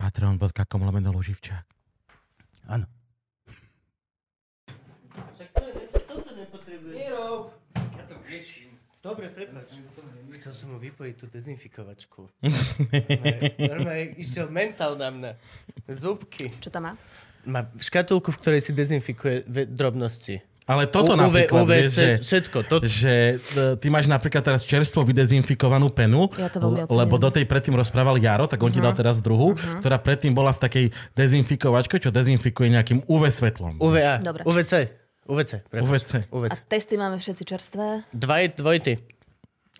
Patreon.com lomeno Luživčák. Áno. Ja to riešim. Dobre, prepáč. Chcel som mu vypojiť tú dezinfikovačku. Normálne- išiel mentál na mňa. Zúbky. Čo tam má? Má škatulku, v ktorej si dezinfikuje drobnosti. Ale toto U- napríklad, UV, vieš, že, všetko. To, že e, ty máš napríklad teraz čerstvo vydezinfikovanú penu, Ja to veľmi lebo do tej predtým rozprával Jaro, tak on ti dal teraz druhú, ktorá predtým bola v takej dezinfikovačke, čo dezinfikuje nejakým UV svetlom. UVA. Dobre. UVC. UVC. prepáč. UVC. A UVC. testy máme všetci čerstvé. Dvaj, dvojty.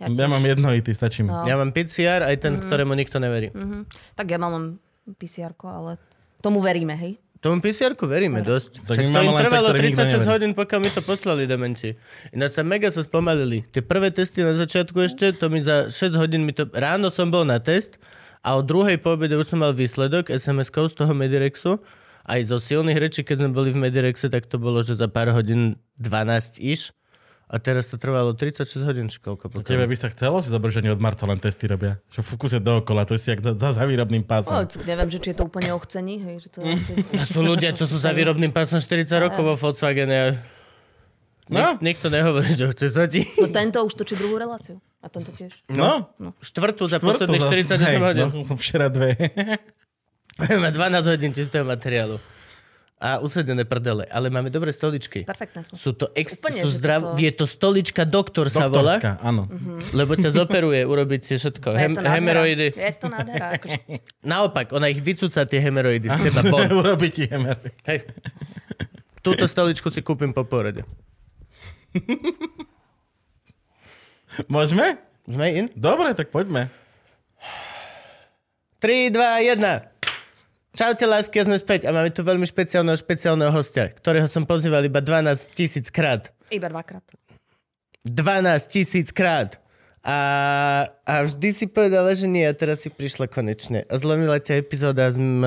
Ja, Ja tiež. mám jednohitý, stačí mi. No. Ja mám PCR, aj ten, ktorému nikto neverí. Tak ja mám pcr ale tomu veríme, hej? Tomu PCR-ku veríme dosť. Tak Však to im trvalo tie, ktoré nikto 36 neverí. hodín, pokiaľ mi to poslali dementi. Ináč sa mega sa spomalili. Tie prvé testy na začiatku ešte, to mi za 6 hodín mi to... Ráno som bol na test a o druhej po obede už som mal výsledok SMS-kou z toho Medirexu. Aj zo silných rečí, keď sme boli v Medirexe, tak to bolo, že za pár hodín 12 iš. A teraz to trvalo 36 hodín, či koľko pokiaľ. Tebe by sa chcelo si oni od marca len testy robia. Že v kuse dookola, to si jak za, za, za výrobným pásom. neviem, že či je to úplne ochcení, hej? Že to asi... A sú ľudia, čo sú za výrobným pásom 40 rokov vo Volkswagene a No, Nik- nikto nehovorí, že ho chce zadiť. No tento už točí druhú reláciu. A tento tiež. no. Štvrtú za Štvrtú posledných za- 48 hej, hodín. No, včera dve. Má 12 hodín čistého materiálu. A usedené prdele. Ale máme dobré stoličky. Perfektné sú. Sú to ex- Úplne, sú zdrav... toto- Je to stolička doktor sa volá, Doktorská, áno. lebo ťa zoperuje, urobiť si všetko. Je Hem- to nádhera. hemeroidy. Je to nádhera. Akože, Naopak, ona ich vycúca tie hemeroidy z teba von. Urobí ti hemery. Hej. Túto stoličku si kúpim po porode. Môžeme? Sme in? Dobre, tak poďme. 3, 2, 1. Čaute lásky, a sme späť a máme tu veľmi špeciálneho, špeciálneho hostia, ktorého som pozýval iba 12 tisíc krát. iba dvakrát. 12 tisíc krát. A, a vždy si povedala, že nie a teraz si prišla konečne. A zlomila ťa epizóda s... M,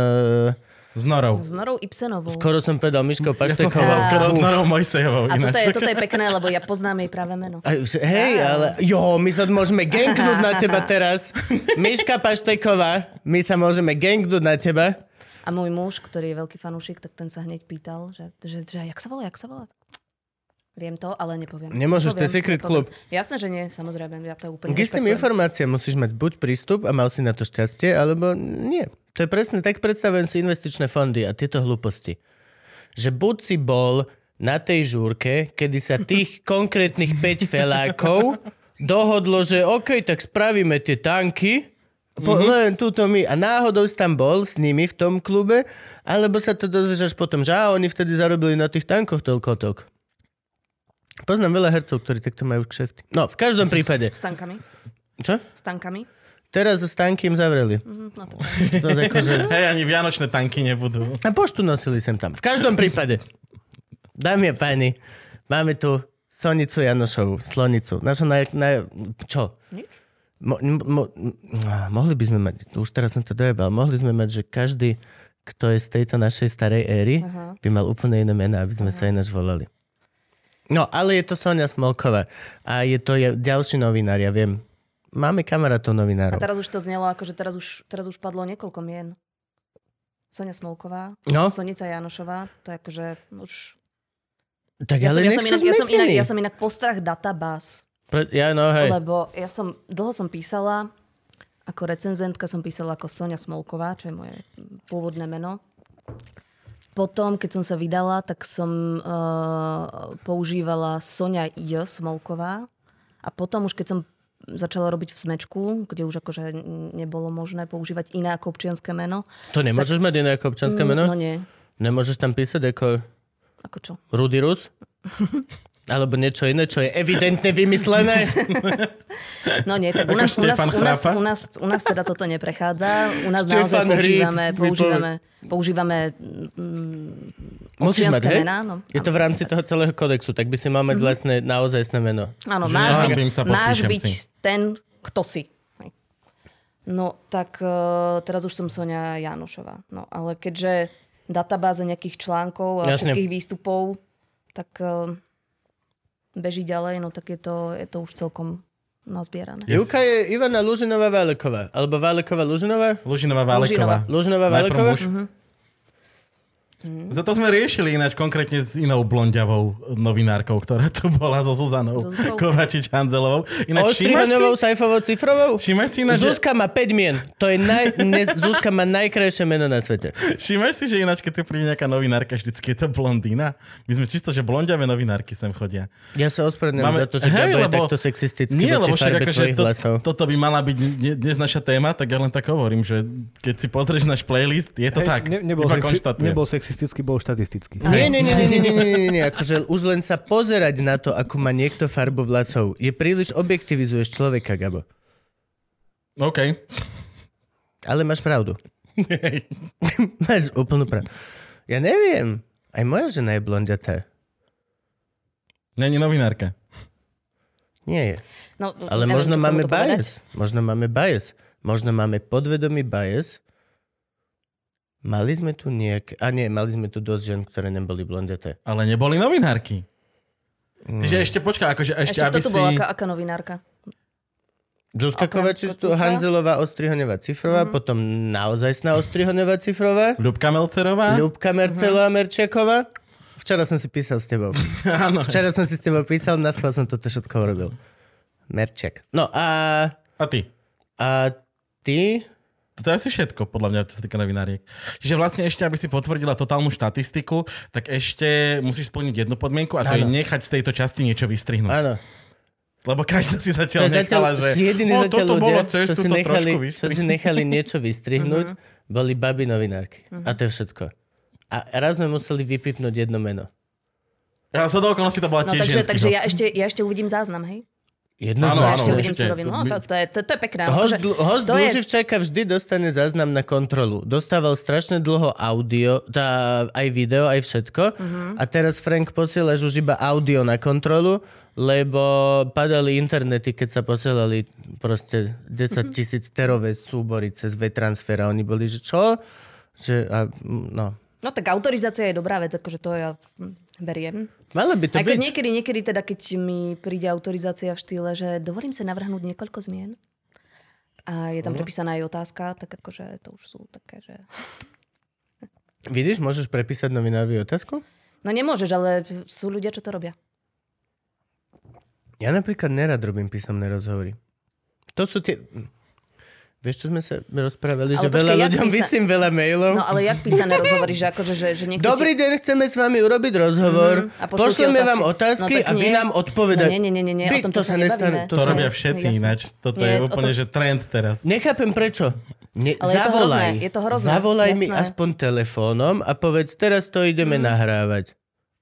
S Norou. S Norou Ibsenovou. skoro som povedal Miškou Ja som Paštekovou. skoro s Norou Mojsejovou. A toto je, toto je pekné, lebo ja poznám jej práve meno. A hej, ale jo, my sa môžeme ganknúť na teba teraz. Miška Pašteková, my sa môžeme ganknúť na teba. A môj muž, ktorý je veľký fanúšik, tak ten sa hneď pýtal, že, že, že jak sa volá, jak sa volá? Viem to, ale nepoviem. Nemôžeš, to je secret nepoviem. club. Jasné, že nie, samozrejme, ja to úplne K istým informáciám musíš mať buď prístup a mal si na to šťastie, alebo nie. To je presne tak, predstavujem si investičné fondy a tieto hlúposti. Že buď si bol na tej žúrke, kedy sa tých konkrétnych 5 felákov dohodlo, že OK, tak spravíme tie tanky, po, mm-hmm. len túto my. A náhodou si tam bol s nimi v tom klube, alebo sa to dozvieš až potom, že á, oni vtedy zarobili na tých tankoch toľko tok. Poznám veľa hercov, ktorí takto majú kšefty. No, v každom prípade. S tankami? Čo? S tankami? Teraz s tankým zavreli. Mhm, No to. To akože... Hej, ani vianočné tanky nebudú. A poštu nosili sem tam. V každom prípade. Dámy a páni, máme tu Sonicu Janošovu, Slonicu. Našu naj... naj... Čo? Nič? Mo, mo, mohli by sme mať, už teraz som to dojebal, mohli sme mať, že každý, kto je z tejto našej starej éry, Aha. by mal úplne iné mená, aby sme sa ináč volali. No, ale je to Sonia Smolková a je to ja- ďalší novinár, ja viem. Máme kamarátov A novinárov. teraz už to znelo, ako že teraz už, teraz už padlo niekoľko mien. Sonia Smolková, No, Sonica Janošová, to je akože už... tak Ja, som, ale ja, nech som inak, ja, som inak, ja som inak postrach databáz. Pre, ja, no hej. Lebo ja som, dlho som písala, ako recenzentka som písala ako Sonia Smolková, čo je moje pôvodné meno. Potom, keď som sa vydala, tak som uh, používala Sonia J. Smolková. A potom už keď som začala robiť v Smečku, kde už akože nebolo možné používať iné ako občianské meno. To nemôžeš mať iné ako občanské meno? No nie. Nemôžeš tam písať ako Ako čo? Rudy Rus? Alebo niečo iné, čo je evidentne vymyslené. No nie, tak u nás, u, nás, u, nás, u, nás, u nás teda toto neprechádza. U nás Štefan naozaj používame, používame, používame mm, Musíš mať, mená. No, Je to v rámci toho celého kodexu, tak by si mal mať vlastne naozajstné meno. Áno, máš byť, máš byť ten, kto si. No tak uh, teraz už som Sonia Jánošová. No ale keďže databáze nejakých článkov a Jasne. všetkých výstupov, tak uh, beží ďalej, no tak je to, je to už celkom nazbierané. Yes. Juka je Ivana Lužinová Váleková. Alebo Váleková Lužinová? Lužinová Váleková. Lužinová Najprv Muž. Za to sme riešili ináč konkrétne s inou blondiavou novinárkou, ktorá tu bola so Zuzanou? Kovačič-Hanzelovou. Ináč všímaš si, Saifovou, Cifrovou? všímaš si ináč, že, Zuzka má 5 mien. To je naj... ne... Zuzka má najkrajšie meno na svete. všímaš si, že ináč, keď tu príde nejaká novinárka, vždycky je to blondína? My sme čisto, že blondiavé novinárky sem chodia. Ja sa ospravedlňujem Máme- za to, že Hej, Gabo je lebo- takto sexistický Nie, lebo však akože to, toto by mala byť dne- dnes naša téma, tak ja len tak hovorím, že keď si pozrieš náš playlist, je to Hej, tak. Ne, nebol, iba sexi- nebol rasistický, bol štatistický. Nie, nie, nie, nie, nie, nie, nie, nie, akože už len sa pozerať na to, ako má niekto farbu vlasov. Je príliš objektivizuješ človeka, Gabo. OK. Ale máš pravdu. máš úplnú pravdu. Ja neviem. Aj moja žena je blondiatá. Není novinárka. Nie je. No, Ale možno máme bias. Povedať. Možno máme bias. Možno máme podvedomý bias, Mali sme tu nejak... A nie, mali sme tu dosť žen, ktoré neboli blondiaté. Ale neboli novinárky. Čiže ešte počkaj, akože ešte, Ešte aby tu si... bola, aká, aká novinárka? Zuzka Okrem Kovačič, tu? Hanzelová, Ostrihoňová, Cifrová, potom naozajstná Ostrihoňová, Cifrová, Ľubka Melcerová? Ľubka Mercelová, Merčiaková. Včera som si písal s tebou. Áno. Včera som si s tebou písal, na schvál som toto všetko urobil. Merček. No a, A ty? a ty... To je asi všetko, podľa mňa, čo sa týka novináriek. Čiže vlastne ešte, aby si potvrdila totálnu štatistiku, tak ešte musíš splniť jednu podmienku a to je Áno. nechať z tejto časti niečo vystrihnúť. Áno. Lebo každá si To zatiaľ je nechala, zatiaľ že jediní o, zatiaľ toto ľudia, bolo čo cestu, si, to nechali, trošku čo si nechali niečo vystrihnúť, boli baby novinárky. A to je všetko. A raz sme museli vypipnúť jedno meno. Ja sa do okolností to bola No tiež takže, takže host. ja ešte, ja ešte uvidím záznam, hej? Jedno Áno, áno, surovinu. No, to, to, je, to, to je pekné. Host, Akože- dl- host to je, vždy dostane záznam na kontrolu. Dostával strašne dlho audio, tá, aj video, aj všetko. Mhm. A teraz Frank posielaš už iba audio na kontrolu, lebo padali internety, keď sa posielali proste 10 tisíc terové súbory cez V-transfer a oni boli, že čo? Že, a, no. No tak autorizácia je dobrá vec, akože to ja beriem. Malo by to Aj keď byť. niekedy, niekedy teda, keď mi príde autorizácia v štýle, že dovolím sa navrhnúť niekoľko zmien a je tam prepísaná aj otázka, tak akože to už sú také, že... Vidíš, môžeš prepísať novinárovi otázku? No nemôžeš, ale sú ľudia, čo to robia. Ja napríklad nerad robím písomné rozhovory. To sú tie... Vieš, čo sme sa rozprávali, že Ale počkaj, veľa jak ľuďom písa- vysím veľa mailov. No ale jak písané rozhovory, že akože, že, že niekto Dobrý deň, chceme s vami urobiť rozhovor. Mhm, a ti Pošleme otázky. vám otázky No a vy nie. nám odpovedať. No nie, nie, nie, nie, o Vy, tomto to sa nestane. To sa- robia No, všetci jasné. ináč. Toto Nie, je úplne, to- že trend teraz. Nechápem prečo. Ne, Ale je to zavolaj. hrozné, je to hrozné, Zavolaj mi jasné. aspoň telefónom a povedz, teraz to ideme Mhm. nahrávať.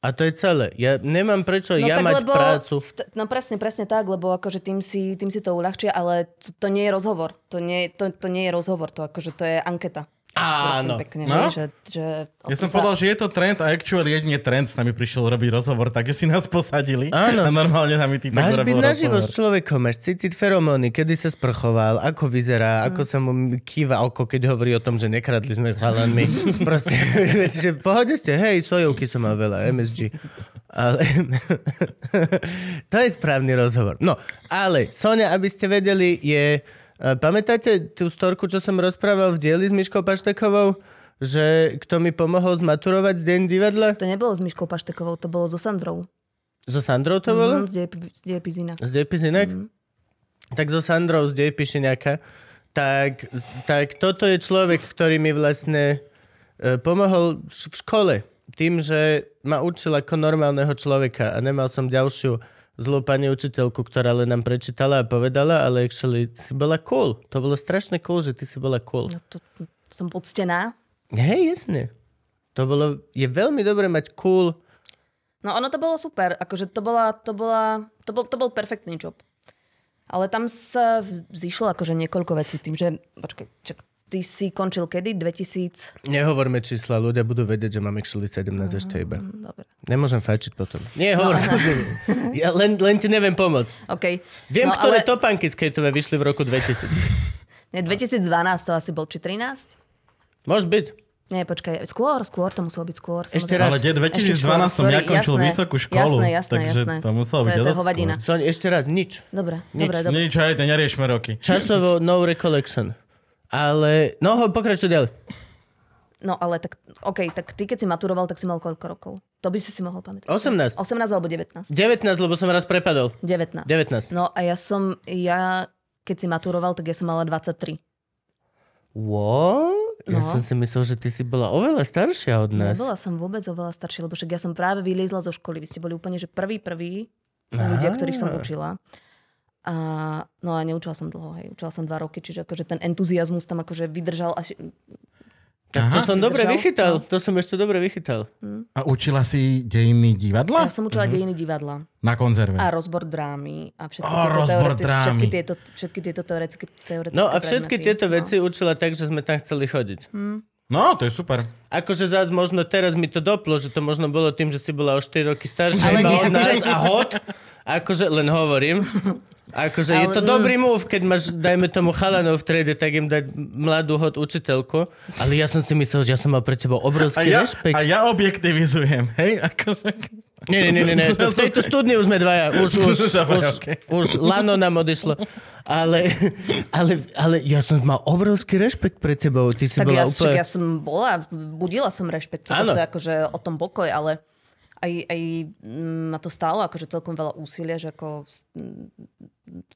A to je celé. Ja nemám prečo No ja mať lebo, prácu. t- no presne, presne tak, lebo akože tým si, tým si to uľahčia, ale to, to nie je rozhovor. To nie, to, to nie je rozhovor, to akože to je anketa. Áno. Pekne, No. že, že Ja som povedal, že je to trend a actually jedine trend s nami prišiel robiť rozhovor, takže si nás posadili. Áno. A normálne nám týpek Máš byť naživo s človekom, máš cítiť feromóny, kedy sa sprchoval, ako vyzerá, ako sa mu kýva oko, keď hovorí o tom, že nekradli sme chalanmi. Proste, že pohode ste, hej, sojovky som mal veľa, MSG. Ale to je správny rozhovor. No, ale Sonia, aby ste vedeli, je... Pamätáte tú storku, čo som rozprával v dieli s Myškou Paštekovou? Že kto mi pomohol zmaturovať z deň divadla? To nebolo s Myškou Paštekovou, to bolo so Sandrou. So Sandrou to bolo? Mm, z Dej- z Depizinek? Mm. Tak so Sandrou z Depišiňaka. Tak, tak toto je človek, ktorý mi vlastne e, pomohol v škole. Tým, že ma učil ako normálneho človeka a nemal som ďalšiu zlú pani učiteľku, ktorá len nám prečítala a povedala, ale actually si bola cool. To bolo strašne cool, že ty si bola cool. No, to, som poctená. Hej, jasne. To bolo, je veľmi dobré mať cool No ono to bolo super, akože to, bola, to, bola, to, bol, to bol perfektný job. Ale tam sa zišlo akože niekoľko vecí tým, že, počkaj, čak, ty si končil kedy? 2000? Nehovorme čísla, ľudia budú vedieť, že mám actually 17 ešte iba. Dobre. Nemôžem fajčiť potom. Nie, hovor. ja len, len ti neviem pomôcť. OK. Viem, no, ktoré ale... topánky skateové vyšli v roku 2000. Nie, 2012 to asi bol, či 13? Môže byť. Nie, počkaj, skôr, skôr, to muselo byť skôr. Ešte samozrejme. raz. Ale kde 2012 Ešte skôr, som ja končil jasné, vysokú školu. jasné, jasné, takže jasné. to muselo To byť je- to je dosť skôr. Soň, ešte raz, nič. Dobre, Nič. dobre, dobre. Nič, aj to neriešme roky. Časovo no recollection. Ale, no pokračuj ďalej. No ale tak, OK, tak ty keď si maturoval, tak si mal koľko rokov? To by si si mohol pamätať. 18. 18 alebo 19? 19, lebo som raz prepadol. 19. 19. No a ja som, ja keď si maturoval, tak ja som mala 23. What? Ja No. som si myslel, že ty si bola oveľa staršia od nás. Nebola som vôbec oveľa staršia, lebo však ja som práve vyliezla zo školy. Vy ste boli úplne, že prvý, prvý ľudia, ktorých som učila. A, no a neučila som dlho, hej. Učila som dva roky, čiže akože ten entuziasmus tam akože vydržal až... Tak to Aha. som dobre vychytal. To som ešte dobre vychytal. A učila si dejiny divadla? Ja som učila dejiny divadla Na konzerve. a rozbor drámy a všetky Ó, tieto, rozbor teoreti- drámy. všetky tieto, všetky tieto teoretické, teoretické No a všetky predmety. tieto No. veci učila tak, že sme tam chceli chodiť. No, to je super. Akože zás možno teraz mi to doplo, že to možno bolo tým, že si bola o 4 roky staršia Ale iba nie, od nás akože- a hod. Akože len hovorím. Akože je Ale- to dobrý move, keď máš, dajme tomu chalanov v trede, tak im dať mladú hod učiteľku. Ale ja som si myslel, že ja som mal pre teba A obrovský ja, rešpekt. a ja objektivizujem, hej? Akože... Nie, nie, nie, nie, nie. To, v tejto studni už sme dvaja. Už, už, Dobre, už, už lano nám odišlo. Ale, ale, ale ja som mal obrovský rešpekt pre tebou. Ty si Tak bola ja, úplne... ja som bola, budila som rešpekt. To sa akože o tom pokoj, ale aj, aj mm, ma to stálo akože celkom veľa úsilia, že ako mm,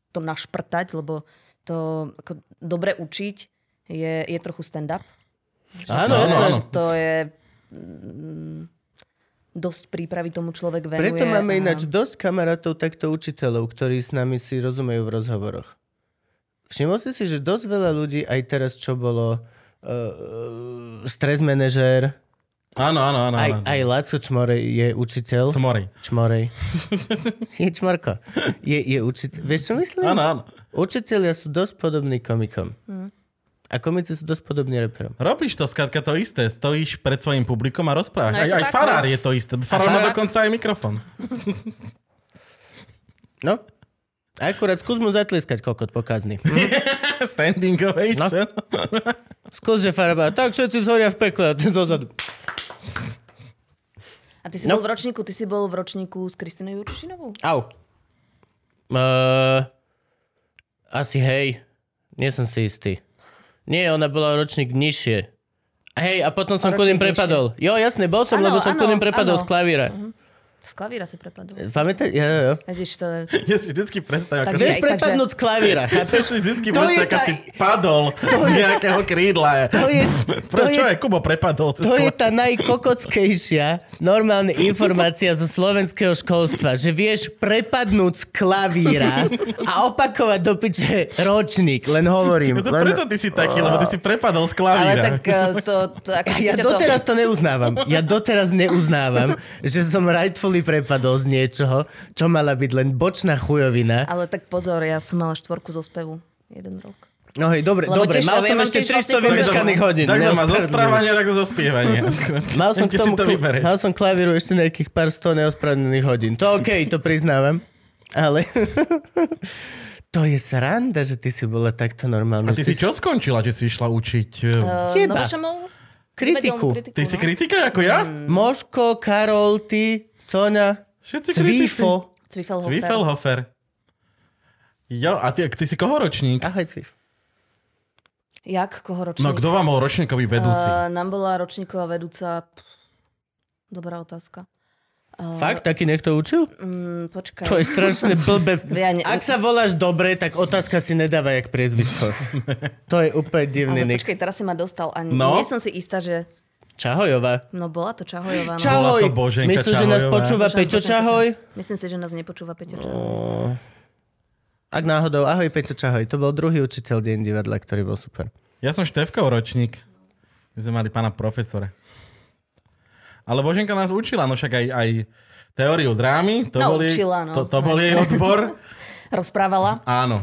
to našprtať, lebo to ako dobre učiť je, je trochu stand-up. Áno, Áno, áno. To je mm, dosť prípravy tomu človek venuje. Preto máme a- ináč dosť kamarátov takto učiteľov, ktorí s nami si rozumejú v rozhovoroch. Všimol si si, že dosť veľa ľudí aj teraz, čo bolo uh, stres manažér, Áno, áno, áno. aj, áno. aj Laco Čmorej je učiteľ. Smorej. Čmorej. je Čmorko. Je, je učiteľ. Vieš, čo myslím? Áno, áno. Učiteľia sú dosť podobní komikom. A komici sú dosť podobní reperom. Robíš to, skrátka to isté. Stojíš pred svojim publikom a rozprávaš. No aj, aj farár no. je to isté. Farár má dokonca aj mikrofón. No. Akurát skús mu zatlieskať kokot pokazný. Standing ovation. Skús, že farba. Tak všetci zhoria v pekle a ty zozadu. A ty si No. bol v ročníku, ty si bol v ročníku s Kristinou Jurčišinovou? Au. Uh, asi hej. Nie som si istý. Nie, ona bola ročník nižšie. Hej, a potom som O ku ním ročník prepadol. Jo, jasne, bol som, Áno, lebo som ním prepadol áno. z klavíra. Z klavíra si prepadol. Pamätaj? Jo, jo, jo. Vidíš, to. Ja si vždycky predstavím, ako. Vieš Aj, takže- prepadnúť z klavíra, chápeš? si vždycky To predstavím, ako si padol z nejakého krídla. To je, to Prečo je, aj Kubo prepadol cez to je tá najkokockejšia normálna informácia zo slovenského školstva, že vieš prepadnúť z klavíra a opakovať do piče ročník, len hovorím. No to Len... preto ty si taký, lebo ty si prepadol z Ale klavíra. tak eh, to... to ako Ja doteraz to neuznávam. Ja doteraz neuznávam, že som rightfully prepadol z niečoho, čo mala byť len bočná chujovina. Ale tak pozor, ja som mala štvorku zo spevu. Jeden rok. No hej, dobre, Lebo dobre, tiež- mal ja som ešte tiež 300 vlastne vymeškaných hodín. Tak to má zo správania, tak zo spievania. Mal som, k tomu, to vybereš. mal som klavíru ešte nejakých pár sto neospravedlnených hodín. To OK, to priznávam. Ale to je sranda, že ty si bola takto normálna. A ty si čo skončila, že si išla učiť? Uh, Teba. Novšamov? Kritiku. Ty si kritika ako ja? Moško, Karol, ty, Sonia, Všetci. Cvifo. Cvifelhofer. Zwiefelhofer. Jo, a ty, ty si koho ročník? Ahoj, Cvif. Jak? Koho ročník? No kto vám bol ročníkový vedúci? Uh, nám bola ročníková vedúca... Pff, Dobrá otázka. Fakt? Taký niekto učil? Mm, počkaj. To je strašne blbé. Ja ne- Ak sa voláš dobre, tak otázka si nedáva jak priezvisko. to je úplne divný Ale nick. počkaj, teraz si ma dostal a No. nie som si istá, že... Čahojová. No bola to Čahojová. No. Čahoj. Bola to Boženka Myslíš, že nás Čahojová. počúva Boženka Peťo Čahojová. Čahoj? Myslím si, že nás nepočúva Peťo Čahoj. Ak náhodou, ahoj Peťo Čahoj. To bol druhý učiteľ deň divadla, ktorý bol super. Ja som Števkov ročník. My sme mali pána profesora. Ale Boženka nás učila, no však aj, aj teóriu drámy, to, bol, jej, Naučila, no. to, to bol jej odbor. Rozprávala. Áno.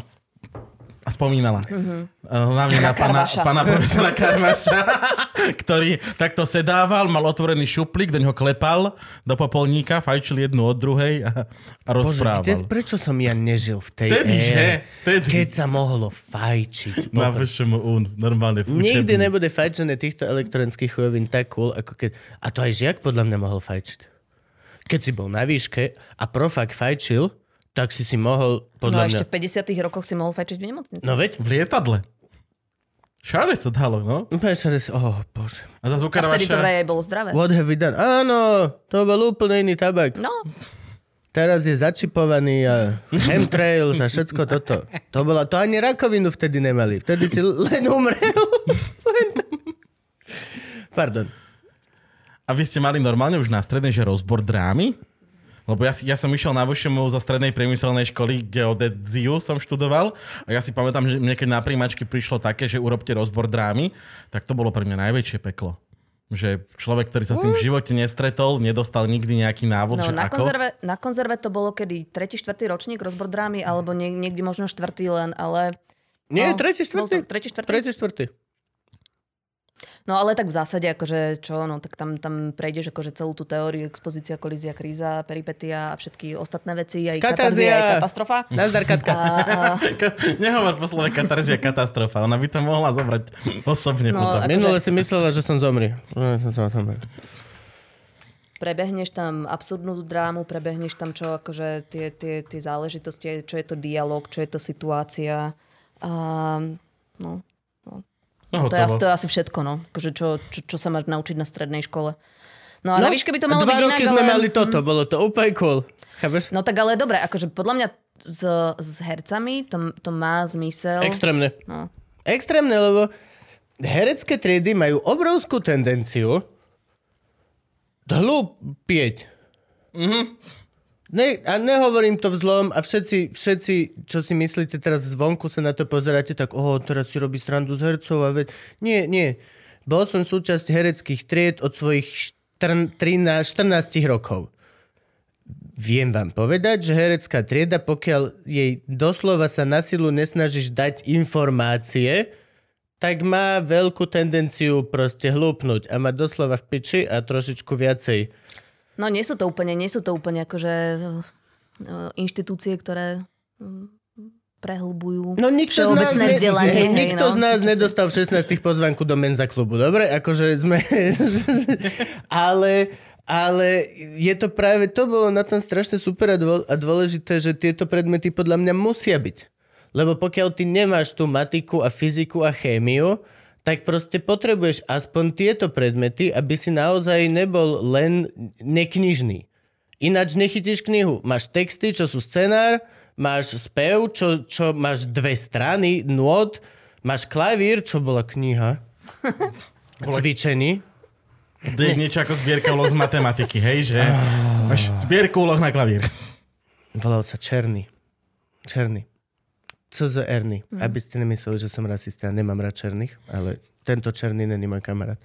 A spomínala. Mm-hmm. Hlavne na, Na pana, Karvaša. pana profesora Karvaša, ktorý takto sedával, mal otvorený šuplík, do ňoho klepal do popolníka, fajčil jednu od druhej a, a Bože, rozprával. kde, prečo som ja nežil v tej Vtedy, ére? Vtedy. keď sa mohlo fajčiť. Na VŠMU, normálne v Nikdy nebude fajčené týchto elektronických chujovín tak cool, ako keď... A to aj žiak podľa mňa mohol fajčiť. Keď si bol na výške a profak fajčil, tak si si mohol, No podľa a mňa... ešte v 50 rokoch si mohol fajčiť v nemocnici. No veď, V lietadle. Všade sa dalo, no. úplne sa des... Oh, bože. A za a vtedy to vraj aj bolo zdravé. What have we done? Áno, to bol úplne iný tabak. No, Teraz je začipovaný a chemtrails a všetko toto. To, bola, to ani rakovinu vtedy nemali. Vtedy si len umrel. Len... Pardon. A vy ste mali normálne už na strednej, že rozbor drámy? Lebo ja, si, ja som išiel na VŠMU zo strednej priemyselnej školy, geodeziu som študoval a ja si pamätám, že mne keď na príjmačky prišlo také, že urobte rozbor drámy, tak to bolo pre mňa najväčšie peklo. Že človek, ktorý sa s tým v živote nestretol, nedostal nikdy nejaký návod, no že na, ako. konzerve, na konzerve to bolo kedy? Tretí, štvrtý ročník rozbor drámy, alebo nie, niekde možno štvrtý len, ale... Nie, No, tretí, štvrtý. Tretí, štvrtý? Tretí, štvrtý. No ale tak v zásade, akože čo, no tak tam, tam prejdeš akože celú tú teóriu, expozícia, kolízia, kríza, peripetia a všetky ostatné veci, aj Katarzia. katarzia, aj katastrofa. Nazdar, Katka. A, a, Nehovor po slove katarzia katastrofa. Ona by to mohla zobrať osobne No, potom. ako- Minule si myslela, že som zomri. prebehneš tam absurdnú drámu, prebehneš tam čo, akože tie, tie, tie záležitosti, čo je to dialog, čo je to situácia. A, no, No, to, je, to je asi všetko, no. Akože čo, čo, čo sa máš naučiť na strednej škole. No a no, na výške by to malo dva byť inak, roky sme ale... mali toto, bolo to úplne cool. Chápeš? No tak ale dobre, akože podľa mňa s, s hercami to, to má zmysel. Extrémne. No. Extrémne, lebo herecké triedy majú obrovskú tendenciu hlúpieť. Mm-hmm. Ne, a nehovorím to v zlom a všetci, všetci, čo si myslíte teraz zvonku sa na to pozeráte, tak oho, teraz si robí srandu z hercov a veď... Nie, nie. Bol som súčasť hereckých tried od svojich 14, 13, 14 rokov. Viem vám povedať, že herecká trieda, pokiaľ jej doslova sa na silu nesnažíš dať informácie, tak má veľkú tendenciu proste hlúpnuť a má doslova v piči a trošičku viacej. No nie sú to úplne, nie sú to úplne akože eh, inštitúcie, ktoré mm, prehlbujú No nikto z nás, všeobecné ne, vzdelanie. hej, nikto no. z nás nedostal v 16 pozvanku do menza klubu, dobre? Akože sme... ale, ale je to práve, to bolo na tom strašne super a dôležité, že tieto predmety podľa mňa musia byť. Lebo pokiaľ ty nemáš tú matiku a fyziku a chémiu, tak proste potrebuješ aspoň tieto predmety, aby si naozaj nebol len neknižný. Ináč nechytíš knihu. Máš texty, čo sú scenár, máš spev, čo, čo máš dve strany, nôd, máš klavír, čo bola kniha. Cvičení. To je niečo ako zbierka úloh z matematiky, hej, že máš zbierku úloh na klavír. Volal sa Černý. Černý. CZRný. Aby ste nemysleli, že som rasista. Nemám rád černých, ale tento černý není môj kamarát.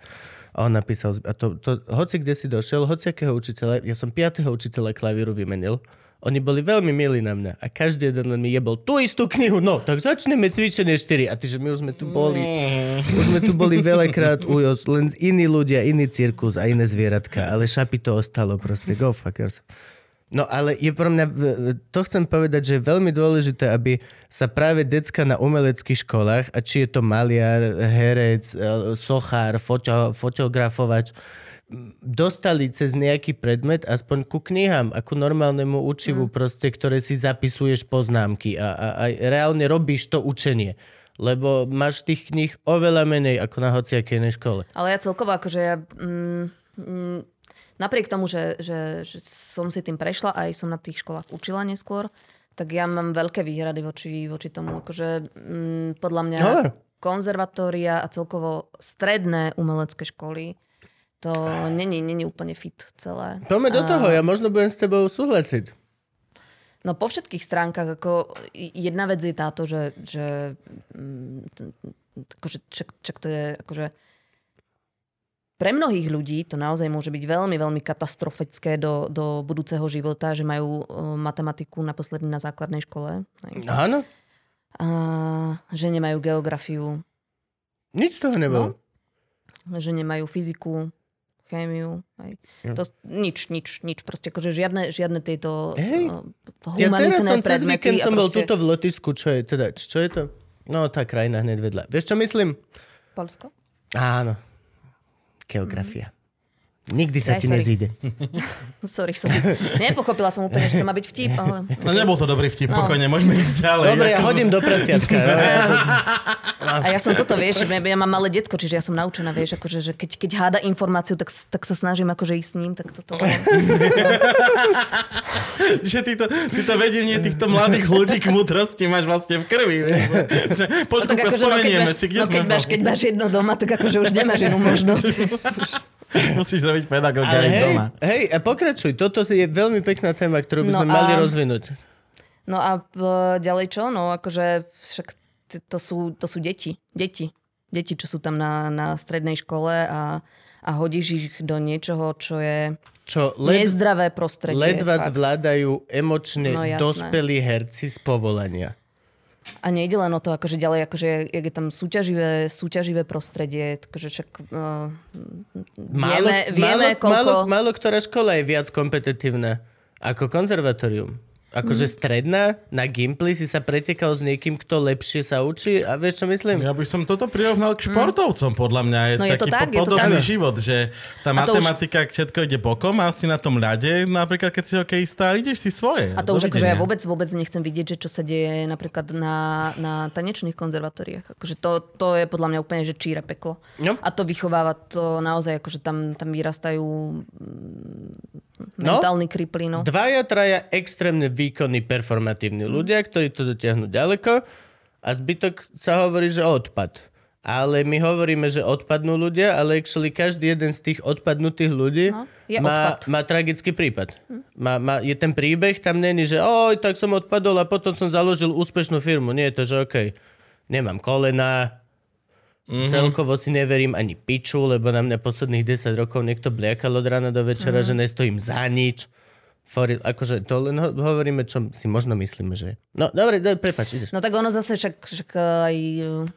A on napísal, a to, to, hoci kde si došiel, hoci akého učiteľa, ja som piatého učiteľa klavíru vymenil, oni boli veľmi milí na mňa a každý jeden len mi jebol tú istú knihu, no, tak začneme cvičenie 4. A ty, že my už sme tu boli, už sme tu boli veľakrát ujos, len iní ľudia, iný cirkus a iné zvieratka, ale šapi to ostalo proste, go fuckers. No ale je pre mňa, to chcem povedať, že je veľmi dôležité, aby sa práve decka na umeleckých školách, a či je to maliar, herec, eh, sochár, foto, fotografovač, dostali cez nejaký predmet aspoň ku knihám, ako normálnemu učivu, mm. proste, ktoré si zapisuješ poznámky a, a, a reálne robíš to učenie. Lebo máš tých kníh oveľa menej ako na hociakej inej škole. Ale ja celkovo akože ja... Mm, mm, napriek tomu, že, že, že som si tým prešla a aj som na tých školách učila neskôr, tak ja mám veľké výhrady voči, voči tomu. Akože, mm, podľa mňa Hovor. konzervatória a celkovo stredné umelecké školy to není, není úplne fit celé. Poďme do toho, ja možno budem s tebou súhlasiť. No po všetkých stránkach, ako jedna vec je táto, že, že mm, akože, čak, čak to je akože pre mnohých ľudí to naozaj môže byť veľmi, veľmi katastrofické do, do budúceho života, že majú uh, matematiku naposledy na základnej škole. Áno, A že nemajú geografiu, nič z toho nebolo. že nemajú fyziku, chémiu. Hej. To, nič, nič, nič. Proste akože žiadne, žiadne tieto Hej. uh, Ja humanitné teraz som cez víkend som bol proste- tuto v Lotisku, čo je teda, čo je to? No, tá krajina hneď vedľa. Vieš, čo myslím? Polsko? Áno. Geografía. Nikdy sa Aj, ti sorry. nezíde. Sorry, sorry. Nepochopila som úplne, že to má byť vtip, ale... No nebol to dobrý vtip, No. pokojne, môžeme ísť ďalej. Dobre, ja hodím do prasiatka. No, A ja som toto, vieš, ja, mám malé decko, čiže ja som naučená, vieš, akože, že keď, keď háda informáciu, tak, tak sa snažím akože ísť s ním, tak toto... že ty to, ty to vedenie týchto mladých ľudí k múdrosti máš vlastne v krvi. vieš. Poď, No tak akože, no, keď, máš, si, kde no, keď, máš, keď máš jedno doma, tak akože už nemáš inú možnosť. Musíš robiť pedagóga aj hej, doma. hej, a pokračuj. Toto je veľmi pekná téma, ktorú by No sme mali a- rozvinúť. No a p- ďalej čo? No akože však t- to sú, to sú deti. Deti. Deti, čo sú tam na, na strednej škole a, a hodíš ich do niečoho, čo je Čo led, nezdravé prostredie. ledva fakt. zvládajú emočne No, jasné. dospelí herci z povolania. A nejde len o to, akože ďalej, akože jak je tam súťaživé, súťaživé prostredie, takže však uh, vieme, vieme málo, koľko... málo, málo ktorá škola je viac kompetitívna ako konzervatórium. Akože Mhm. stredná, na Gimply si sa pretekal s niekým, kto lepšie sa učí a vieš, čo myslím? Ja by som toto prirovnal k športovcom, podľa mňa. Je. No je to taký tak, po- je to podobný tak. život, že tá A to už- matematika, všetko ide bokom a si na tom ľade, napríklad keď si hokejista, ideš si svoje. A to už akože ja vôbec, vôbec nechcem vidieť, že čo sa deje napríklad na, na tanečných konzervatóriách. Akože to, to je podľa mňa úplne, že číre peklo. No. A to vychováva to naozaj, akože tam, tam vyrastajú mm, No. mentálni kripli. No. Dvaja, traja extrémne výkonní, performatívni ľudia, ktorí to dotiahnu ďaleko a zbytok sa hovorí, že odpad. Ale my hovoríme, že odpadnú ľudia, ale actually každý jeden z tých odpadnutých ľudí No, má, odpad. má tragický prípad. Má, má, je ten príbeh, tam není, že oj, tak som odpadol a potom som založil úspešnú firmu. Nie je to, že okej, nemám kolena, Mm-hmm. Celkovo si neverím ani piču, lebo na mňa posledných 10 rokov niekto bliakal od rána do večera, mm-hmm. že nestojím za nič. For, akože to len ho- hovoríme, čo si možno myslíme, že. No, dobre, dobre prepáč, ideš. No tak ono zase však, však aj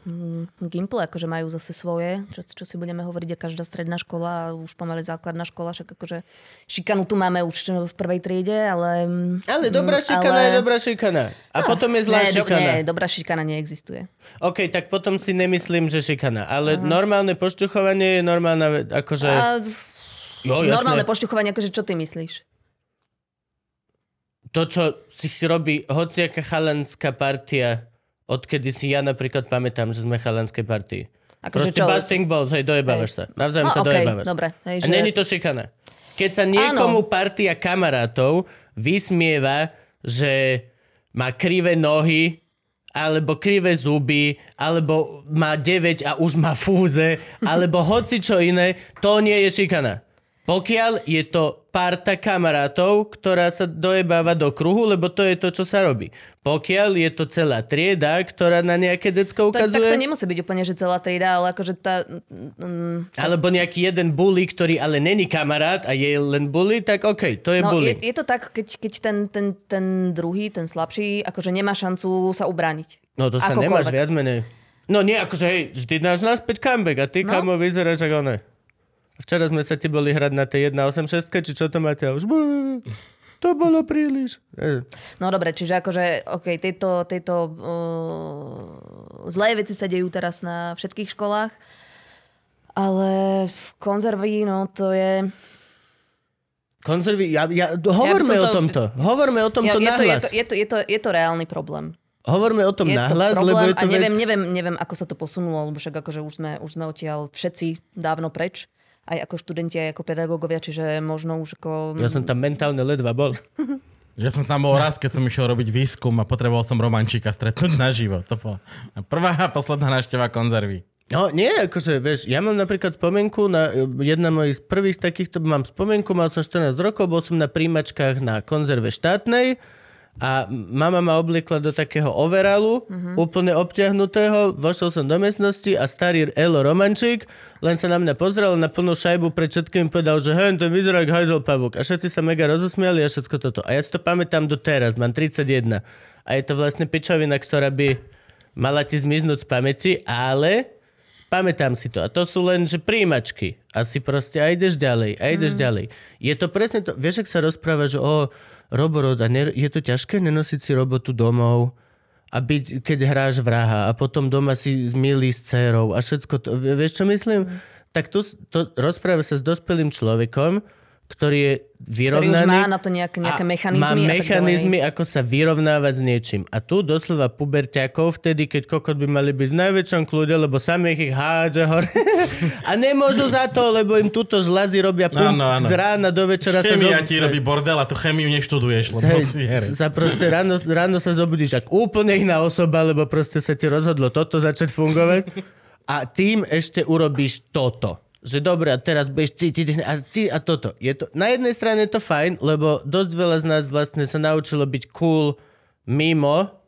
mm, Gimple akože majú zase svoje, čo, čo si budeme hovoriť, a každá stredná škola a už pomaly základná škola, však akože šikanu tu máme už v prvej triede, ale... mm, Ale dobrá šikana ale- je dobrá šikana. A potom je zlá do, šikana. nie, dobrá šikana neexistuje. OK, tak potom si nemyslím, že šikana. Ale normálne pošťuchovanie je normálna. Akože... A jo, jasné. normálne pošťuchovanie, akože čo ty myslíš? To, čo si robí hociaká chalanská partia, odkedy si ja napríklad pamätám, že sme chalanskej partii. Akože Proste busting balls, hej, dojebávaš sa. Navzájom No, sa okej, dojebávaš. dobre, hej, A že- není to šikana. Keď sa niekomu partia kamarátov vysmieva, že má krivé nohy, alebo krivé zuby, alebo má 9 a už má fúze, alebo hoci čo iné, to nie je šikana. Pokiaľ je to parta kamarátov, ktorá sa dojebáva do kruhu, lebo to je to, čo sa robí. Pokiaľ je to celá trieda, ktorá na nejaké decko Tak, tak ukazuje, to nemusí byť úplne, že celá trieda, ale akože tá... Mm, alebo nejaký jeden bully, ktorý ale není kamarát a je len bully, tak OK, to je no, bully. je, je to tak, keď, keď ten, ten, ten druhý, ten slabší, akože nemá šancu sa ubrániť. No to sa Akokoľvek. nemáš viac menej. No nie, akože hej, vždy náš naspäť comeback a ty? No. kamo, vyzeráš ako ne. Včera sme sa ti boli hrať na tej 1.8.6, či čo to máte a už... bú, To bolo príliš. E, No dobre, čiže akože, OK, tieto, tieto uh, zlé veci sa dejú teraz na všetkých školách, ale v konzervy, no to je... Konzervy, ja, ja, hovorme o to- tomto. Hovorme o tomto je, je, to, je, to, je, to, je, to, je to reálny problém. Hovorme o tom Je nahlas, to lebo problém je a to neviem, vec... neviem, neviem, ako sa to posunulo, lebo však akože už sme, už sme odtiaľ všetci dávno preč, aj ako študenti, aj ako pedagógovia, čiže možno už ako... Ja som tam mentálne ledva bol. Ja som tam bol raz, keď som išiel robiť výskum a potreboval som romančíka stretnúť naživo. To bola prvá a posledná návšteva konzervy. No nie, akože, vieš, ja mám napríklad spomienku na jedna mojich z prvých takýchto, mám spomienku, mal som 14 rokov, bol som na príjmačkách na konzerve štátnej A mama ma obliekla do takého overalu, Mhm. úplne obťahnutého, vošiel som do miestnosti a starý Elo Romančík len sa na mňa pozrel na plnú šajbu pred všetkým povedal, že hej, ten vyzerá ako hajzel pavúk. A všetci sa mega rozosmiali a všetko toto. A ja si to pamätám do teraz, mám 31. A je to vlastne pičovina, ktorá by mala ti zmiznúť z pamäti, ale pamätám si to. A to sú len, že príjimačky. A si proste, a ideš ďalej, a ideš mm. ďalej. Je to presne to, vieš, ak sa rozpráva, že o, Roborod, a ne, je to ťažké nenosiť si robotu domov a byť, keď hráš vraha a potom doma si zmilí s dcerou a všetko to, vie- vieš čo myslím? Tak tu to rozpráva sa s dospelým človekom, ktorý je Ktorý vyrovnaný. už má na to nejaké, nejaké a mechanizmy. Má a mechanizmy, ďalej. ako sa vyrovnávať s niečím. A tu doslova puberťakov vtedy, keď kokot by mali byť v najväčšom kľude, lebo sami ich hádže hore. a nemôžu za to, lebo im túto žlazy robia pum, Áno, áno. z rána do večera sa Chemia zob- ti robí bordel a tú chemiu neštuduješ, lebo herec. sa proste ráno, ráno sa zobudíš ako úplne iná osoba, lebo proste sa ti rozhodlo toto začať fungovať a tým ešte urobíš toto. Že dobre, a teraz budeš cítiť a, cí, a toto. Je to, na jednej strane je to fajn, lebo dosť veľa z nás vlastne sa naučilo byť cool mimo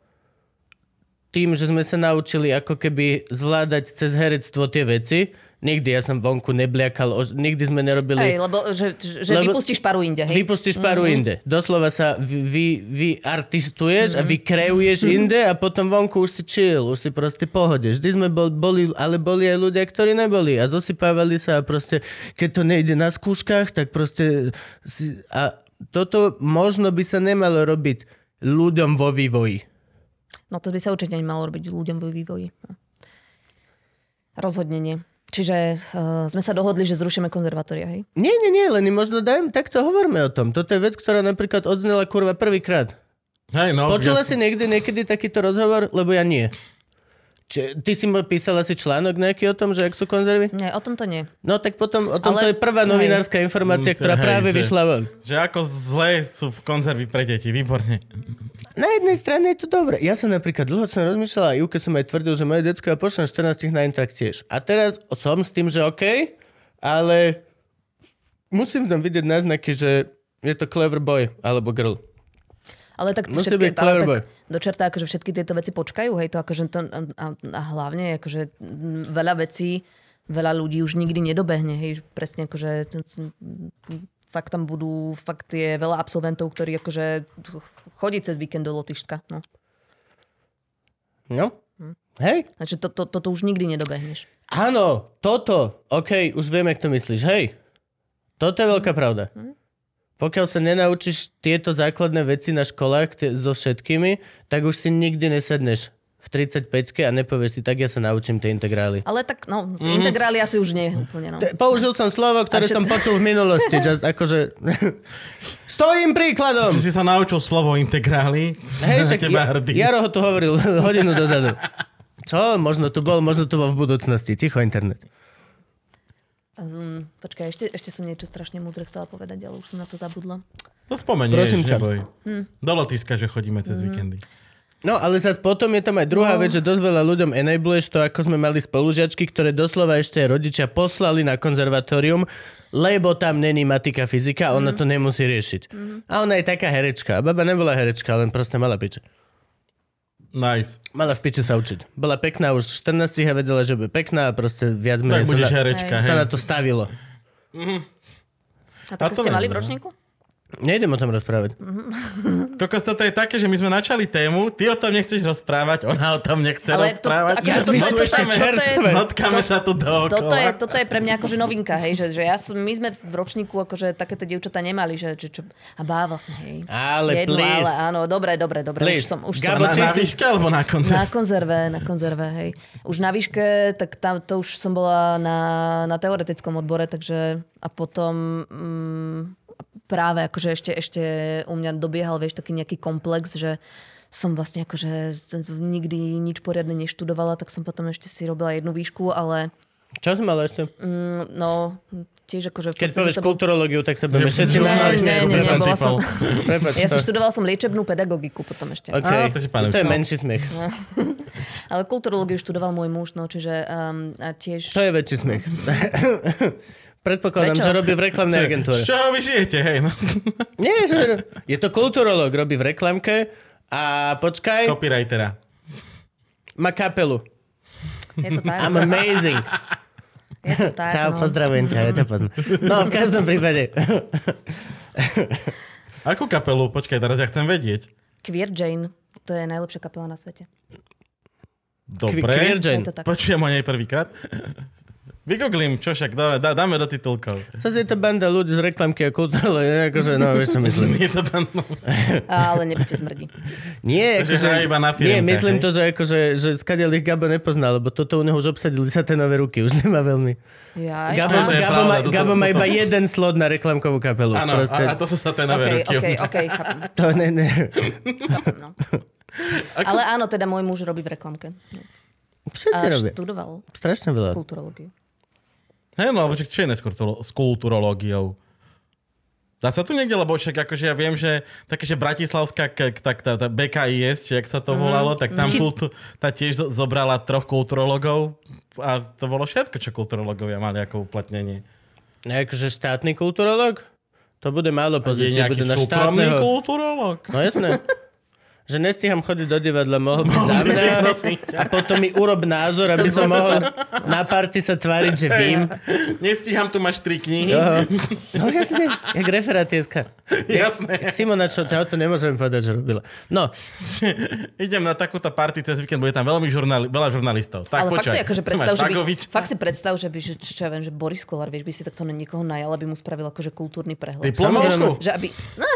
tým, že sme sa naučili ako keby zvládať cez herectvo tie veci. Nikdy ja som vonku nebliakal, nikdy sme nerobili... Hej, lebo že, že Lebo- vypustíš paru inde, hej? Vypustíš paru mm-hmm. inde. Doslova sa vy, vy, artistuješ mm-hmm. a vykreuješ mm-hmm. inde a potom vonku už si chill, už si proste pohode. Vždy sme bol, boli, ale boli aj ľudia, ktorí neboli a zosypávali sa a proste, keď to nejde na skúškach, tak proste si, a toto možno by sa nemalo robiť ľuďom vo vývoji. No to by sa určite nemalo robiť ľuďom vo vývoji. Rozhodne nie. Čiže uh, sme sa dohodli, že zrušíme konzervatória, hej? Nie, nie, nie, len možno dajem, takto hovorme o tom. Toto je vec, ktorá napríklad odznela kurva prvýkrát. Hej, no, Počula ja, si niekdy niekedy takýto rozhovor? Lebo ja nie. Či, ty si písala si článok nejaký o tom, že ak sú konzervy? Nie, o tom to nie. No tak potom, o tom Ale- to je prvá hej. novinárska informácia, Mm, ktorá hej, práve že- vyšla von. Že ako zlé sú v konzervy pre deti, výborne. Na jednej strane je to dobré. Ja som napríklad dlho som rozmýšľal a Juke som aj tvrdil, že moje decko ja pošlem 14 na Interact tiež. A teraz som s tým, že OK, ale musím v tom vidieť náznaky, že je to clever boy alebo girl. Ale tak, Musí všetky, byť ale clever boy. tak do čerta, akože všetky tieto veci počkajú, hej, to akože to, a, a hlavne akože veľa vecí, veľa ľudí už nikdy nedobehne, hej, presne akože fakt tam budú, fakt je veľa absolventov, ktorí akože chodí cez víkend do Lotyšska, no. No? Hej? Takže to, to, toto už nikdy nedobehneš. Áno, toto. OK, už viem, jak to myslíš. Hej, toto je veľká pravda. Pokiaľ sa nenaučíš tieto základné veci na školách tie, so všetkými, tak už si nikdy nesedneš v 35 a nepovieš si, tak ja sa naučím tie integrály. Ale tak, no, mm. integrály asi už nie úplne, no. Te- Použil som slovo, ktoré všet- som počul v minulosti. Just akože... Stojím príkladom! Si si sa naučil slovo integrály, Hej, však teba hrdý. Jaro ho tu hovoril hodinu dozadu. Čo? Možno tu bol, možno tu bol v budúcnosti. Ticho internet. Um, počkaj, ešte, ešte som niečo strašne múdre chcela povedať, ale už som na to zabudla. To spomenieš, Prosím ťa. neboj. Hm. Do lotiska, že chodíme cez víkendy. No, ale zase potom je tam aj druhá no. vec, že dosť veľa ľuďom enabluješ to, ako sme mali spolužiačky, ktoré doslova ešte rodičia poslali na konzervatórium, lebo tam není matika, fyzika ona to nemusí riešiť. A ona je taká herečka. A baba nebola herečka, len proste mala piče. Nice. Mala v piče sa učiť. Bola pekná už v 14 a vedela, že bude pekná a proste viac Tak menej sa, na, herečka, sa hej. na to stavilo. A také to ste mali v no. ročníku? Nejdem o tom rozprávať. Kokos, toto je také, že my sme načali tému, ty o tom nechceš rozprávať, ona o tom nechce Ale to- rozprávať. akože Ja zmyslu toto- ešte čerstvé. Notkáme sa tu dookola. Toto je, toto je pre mňa akože novinka, hej, že, že ja som, my sme v ročníku akože takéto dievčatá nemali, že, že čo, a bá vlastne, hej. Ale Jednu, please. ale áno, dobre, dobre, dobre, Please. už som, už Gabo, som Na, ty na si- výške alebo na na koncert? konzerve, na konzerve, hej. Už na výške, tak tam to už som bola na, na teoretickom odbore, takže a potom mm, práve akože ešte, ešte u mňa dobiehal, vieš, taký nejaký komplex, že som vlastne akože nikdy nič poriadne neštudovala, tak som potom ešte si robila jednu výšku, ale Čo som mala ešte? mm, no, tiež akože... Keď povieš bol- kulturológiu, tak sa budeme všetci Ne, ne, ne, ne, bola som... Ja to- som študovala som liečebnú pedagogiku potom ešte. OK, Á, takže to je no. menší smiech. Ale kulturológiu študoval môj muž, no, čiže um, a tiež... To je väčší smiech. Predpokladám, Prečo? že robí v reklamnej agentúre. Z čoho vy žijete, hej? No. Nie, že je to kulturolog, robí v reklamke a počkaj, Copywritera. má kapelu. Je to tak. I'm amazing. Je to tak, Čau, no. pozdravujem ťa, ja ťa poznám. No, v každom prípade. Akú kapelu? Počkaj, teraz ja chcem vedieť. Queer Jane. To je najlepšia kapela na svete. Dobre. Queer Jane. Počujem o nej prvýkrát. Vygooglím, čo však, dobre, dá, dáme do titulkov. Zase je to banda ľudí z reklamky a kultúrole, akože, no, vieš čo myslím. Je to no. Ale nebuďte smrdí. Nie, Takže akože, hrajú iba na nie, firemkách, myslím hej? to, že, akože, že skadiaľ ich Gabo nepozná, lebo toto u neho už obsadili sa tie nové ruky, už nemá veľmi. Jaj, Gabo, Gabo, pravda, má, toto- Gabo má toto- iba jeden slot na reklamkovú kapelu. Áno, Proste, a, a to sú sa tie nové OK, ruky. OK, OK, chápem. to ne, ne. chápem no. Ako Ale áno, teda môj muž robí v reklamke. Všetci A robia. študoval Strašne veľa. kulturológiu. Hej, no, alebo čo je dnes kulturo- s kulturológiou? Dá sa tu niekde, lebo však akože ja viem, že také, že Bratislavská, k, tak tá, tá BKIS, či jak sa to volalo, tak tam kultu, tá tiež zo- zobrala troch kulturologov a to bolo všetko, čo kulturologovia mali ako uplatnenie. Akože štátny kulturolog? To bude málo nejaký bude na štátneho. kulturolog? No jasné. Že nestíham chodiť do divadla, mohol by za mňa a potom mi urob názor, aby som mohol na party sa tváriť, že vím. Nestíham, tu máš tri knihy. Jo. No jasne, jak referátieska. Jasné. Simona, čo, ja to nemôžem povedať, že robila. No, Idem na takúto party cez víkend, bude tam veľmi žurnali- veľa žurnalistov. Tak, Ale fakt počkaj, si akože predstav, že by, fakt si predstav, že by, že, čo ja viem, že Boris Kolár, vieš, by si takto na niekoho najal, aby mu spravil akože kultúrny prehľad. Diplomovku? Že aby... No,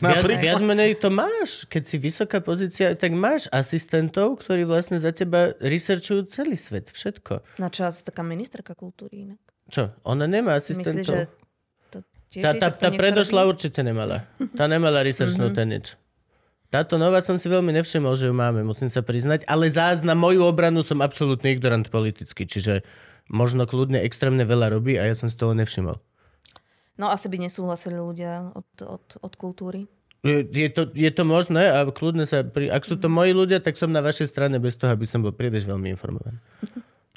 viac, viac menej to máš. Keď si vysoká pozícia, tak máš asistentov, ktorí vlastne za teba researchujú celý svet, všetko. na čo asi taká ministerka kultúry inak. Čo? Ona nemá Myslíš, asistentov? že to tiež Tá, tá, tá predošla robí? určite nemala. Tá nemala researchnúť Mhm. nič. Táto nová som si veľmi nevšimol, že ju máme, musím sa priznať, ale zás na moju obranu som absolútny ignorant politicky, čiže možno kľudne extrémne veľa robí a ja som si toho nevšimol. No asi by nesúhlasili ľudia od, od, od kultúry. Je, je, to, je to možné a kľudne sa... Pri, ak sú to moji ľudia, tak som na vašej strane bez toho, aby som bol príliš veľmi informovaný.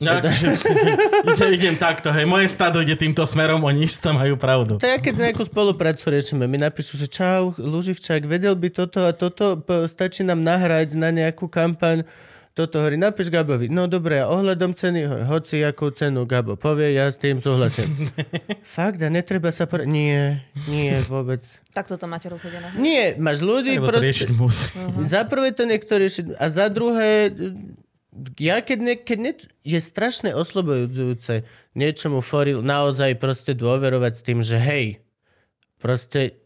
No, akože, idem, idem takto, hej, moje stádo ide týmto smerom, oni isto majú pravdu. To je, keď nejakú spoluprácu riešime. Mi napíšu, že čau, Luživčák, vedel by toto a toto, stačí nám nahrať na nejakú kampaň. Toto hovorí, napíš Gabovi. No dobre, a ohľadom ceny, hoci akú cenu Gabo povie, ja s tým súhlasím. Fakt, a netreba sa... Pr- nie, nie, vôbec. Takto to máte rozhodené. Nie, máš ľudí, Lebo to riešiť proste... musí. Za prvé to niekto rieši. A za druhé, ja keď, ne, keď ne, je strašne oslobojujúce niečomu foril naozaj proste dôverovať s tým, že hej, proste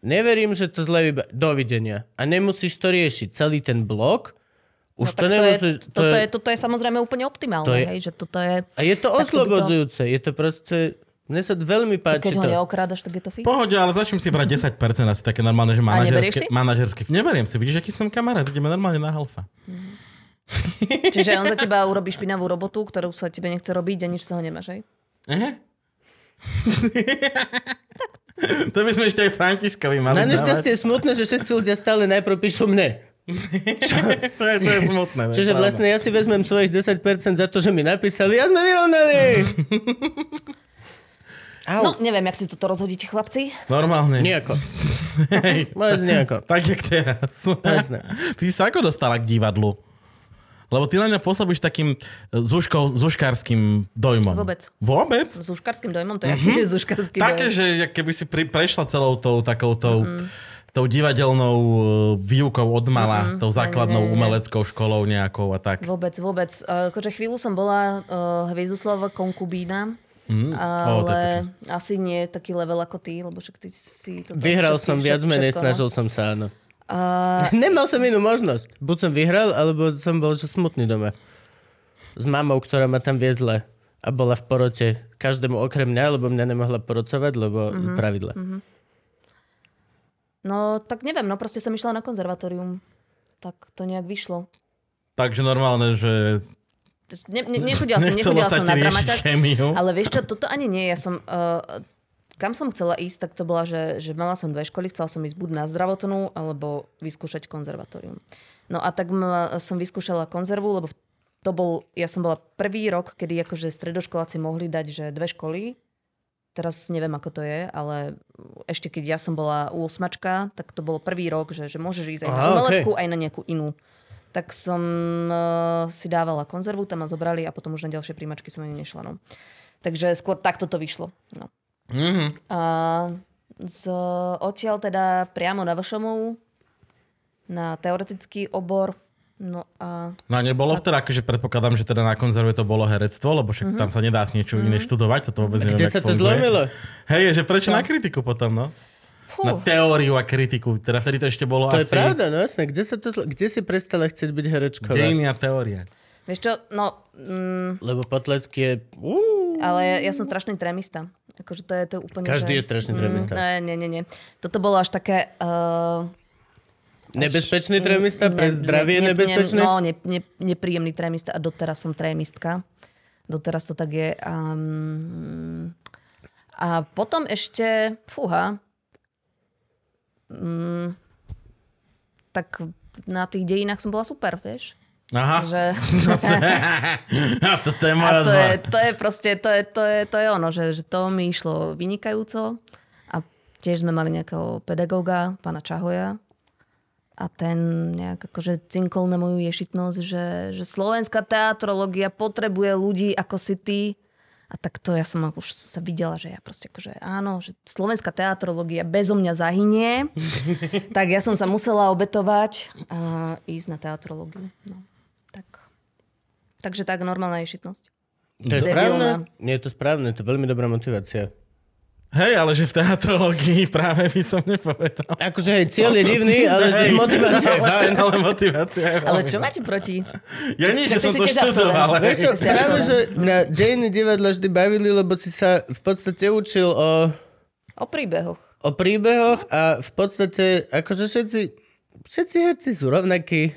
neverím, že to zle vyba... Dovidenia. A nemusíš to riešiť. Celý ten blok, už no, to tak to je, nemusíš... toto, je, toto je samozrejme úplne optimálne, to je- hej, že toto je... A je to by to- oslobodzujúce. Je to proste... Mne sa veľmi páči Keď ho to. neokrádaš, tak je to fit. Pohode, ale začnem si brať 10% asi také normálne, že manažerské. si? manažerské. Neberiem si, vidíš, aký som kamarát, ideme normálne na halfa. Čiže on za teba urobí špinavú robotu, ktorú sa tebe nechce robiť a nič z toho nemáš, hej? Ehe. to by sme ešte aj Františkovi mali Na nešťastie je smutné, že všetci ľudia stále najprv píšu mne. To, je, to je smutné. je Čiže vlastne ja si vezmem svojich 10% za to, že mi napísali, ja sme vyrovnali. Au. No, neviem, jak si toto rozhodíte, chlapci. Normálne. Nejako. Hej. Moc nejako. Tak, jak teraz. Ty si sa ako dostala k divadlu? Lebo ty na mňa pôsobíš takým zuškou, zuškárským dojmom. Vôbec. Vôbec? S uškarským dojmom, to je aký je zuškarský Také, dojm? že keby si pri, prešla celou tou takou tou, tou divadelnou uh, výukou od mala, tou základnou nie, nie, nie. umeleckou školou nejakou a tak. Vôbec, vôbec. Uh, Akože chvíľu som bola uh, Hviezoslava konkubína, Mm. Ale asi nie taký level ako ty, lebo však ty si to... Vyhral všetky- som viac menej, no. snažil som sa, áno. A Nemal som inú možnosť. Buď som vyhral, alebo som bol že smutný doma. S mamou, ktorá ma tam viezla a bola v porote každému okrem mňa, lebo mňa nemohla porocovať, lebo mm-hmm. pravidla. Mm-hmm. No, tak neviem, no proste som išla na konzervatórium. Tak to nejak vyšlo. Takže normálne, že Ne, ne, nechodila som, nechodila som na dramaťak, ale vieš čo, toto ani nie. Ja som, uh, kam som chcela ísť, tak to bola, že, že mala som dve školy, chcela som ísť buď na zdravotnú, alebo vyskúšať konzervatórium. No a tak m, som vyskúšala konzervu, lebo to bol, ja som bola prvý rok, kedy akože stredoškoláci mohli dať, že dve školy teraz neviem, ako to je, ale ešte keď ja som bola u osmačka, tak to bol prvý rok, že, že môžeš ísť aj na umeleckú, okej. aj na nejakú inú. Tak som uh, si dávala konzervu, tam ma zobrali a potom už na ďalšie príjmačky som ani nešla. No. Takže skôr takto to vyšlo. No. Mhm. A z, odtiaľ teda priamo na Vršomovú, na teoretický obor. No a No a nebolo teda, akože predpokladám, že teda na konzerve to bolo herectvo, lebo však tam sa nedá s niečo iné študovať, toto vôbec neviem, Kde sa to zlomilo? Hej, že prečo na kritiku potom, no? fú, Na teóriu a kritiku, teda vtedy to ešte bolo To asi je pravda, no jasné. Kde, sa to zlo... Kde si prestala chcieť byť herečková? dejiny a teória. vieš čo, no, mm, Lebo potlesk je... Uú, ale ja, ja som strašný trémista. Akože to je to úplne... Každý že... je strašný. Mm, nie, nie, nie. Toto bolo až také... Uh, nebezpečný trémista? Pre zdravie ne, nebezpečné? Ne, no, ne, ne, nepríjemný trémista a doteraz som trémistka. Doteraz to tak je. Um, a potom ešte, fúha, mm, tak na tých dejinách som bola super, vieš. Aha. Že, a toto je a moja to je, to je proste, to je, to je, to je ono, že, že to mi išlo vynikajúco a tiež sme mali nejakého pedagóga, pána Čahoja a ten nejak akože cinkol na moju ješitnosť, že, že slovenská teatrológia potrebuje ľudí ako si ty a tak to ja som už sa videla, že ja proste akože áno, že slovenská teatrológia bezo mňa zahynie, tak ja som sa musela obetovať a ísť na teatrológiu. No, tak. Takže tak, normálna ješitnosť. To je Debilná. správne? Nie je to správne, to je veľmi dobrá motivácia. Hej, ale že v teatrológii práve by som nepovedal. Akože hej, cieľ je divný, ale motivácia je fajn. Ale motivácia je Ale čo máte proti? Ja nie, že som si to študoval. Vieš čo, práve, že na dejiny divadla vždy bavili, lebo si sa v podstate učil o, O príbehoch. o príbehoch a v podstate, akože všetci, všetci herci sú rovnakí.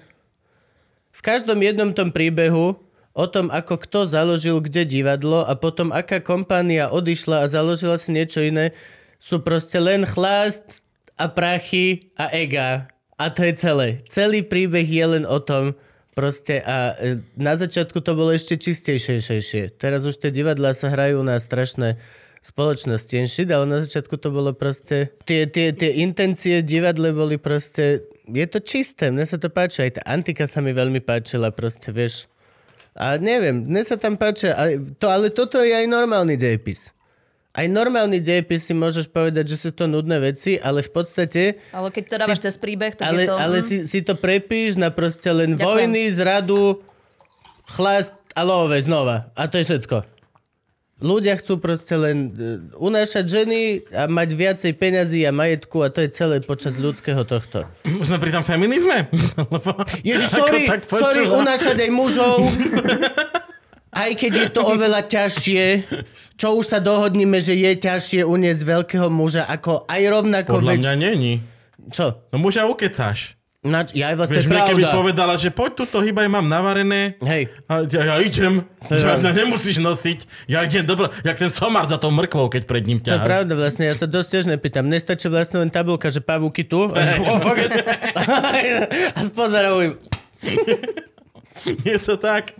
V každom jednom tom príbehu o tom, ako kto založil kde divadlo a potom aká kompánia odišla a založila si niečo iné, sú proste len chlast a prachy a ega. A to je celé. Celý príbeh je len o tom proste a e, na začiatku to bolo ešte čistejšie. Teraz už tie divadlá sa hrajú na strašné spoločnosti shit, ale na začiatku to bolo proste... Tie, tie, tie intencie divadle boli proste... Je to čisté, mne sa to páči. Aj tá antika sa mi veľmi páčila, proste, vieš. A neviem, mne sa tam páči, ale, to, ale toto je aj normálny dejepis. Aj normálny dejepis si môžeš povedať, že sú to nudné veci, ale v podstate... Ale keď to dávaš cez príbeh, tak Ale, je to... ale mm, si, si to prepíš na proste len Ďakujem. vojny, zradu, chlast a love znova. A to je všetko. Ľudia chcú proste len uh, unášať ženy a mať viacej peňazí a majetku a to je celé počas ľudského tohto. Už sme pri tom feminizme? Lebo- Ježiš, sorry, sorry, unášať aj mužov. Aj keď je to oveľa ťažšie, čo už sa dohodníme, že je ťažšie uniesť veľkého muža ako aj rovnako... Podľa väč- mňa není. Čo? No muža ukecáš. Na, ja aj to Vieš, mne keby povedala, že poď túto hýba, mám navarené. Hej. A ja, ja idem. Ja, mňa nemusíš nosiť. Ja idem, dobro, jak ten somar za tou mrkvou, keď pred ním To je ťaháš. pravda vlastne, ja sa dosť tiež nepýtam. Nestačí vlastne len tabulka, že pavúky tu. Oh, it. a spozerajú. Je to tak.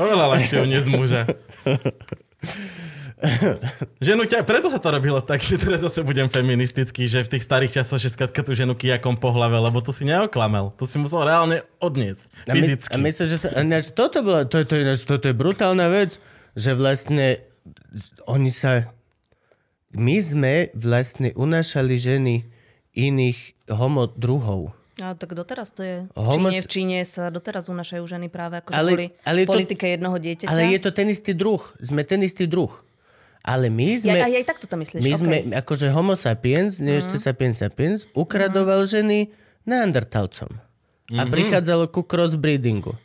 Oveľa ľahšie uniesť muža. ženu ťa, preto sa to robilo tak, že teraz zase budem feministický, že v tých starých časoch, že skatka tú ženu kijakom po hlave, lebo to si neoklamel. To si musel reálne odniesť. A, my, Fyzicky. a myslím, že sa, ináč, toto, bola, to, to, ináč, toto je brutálna vec, že vlastne oni sa... My sme vlastne unášali ženy iných homo druhov. A tak doteraz to je. V Homo- Číne, v Číne sa doteraz unašajú ženy práve ako Ale- kvôli ale je to- politike jednoho dieťaťa. Ale je to ten istý druh. Sme ten istý druh. Ale my Ja, sme... aj, aj takto to myslíš. My okay. sme, akože homo sapiens, nie ešte sapiens sapiens, ukradoval ženy neandertalcom. A prichádzalo ku crossbreedingu.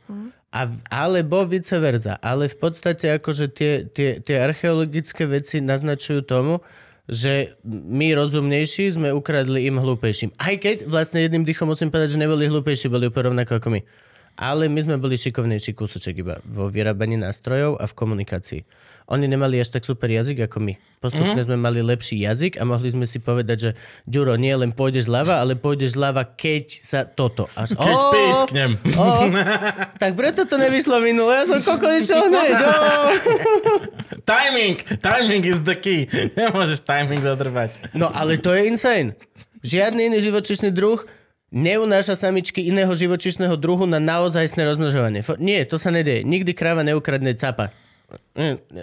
A, v- alebo vice versa. Ale v podstate akože tie, tie, tie archeologické veci naznačujú tomu, že my rozumnejší sme ukradli im hlúpejším. Aj keď vlastne jedným dýchom musím povedať, že neboli hlúpejší, boli úplne rovnako ako my. Ale my sme boli šikovnejší kúsoček iba vo vyrábaní nástrojov a v komunikácii. Oni nemali až tak super jazyk ako my. Postupne Mhm. sme mali lepší jazyk a mohli sme si povedať, že Ďuro, nie len pôjdeš ľava, ale pôjdeš ľava, keď sa toto. Až, Keď Ó, písknem. ó, tak preto to nevyšlo minule. Ja som koko išiel hneď. ó. Timing! Timing is the key. Nemôžeš timing dodržať. No ale to je insane. Žiadny iný živočišný druh neunáša samičky iného živočišného druhu na naozajstné rozmnožovanie. Nie, to sa nedieje. Nikdy kráva neukradne capa.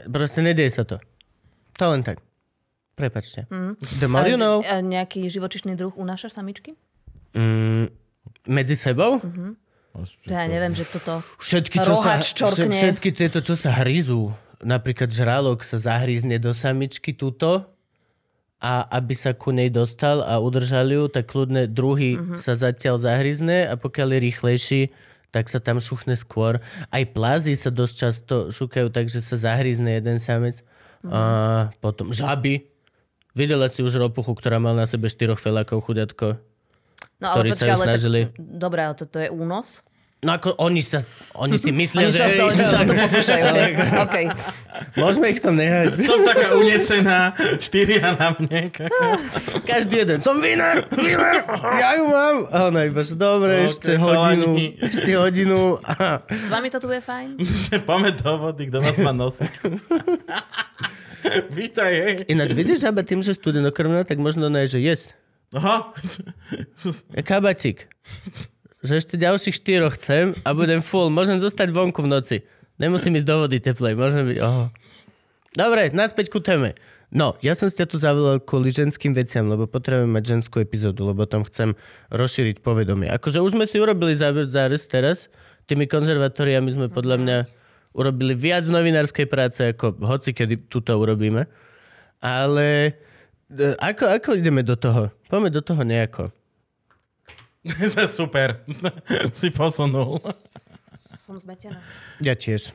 Proste nedieje sa to. To len tak. Prepačte. Mm. The more you know. A nejaký živočišný druh unáša samičky? Mm, medzi sebou? To ja neviem, že toto... Všetky, čo sa, čorkne. všetky tieto, čo sa hryzú. Napríklad žralok sa zahryzne do samičky túto a aby sa ku nej dostal a udržal ju, tak kľudne druhý Mhm. sa zatiaľ zahryzne a pokiaľ je rýchlejší, tak sa tam šuchne skôr. Aj plázy sa dosť často šukajú tak, že sa zahryzne jeden samec. Mhm. A potom žaby. Videla si už ropuchu, ktorá mal na sebe štyroch felákov, chuďatko. No Ktorí sa ju ale snažili. Tak, dobre, ale toto je únos. No ako oni sa, oni si myslia, Oni že... sa, to, oni sa to pokúšajú. hej. OK. Môžeme ich tam nehať. Som taká unesená, štyria na mne. Každý jeden. Som winner, winner, ja ju mám. A ona iba, že dobre, Ok, ešte hodinu, ešte hodinu. Aha. S vami to tu bude fajn? Poďme do vody, kto vás má nosiť. Vítaj, hej. Ináč vidíš žaba tým, že studenokrvná, tak možno ona je, že yes. Aha. Kabatík. Že ešte ďalších štyroch chcem a budem full. Môžem zostať vonku v noci. Nemusím ísť do vody teplej. Môžem byť, oho. Dobre, naspäť ku téme. No, ja som si ťa tu zavolal kvôli ženským veciam, lebo potrebujem mať ženskú epizódu, lebo tam chcem rozšíriť povedomie. Akože už sme si urobili zárez teraz. Tými konzervatóriami sme podľa mňa urobili viac novinárskej práce, ako hoci kedy tuto urobíme. Ale e, ako, ako ideme do toho? Poďme do toho nejako. Super. si posunul. Som zmetená. Ja tiež.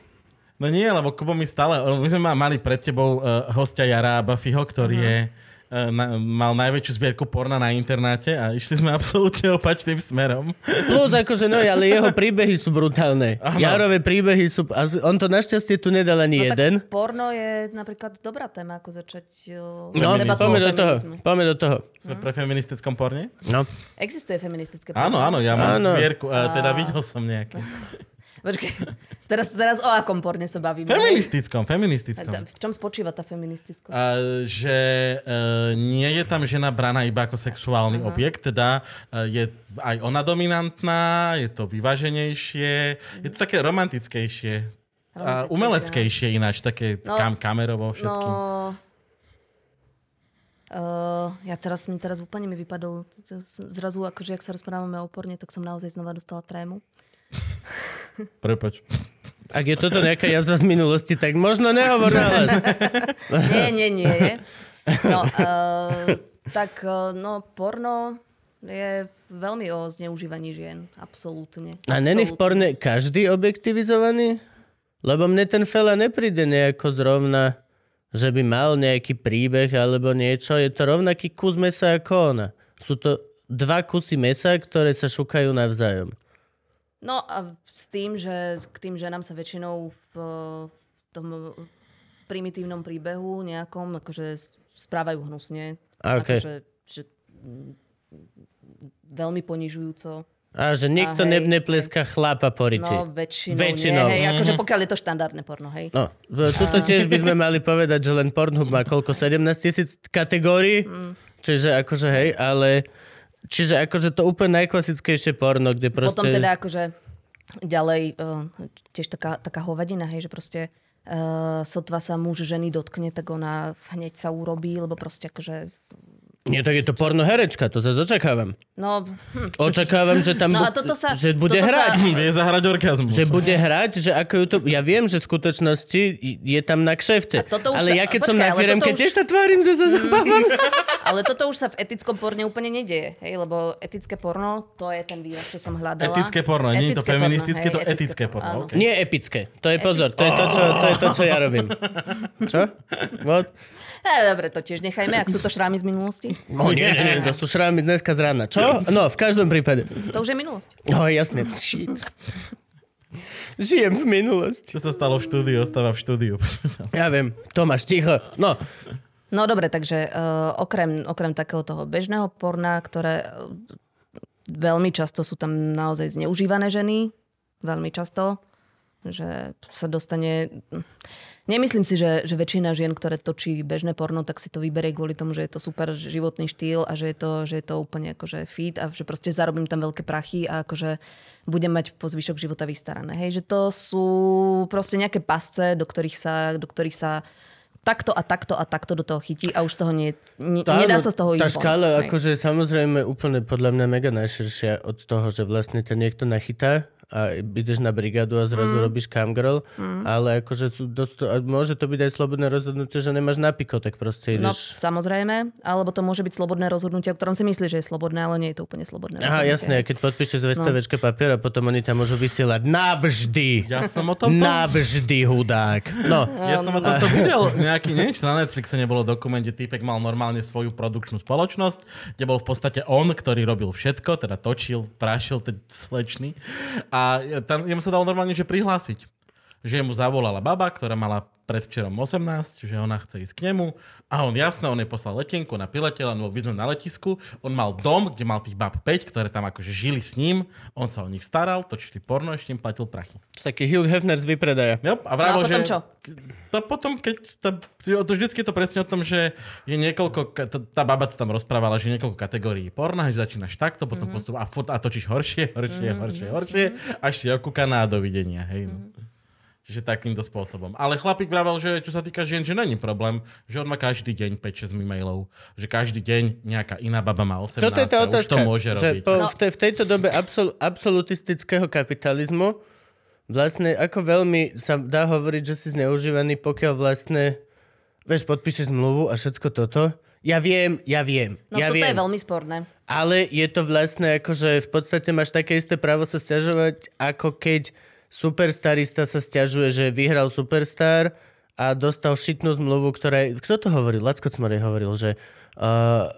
No nie, lebo Kubo mi stále... My sme ma- mali pred tebou uh, hostia Jara Buffyho, ktorý je, uh, na, mal najväčšiu zbierku porna na internáte a išli sme absolútne opačným smerom. Plus akože no, ale jeho príbehy sú brutálne. Áno. Jarové príbehy sú... A on to našťastie tu nedal ani No jeden. tak porno je napríklad dobrá téma, ako začať uh, No, debatu poďme do toho. Poďme do toho. Sme pre feministickom porne? No. Existuje feministické Áno, porno? áno, ja mám Áno. zbierku, uh, teda videl som nejaké. Počkej, teraz, teraz o akom porne sa bavíme? Feministickom, feministickom. Ta- V čom spočíva tá feministická? A, že uh, nie je tam žena braná iba ako sexuálny uh-huh. objekt, teda uh, je aj ona dominantná, je to vyváženejšie, je to také romantickejšie. A umeleckejšie ináč, také No, kam kamerovo všetkým. No... Uh, ja teraz, mi teraz úplne mi vypadol zrazu, akože ak sa rozprávame o porne, tak som naozaj znova dostala trému. Prepač. Ak je toto nejaká jazva z minulosti, tak možno nehovor na hlas. Nie, nie, nie. No, uh, tak uh, no, porno je veľmi o zneužívaní žien. Absolútne. A není v porne každý objektivizovaný? Lebo mne ten fela nepríde nejako zrovna, že by mal nejaký príbeh alebo niečo. Je to rovnaký kus mesa ako ona. Sú to dva kusy mesa, ktoré sa šukajú navzájom. No a s tým, že k tým ženám sa väčšinou v, v tom primitívnom príbehu nejakom akože správajú hnusne. A, okej. Akože, že, mm, veľmi ponižujúco. A že nikto A hej, nepleska chlapa po riti. No väčšinou, Väčšinou. nie. Hej, akože pokiaľ je to štandardné porno, hej. No, tuto tiež by sme mali povedať, že len Pornhub má koľko? 17 tisíc kategórií? Mm. Čiže akože hej, ale... Čiže akože to úplne najklasickejšie porno, kde proste... Potom teda akože ďalej uh, tiež taká, taká hovadina, hej, že proste uh, sotva sa muž ženy dotkne, tak ona hneď sa urobí, lebo proste akože Nie, tak je to porno herečka, to zase očakávam. no, hm. Očakávam, že tam No a toto sa- že bude toto sa- hrať. Vie zahrať orgazmus. Že bude hrať, že ako ju to... Ja viem, že v skutočnosti je tam na kšefte. Ale sa- ja keď počkaj, som na firemke, už- tiež sa tvárim, že sa zabávam. Ale toto už sa v etickom porne úplne nedieje, hej, lebo etické porno, to je ten výraz, čo som hľadala. Etické porno, nie je to Etické feministické, hej, to etické porno, áno. ok. Nie epické. To je pozor, to je to, čo, to je to, čo ja robím. Čo? What? E, dobre, to tiež nechajme, ak sú to šrámy z minulosti. No nie, nie, nie, to sú šrámy dneska z rána. Čo? No, v každom prípade. To už je minulosť. No jasne. Shit. Žijem v minulosti. Čo sa stalo v štúdiu, ostáva v štúdiu. Ja viem, Tomáš, ticho. No, No dobre, takže uh, okrem, okrem takého toho bežného porna, ktoré uh, veľmi často sú tam naozaj zneužívané ženy, veľmi často, že sa dostane... Nemyslím si, že, že väčšina žien, ktoré točí bežné porno, tak si to vyberie kvôli tomu, že je to super životný štýl a že je to, že je to úplne akože fit a že proste zarobím tam veľké prachy a akože budem mať po zvyšok života vystarané. Hej, že to sú proste nejaké pasce, do ktorých sa, do ktorých sa takto a takto a takto do toho chytí a už z toho nie, nie, Tá, nedá áno, sa z toho Tá ísť von. škála Hej. akože samozrejme úplne podľa mňa mega najširšia od toho, že vlastne ťa niekto nachytá a ideš na brigádu a zrazu mm. robíš camgirl, mm. ale akože sú dosť, môže to byť aj slobodné rozhodnutie, že nemáš na piko, tak proste No ideš... samozrejme, alebo to môže byť slobodné rozhodnutie, o ktorom si myslíš, že je slobodné, ale nie je to úplne slobodné Aha, rozhodnutie. jasné, keď podpíšeš No. z VSTVčka papier a potom oni ťa môžu vysielať navždy. Ja som o tomto... Navždy, hudák. No, Ja som o tomto videl nejaký, neviem, na Netflixe nebolo dokument, kde týpek mal normálne svoju produkčnú spoločnosť, kde bol v podstate on, ktorý robil všetko, teda točil, prašil ten slečný. A tam jemu sa dalo normálne, že prihlásiť. Že mu zavolala baba, ktorá mala predvčerom 18, že ona chce ísť k nemu. A on jasné, on jej poslal letenku na piletela, no my sme na letisku. On mal dom, kde mal tých bab 5, ktoré tam akože žili s ním. On sa o nich staral, točili porno, ešte im platil prachy. taký Hugh Hefner z vypredaja. Yep, a No vravel, a potom že... čo? To potom, keď... To, to vždycky je to presne o tom, že je niekoľko... Tá, tá baba to tam rozprávala, že je niekoľko kategórií porna, že začínaš takto, potom mm-hmm. postup a, furt, a točíš horšie, horšie, mm-hmm. horšie, horšie, až si okúkaná a dovidenia. Hej, no. Čiže takýmto spôsobom. Ale chlapík vravel, že čo sa týka žien, že není problém, že on má každý deň 5-6 e-mailov, že každý deň nejaká iná baba má 18 Toto je tá a už otázka, to môže že robiť. po, No. v, tej, v tejto dobe absol, absolutistického kapitalizmu vlastne ako veľmi sa dá hovoriť, že si zneužívaný, pokiaľ vlastne vieš, podpíšeš zmluvu a všetko toto. Ja viem, ja viem, No ja toto viem. je veľmi sporné. Ale je to vlastne ako, že v podstate máš také isté právo sa stiažovať, ako keď superstarista sa stiažuje, že vyhral Superstar a dostal šitnú zmluvu, ktorá je... Kto to hovoril? Lacko Cmorej hovoril, že uh,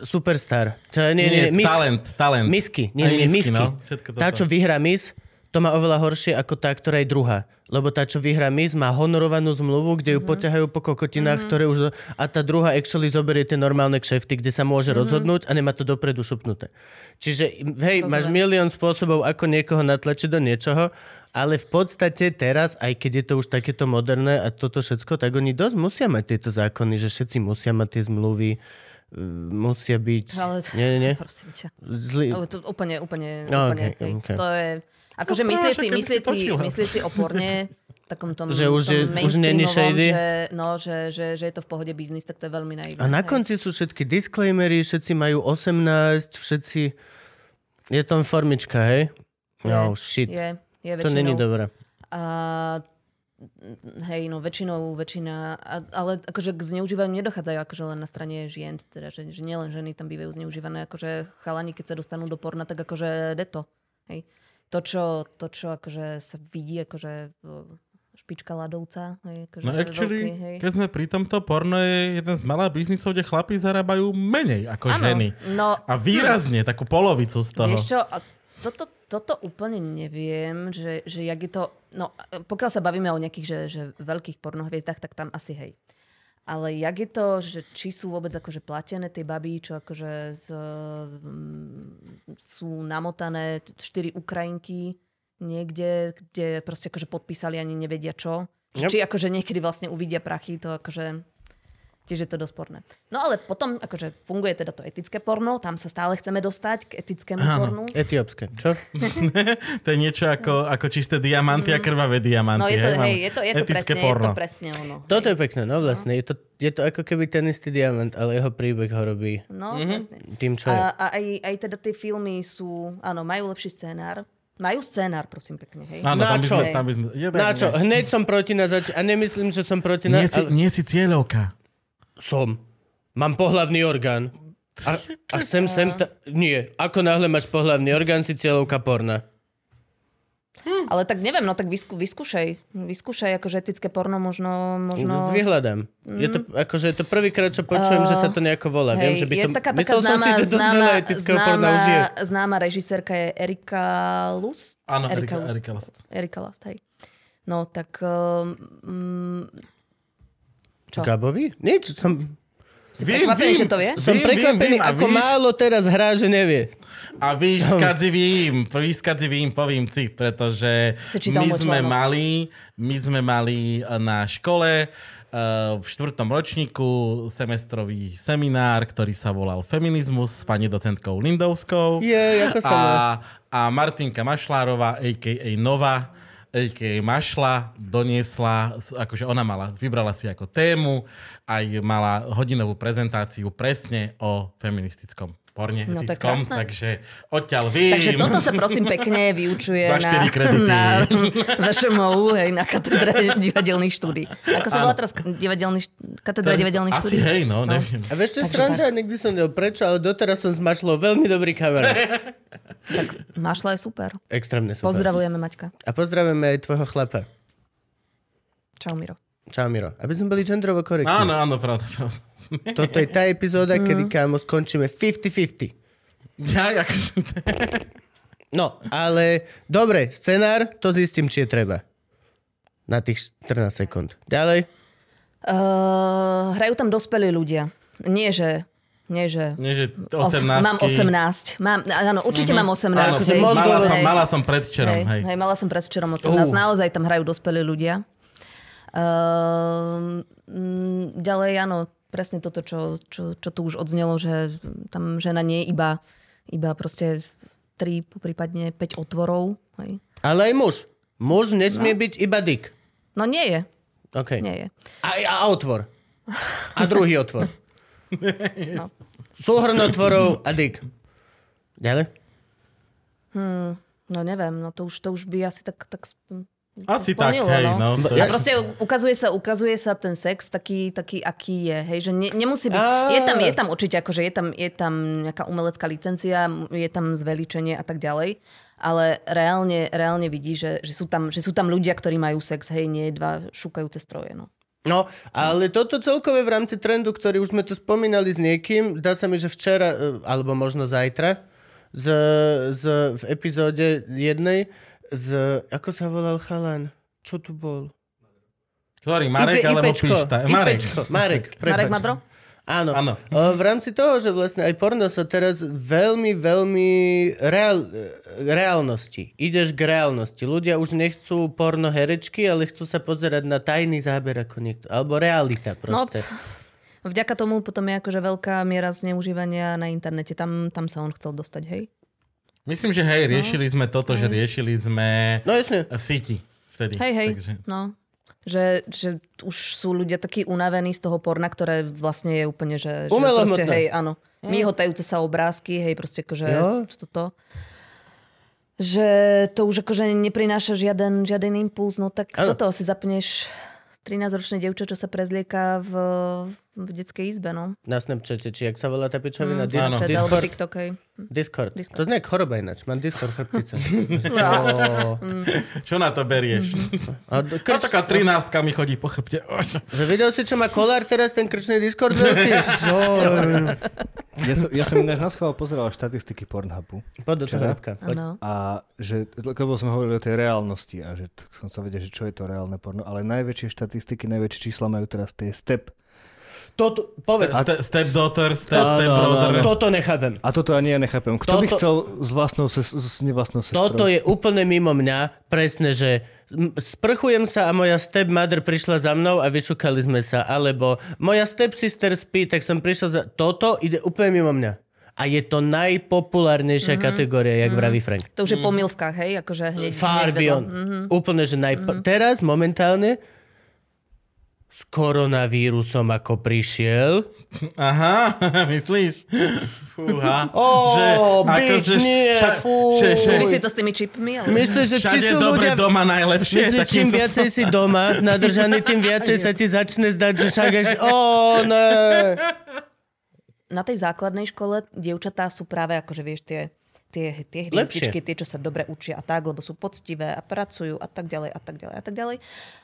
Superstar. To nie, nie, nie, Miss, talent, talent. Misky. Nie, nie, misky, misky. no. Tá, čo vyhrá Miss, to má oveľa horšie ako tá, ktorá je druhá. Lebo tá, čo vyhrá Miss, má honorovanú zmluvu, kde ju Mhm. poťahajú po kokotinách, ktoré už... A tá druhá actually zoberie tie normálne kšefty, kde sa môže Mhm. rozhodnúť a nemá to dopredu šupnuté. Čiže, hej, máš milión spôsobov, ako niekoho natlačiť do niečoho, ale v podstate teraz, aj keď je to už takéto moderné a toto všetko, tak oni dosť musia mať tieto zákony, že všetci musia mať tie zmluvy, uh, musia byť... Ale Nie, nie, nie. prosím ťa. Zlý... To úplne, úplne, No, úplne. hej. okej. To je... Akože No, myslieť myslieť myslieť si o porne, takom tom, Že už tom je- už není shady? Že, no, že, že, že je to v pohode biznis, tak to je veľmi naivné. A na hej. konci sú všetky disclaimery, všetci majú 18, všetci... Je tam formička, hej? No, shit. Je, je to není väčšinou. dobré. A hej, no väčšinou, väčšina, a, ale akože k zneužívaniu nedochádzajú akože len na strane žien, teda, že, že nielen ženy tam bývajú zneužívané, akože chalani, keď sa dostanú do porna, tak akože deto. Hej. To, čo, to, čo akože sa vidí, akože špička ľadovca. Hej, akože No actually, veľký, hej. keď sme pri tomto, porno je jeden z malých biznisov, kde chlapi zarábajú menej ako Áno, ženy. No, A výrazne, takú polovicu z toho. Vieš čo, toto, toto úplne neviem, že, že jak je to... No, pokiaľ sa bavíme o nejakých že, že veľkých pornohviezdách, tak tam asi hej. Ale jak je to, že či sú vôbec akože platené tie babí, čo akože z, mm, sú namotané štyri Ukrajinky niekde, kde proste akože podpísali ani nevedia čo. Yep. Či akože niekedy vlastne uvidia prachy, to akože tiež je to dosť sporné. No ale potom akože funguje teda to etické porno, tam sa stále chceme dostať k etickému pornu. Etiópske. Čo? To je niečo ako, ako čisté diamanty a krvavé diamanty. No je to, hej, hej, je to, je to, etické presne, porno. je to presne ono. Toto je pekné, no vlastne. Je to, je to ako keby ten istý diamant, ale jeho príbeh ho robí No, presne. tým, čo je. A, a aj, aj teda tie filmy sú, áno, majú lepší scénár. Majú scénár, prosím pekne, hej. Áno, Na tam by čo? sme, tam by sme, jeden, Na čo? Hneď som proti na zač... A nemyslím, že som proti na... Nie, si, ale... nie si cieľovka. Som. Mám pohlavný orgán. A, a chcem sem... Ta... Nie. Ako náhle máš pohlavný orgán, si cieľovka porna. Ale tak neviem, no tak vyskú, vyskúšaj. Vyskúšaj, akože etické porno možno... možno... Vyhľadám. Je to, akože je to prvýkrát, čo počujem, že sa to nejako volá. Viem, Hej, že by je to... taká, taká Myslel som známa, si, že dosť známa, veľa etického porna už je. známa, známa režisérka je Erika Lust. Áno, Erika, Lust. Erika Lust. Erika Lust, hej. No, tak... Um, čo? Gabovi? Nič, som, Si prekvapený, že to vie? som prekvapený, a ako víš- málo teraz hrá, že nevie. A výskadzivým, výskadzivým povím si, pretože Si čítal my sme článok. mali, my sme mali na škole eh, v štvrtom ročníku semestrový seminár, ktorý sa volal Feminizmus s pani docentkou Lindovskou. Je, ako sa a, a Martinka Mašlárová, a.k.a. Nova, a.k.a. Mašla, doniesla, akože ona mala, vybrala si ako tému, aj mala hodinovú prezentáciu presne o feministickom porne No to je etickom, krásne. takže odtiaľ vím. Takže toto sa prosím pekne vyučuje na, na VŠMU, hej, na katedre divadelných štúdí. Ako sa volá teraz divadelný, katedra divadelných Asi štúdí? hej, no, neviem. A vieš, čo je sranda? Nikdy som nevedel prečo, ale doteraz som s veľmi dobrý kamarát. Mašla je super. Extrémne super. Pozdravujeme Maťka. A pozdravujeme aj tvojho chlapa. Čau Miro. Čau, Miro. Aby sme boli genderovo korektní. Áno, áno, pravda, pravda. Toto je tá epizóda, Mm. kedy, kámo, skončíme 50-50. Ja, akože... No, ale dobre, scenár, to zistím, či je treba. Na tých 14 sekúnd. Ďalej. Uh, hrajú tam dospelí ľudia. Nie, že... Nie, že... Nie, že Od- 18. Mám 18. Mám, áno, určite mám 18. Áno, hej. mala, som, mala som predvčerom, hej, hej. hej, mala som predvčerom 18. Uh. Naozaj tam hrajú dospelí ľudia. Uh, ďalej, áno, presne toto, čo, čo, čo tu už odznelo, že tam žena nie je iba, iba proste 3, prípadne 5 otvorov. Hej. Ale aj muž. Muž nesmie byť iba dick. No nie je, OK. nie je. A, a otvor. A druhý otvor. No. Súhrn otvorov a dick. Ďalej? No neviem, no to už, to už by asi tak, tak Asi tak, splnilo, hej, no. no. to A je- proste ukazuje sa, ukazuje sa ten sex taký, taký aký je, hej, že ne, nemusí byť, Á. je tam, je tam určite, akože je tam, je tam nejaká umelecká licencia, je tam zveličenie a tak ďalej, ale reálne, reálne vidí, že, že, sú tam, že sú tam ľudia, ktorí majú sex, hej, nie dva šúkajúce stroje, no. No, ale toto celkové v rámci trendu, ktorý už sme tu spomínali s niekým, zdá sa mi, že včera, e, alebo možno zajtra, z, z, v epizóde jednej, z, ako sa volal chalan? Čo tu bol? Ktorý, Marek Ipe- alebo Ipečko, Pišta? Marek. Ipečko, Marek, Marek prepáč. Madro? Áno. Áno. V rámci toho, že vlastne aj porno sa teraz veľmi, veľmi reál, reálnosti. Ideš k reálnosti. Ľudia už nechcú porno herečky, ale chcú sa pozerať na tajný záber ako niekto. Alebo realita No, proste. vďaka tomu potom je akože veľká miera zneužívania na internete, tam, tam sa on chcel dostať, hej. Myslím, že hej, riešili sme toto, že riešili sme No jasne. v síti vtedy. Hej, hej, Takže... no. Že, že už sú ľudia takí unavení z toho porna, ktoré vlastne je úplne, že, že proste, hej, áno. Myhotajúce sa obrázky, hej, proste akože Jo. toto. Že to už akože neprináša žiaden, žiaden impuls, no tak Áno. toto si zapneš 13-ročné dievča, čo sa prezlieka v, v detskej izbe, no. Na Snapchate, či jak sa volá tá pičovina? Mm, Dis- Áno. Discord? TikTok, hej. Discord. Discord. To znie ako choroba ináč. Mám Discord chrbtice. Čo? Čo na to berieš? A d- No krč, taká trinástka mi chodí po chrbte. že videl si, čo má kolár teraz, ten krčný Discord? Čo? Ja som, ja som ináč na schvál pozeral štatistiky Pornhubu. Poď do toho. A že, lebo sme hovorili o tej reálnosti a že som sa vedel, že čo je to reálne porno, ale najväčšie štatistiky, najväčšie čísla majú teraz tie step. Toto, povedz. Ste, step daughter, step, brother. Toto nechápem. A toto ani ja nechápem. Kto by Toto- chcel s vlastnou, ses, s nevlastnou sestrou? Toto je úplne mimo mňa, presne, že sprchujem sa a moja stepmother prišla za mnou a vyšukali sme sa, alebo moja stepsister spí, tak som prišiel za... Toto ide úplne mimo mňa. A je to najpopulárnejšia mm-hmm. kategória, jak vraví Frank. To už je po milvkách, hej, akože hneď, Far hneď beyond. Úplne, že najpo... Teraz momentálne s koronavírusom ako prišiel. Aha, myslíš? Fúha. Ó, bič, nie, fú. že, že, Súvisí to s tými čipmi, ale... Myslíš, že či sú dobre ľudia... doma najlepšie. Myslíš, čím viacej si doma nadržaný, tým viacej sa ti začne zdať, že však až... Ó, ne. na tej základnej škole dievčatá sú práve akože vieš tie tie, tie hviezdičky, tie, čo sa dobre učia a tak, lebo sú poctivé a pracujú a tak ďalej a tak ďalej a tak ďalej.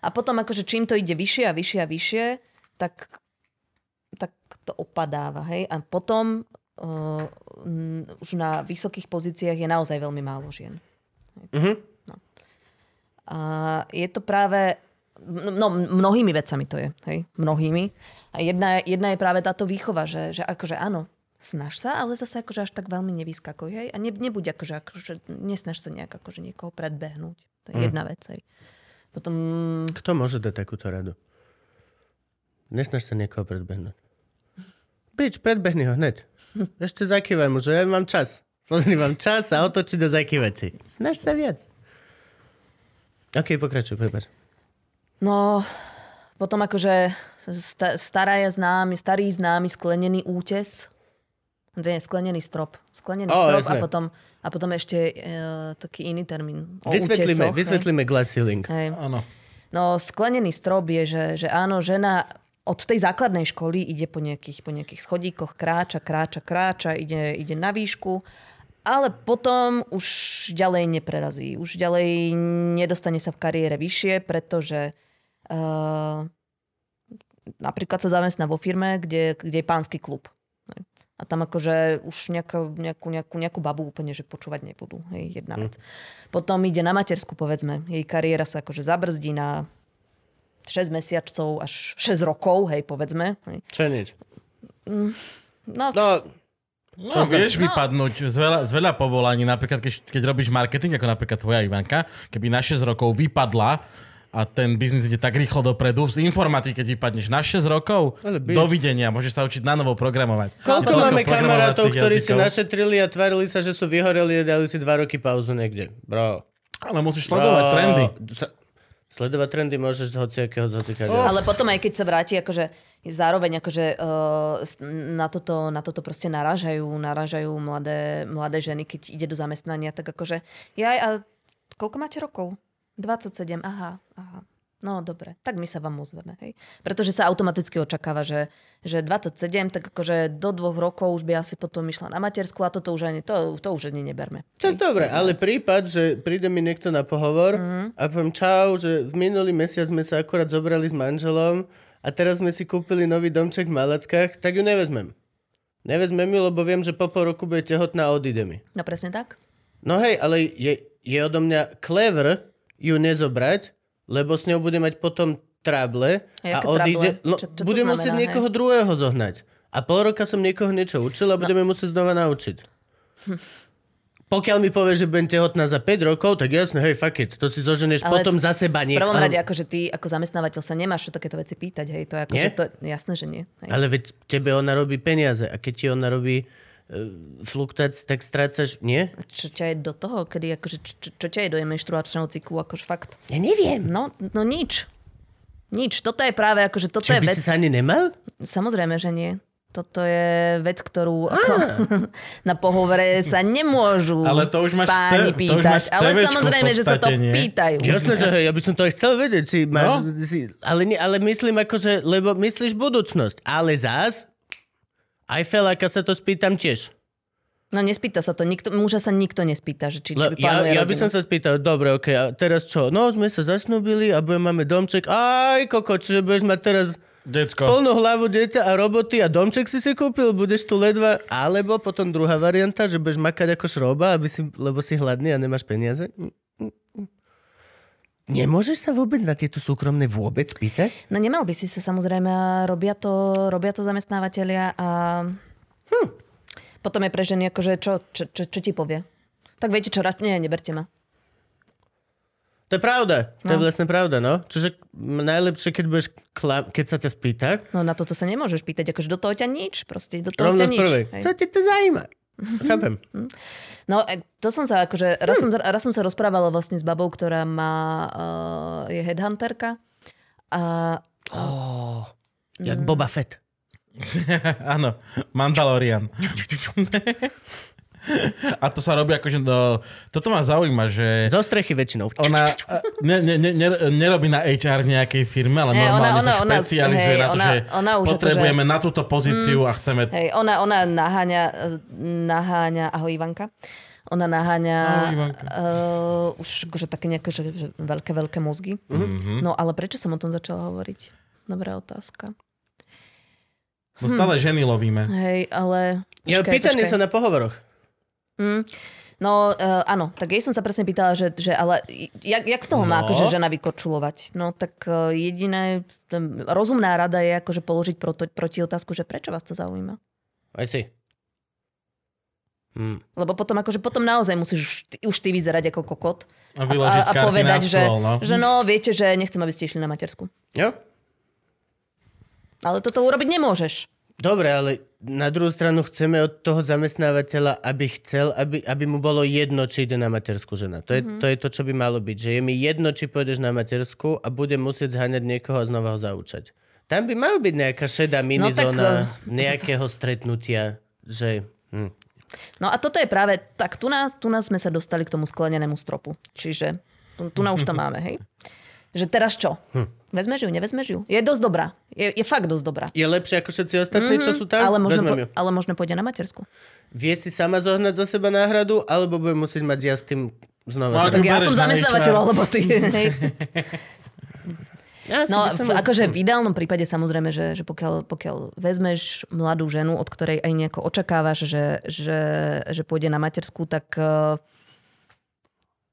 A potom akože čím to ide vyššie a vyššie a vyššie, tak, tak to opadáva. Hej? A potom uh, už na vysokých pozíciách je naozaj veľmi málo žien. Mhm. No. A je to práve, no mnohými vecami to je, hej, mnohými. A jedna, jedna je práve táto výchova, že, že akože áno, snaž sa, ale zase akože až tak veľmi nevyskakuj, hej, a ne, nebuď akože, akože nesnaž sa nejak akože niekoho predbehnúť. To je jedna vec, hej. Potom, Kto môže dať takúto radu? Nesnaž sa niekoho predbehnúť. Bič, predbehni ho hneď. Ešte zakývaj mu, že ja mám čas. Pozri, mám čas a otočiť a zakývať si. Snaž sa viac. OK, pokračuj, prepáč. no, potom akože sta, stará je známy, starý známy sklenený útes, nie, sklenený strop. Sklenený Ó, strop jasné. a potom, a potom ešte e, taký iný termín. O Vysvetlíme, útesoch, vysvetlíme glass ceiling. Hej. Áno. No, sklenený strop je, že, že áno, žena od tej základnej školy ide po nejakých, po nejakých schodíkoch, kráča, kráča, kráča, ide, ide na výšku, ale potom už ďalej neprerazí. Už ďalej nedostane sa v kariére vyššie, pretože uh, napríklad sa zamestná vo firme, kde, kde je pánsky klub. A tam akože už nejakú, nejakú, nejakú, nejakú babu úplne, že počúvať nebudú. Hej, jedna vec. Potom ide na matersku, povedzme. Jej kariéra sa akože zabrzdí na 6 mesiacov až 6 rokov, hej, povedzme. Hej. Čo je nič? No, No, No, vieš vypadnúť z veľa, z veľa povolaní, napríklad keď, keď robíš marketing, ako napríklad tvoja Ivanka, keby na 6 rokov vypadla a ten biznis ide tak rýchlo dopredu, z informatiky, keď vypadneš na 6 rokov, dovidenia, môžeš sa učiť na novo programovať. koľko máme kamarátov, ktorí si jazykov. našetrili a tvarili sa, že sú vyhoreli a dali si dva roky pauzu niekde. Bro. Ale musíš sledovať Bro. trendy. Sa- Sledovať trendy môžeš z hociakého, z hociakého. ale potom aj keď sa vráti, akože zároveň akože uh, na, toto, na toto proste narážajú, narážajú mladé, mladé ženy, keď ide do zamestnania, tak akože, jaj, a koľko máte rokov? 27, aha, aha. No dobre, tak my sa vám ozveme, hej. Pretože sa automaticky očakáva, že, že 27, tak akože do dvoch rokov už by asi potom išla na matersku a toto už ani, to, to už ani neberme. To je dobre, ale prípad, že príde mi niekto na pohovor Mhm. a poviem čau, že v minulý mesiac sme sa akorát zobrali s manželom a teraz sme si kúpili nový domček v Malackách, tak ju nevezmem. Nevezmem ju, lebo viem, že po pol roku bude tehotná a odíde mi. No presne tak. No hej, ale je, je odo mňa clever ju nezobrať, lebo s ňou bude mať potom trable A a odíde... trable? No, Čo- čo budem znamená, musieť hej? niekoho druhého zohnať. A pol roka som niekoho niečo učil a budeme musieť znova naučiť. Pokiaľ mi povie, že budem tehotná za 5 rokov, tak jasne, hej, fuck it. To si zoženeš Ale potom za seba V niekoho. prvom rade, akože ty ako zamestnávateľ sa nemáš takéto veci pýtať, hej, to je akože, Nie? to, jasné, že nie. Hej. Ale veď tebe ona robí peniaze a keď ti ona robí fluktáci, tak strácaš... Nie? Čo ťa je do toho, kedy akože, čo, čo, ťa je do menštruačného cyklu, akože fakt? Ja neviem. No, no nič. Nič. Toto je práve akože, toto Čiže je by vec... si sa ani nemal? Samozrejme, že nie. Toto je vec, ktorú ako, na pohovore sa nemôžu Ale to už máš páni C- to už máš pýtať. Ale samozrejme, že sa to nie? pýtajú. Jasné, že hej, ja by som to aj chcel vedieť. Si, máš, No. si, ale, nie, ale myslím akože, lebo myslíš budúcnosť. Ale zás, aj feláka sa to spýtam tiež. No nespýta sa to. Nikto, muža sa nikto nespýta, že či, či Le, ja, plánuje ja by som sa spýtal, dobre, ok, a teraz čo? No, sme sa zasnúbili a budeme máme domček. Aj, koko, čiže budeš mať teraz Decko. plnú hlavu dieťa a roboty a domček si si kúpil, budeš tu ledva. Alebo potom druhá varianta, že budeš makať ako šroba, aby si, lebo si hladný a nemáš peniaze. Nemôžeš sa vôbec na tieto súkromné vôbec pýtať? No nemal by si sa samozrejme robia to, robia to zamestnávateľia a hm. potom je pre ženy akože čo, čo, čo, čo ti povie? Tak viete čo, nie, neberte ma. To je pravda. To je No. vlastne pravda, no. Čiže najlepšie, keď, budeš kla- keď sa ťa spýta, No na toto sa nemôžeš pýtať, akože do toho ťa nič, proste do toho rovno ťa nič. prvej. hej. Co ti to zaujíma? Chápem. No e, to som sa akože, raz som, raz som sa rozprávala vlastne s babou, ktorá má, uh, je headhunterka a Oh, jak Mm. Boba Fett. Áno, Mandalorian. A to sa robí akože do... Toto ma zaujíma, že Zo strechy väčšinou. ona ne, ne, ne, ne- nerobí na HR nejakej firme, ale ona- normálne ona- sa ona- špecializuje hej, na to, ona- že ona už potrebujeme akože- na túto pozíciu a chceme... Hej, ona, ona naháňa, naháňa, ahoj Ivanka, ona naháňa Ahoj, uh, už akože také nejaké že, že veľké, veľké mozgy. Mhm. No ale prečo som o tom začala hovoriť? Dobrá otázka. No stále ženy lovíme. Hej, ale... Ja, počkaj, pýtanie počkaj. sa na pohovoroch. Mm. No, uh, áno, tak jej som sa presne pýtala, že, že ale jak, jak z toho má No. akože žena vykorčulovať? No tak uh, jediné, ten, rozumná rada je akože položiť proto, proti otázku, že prečo vás to zaujíma? Aj si. Hm. Lebo potom, akože potom naozaj musíš už ty, už ty vyzerať ako kokot. A vyložiť karty povedať, na že, stôl, no. že no, viete, že nechcem, aby ste išli na matersku. Jo? Ale toto urobiť nemôžeš. Dobre, ale na druhú stranu chceme od toho zamestnávateľa, aby chcel, aby, aby mu bolo jedno, či ide na matersku žena. To je, Mhm. to je to, čo by malo byť. Že je mi jedno, či pôjdeš na matersku a budem musieť zháňať niekoho a znova ho zaučať. Tam by mal byť nejaká šedá minizóna tak, nejakého stretnutia, že... Hm. No a toto je práve, tak tu na, tu na sme sa dostali k tomu sklenenému stropu. Čiže tu, tu na už to máme, hej? Že teraz čo? Hm. Vezmeš ju, nevezmeš ju? Je dosť dobrá. Je, je fakt dosť dobrá. Je lepšie ako všetci ostatní, čo sú tam? Mhm, ale, možno po, ale možno pôjde na matersku. Vie si sama zohnať za seba náhradu, alebo budem musieť mať ja s tým No, znova. ak Tak ja som zamestnávateľ, alebo ty. Hej. Ja No, v, akože v ideálnom prípade samozrejme, že, že pokiaľ, pokiaľ vezmeš mladú ženu, od ktorej aj nejako očakávaš, že, že, že pôjde na matersku, tak uh,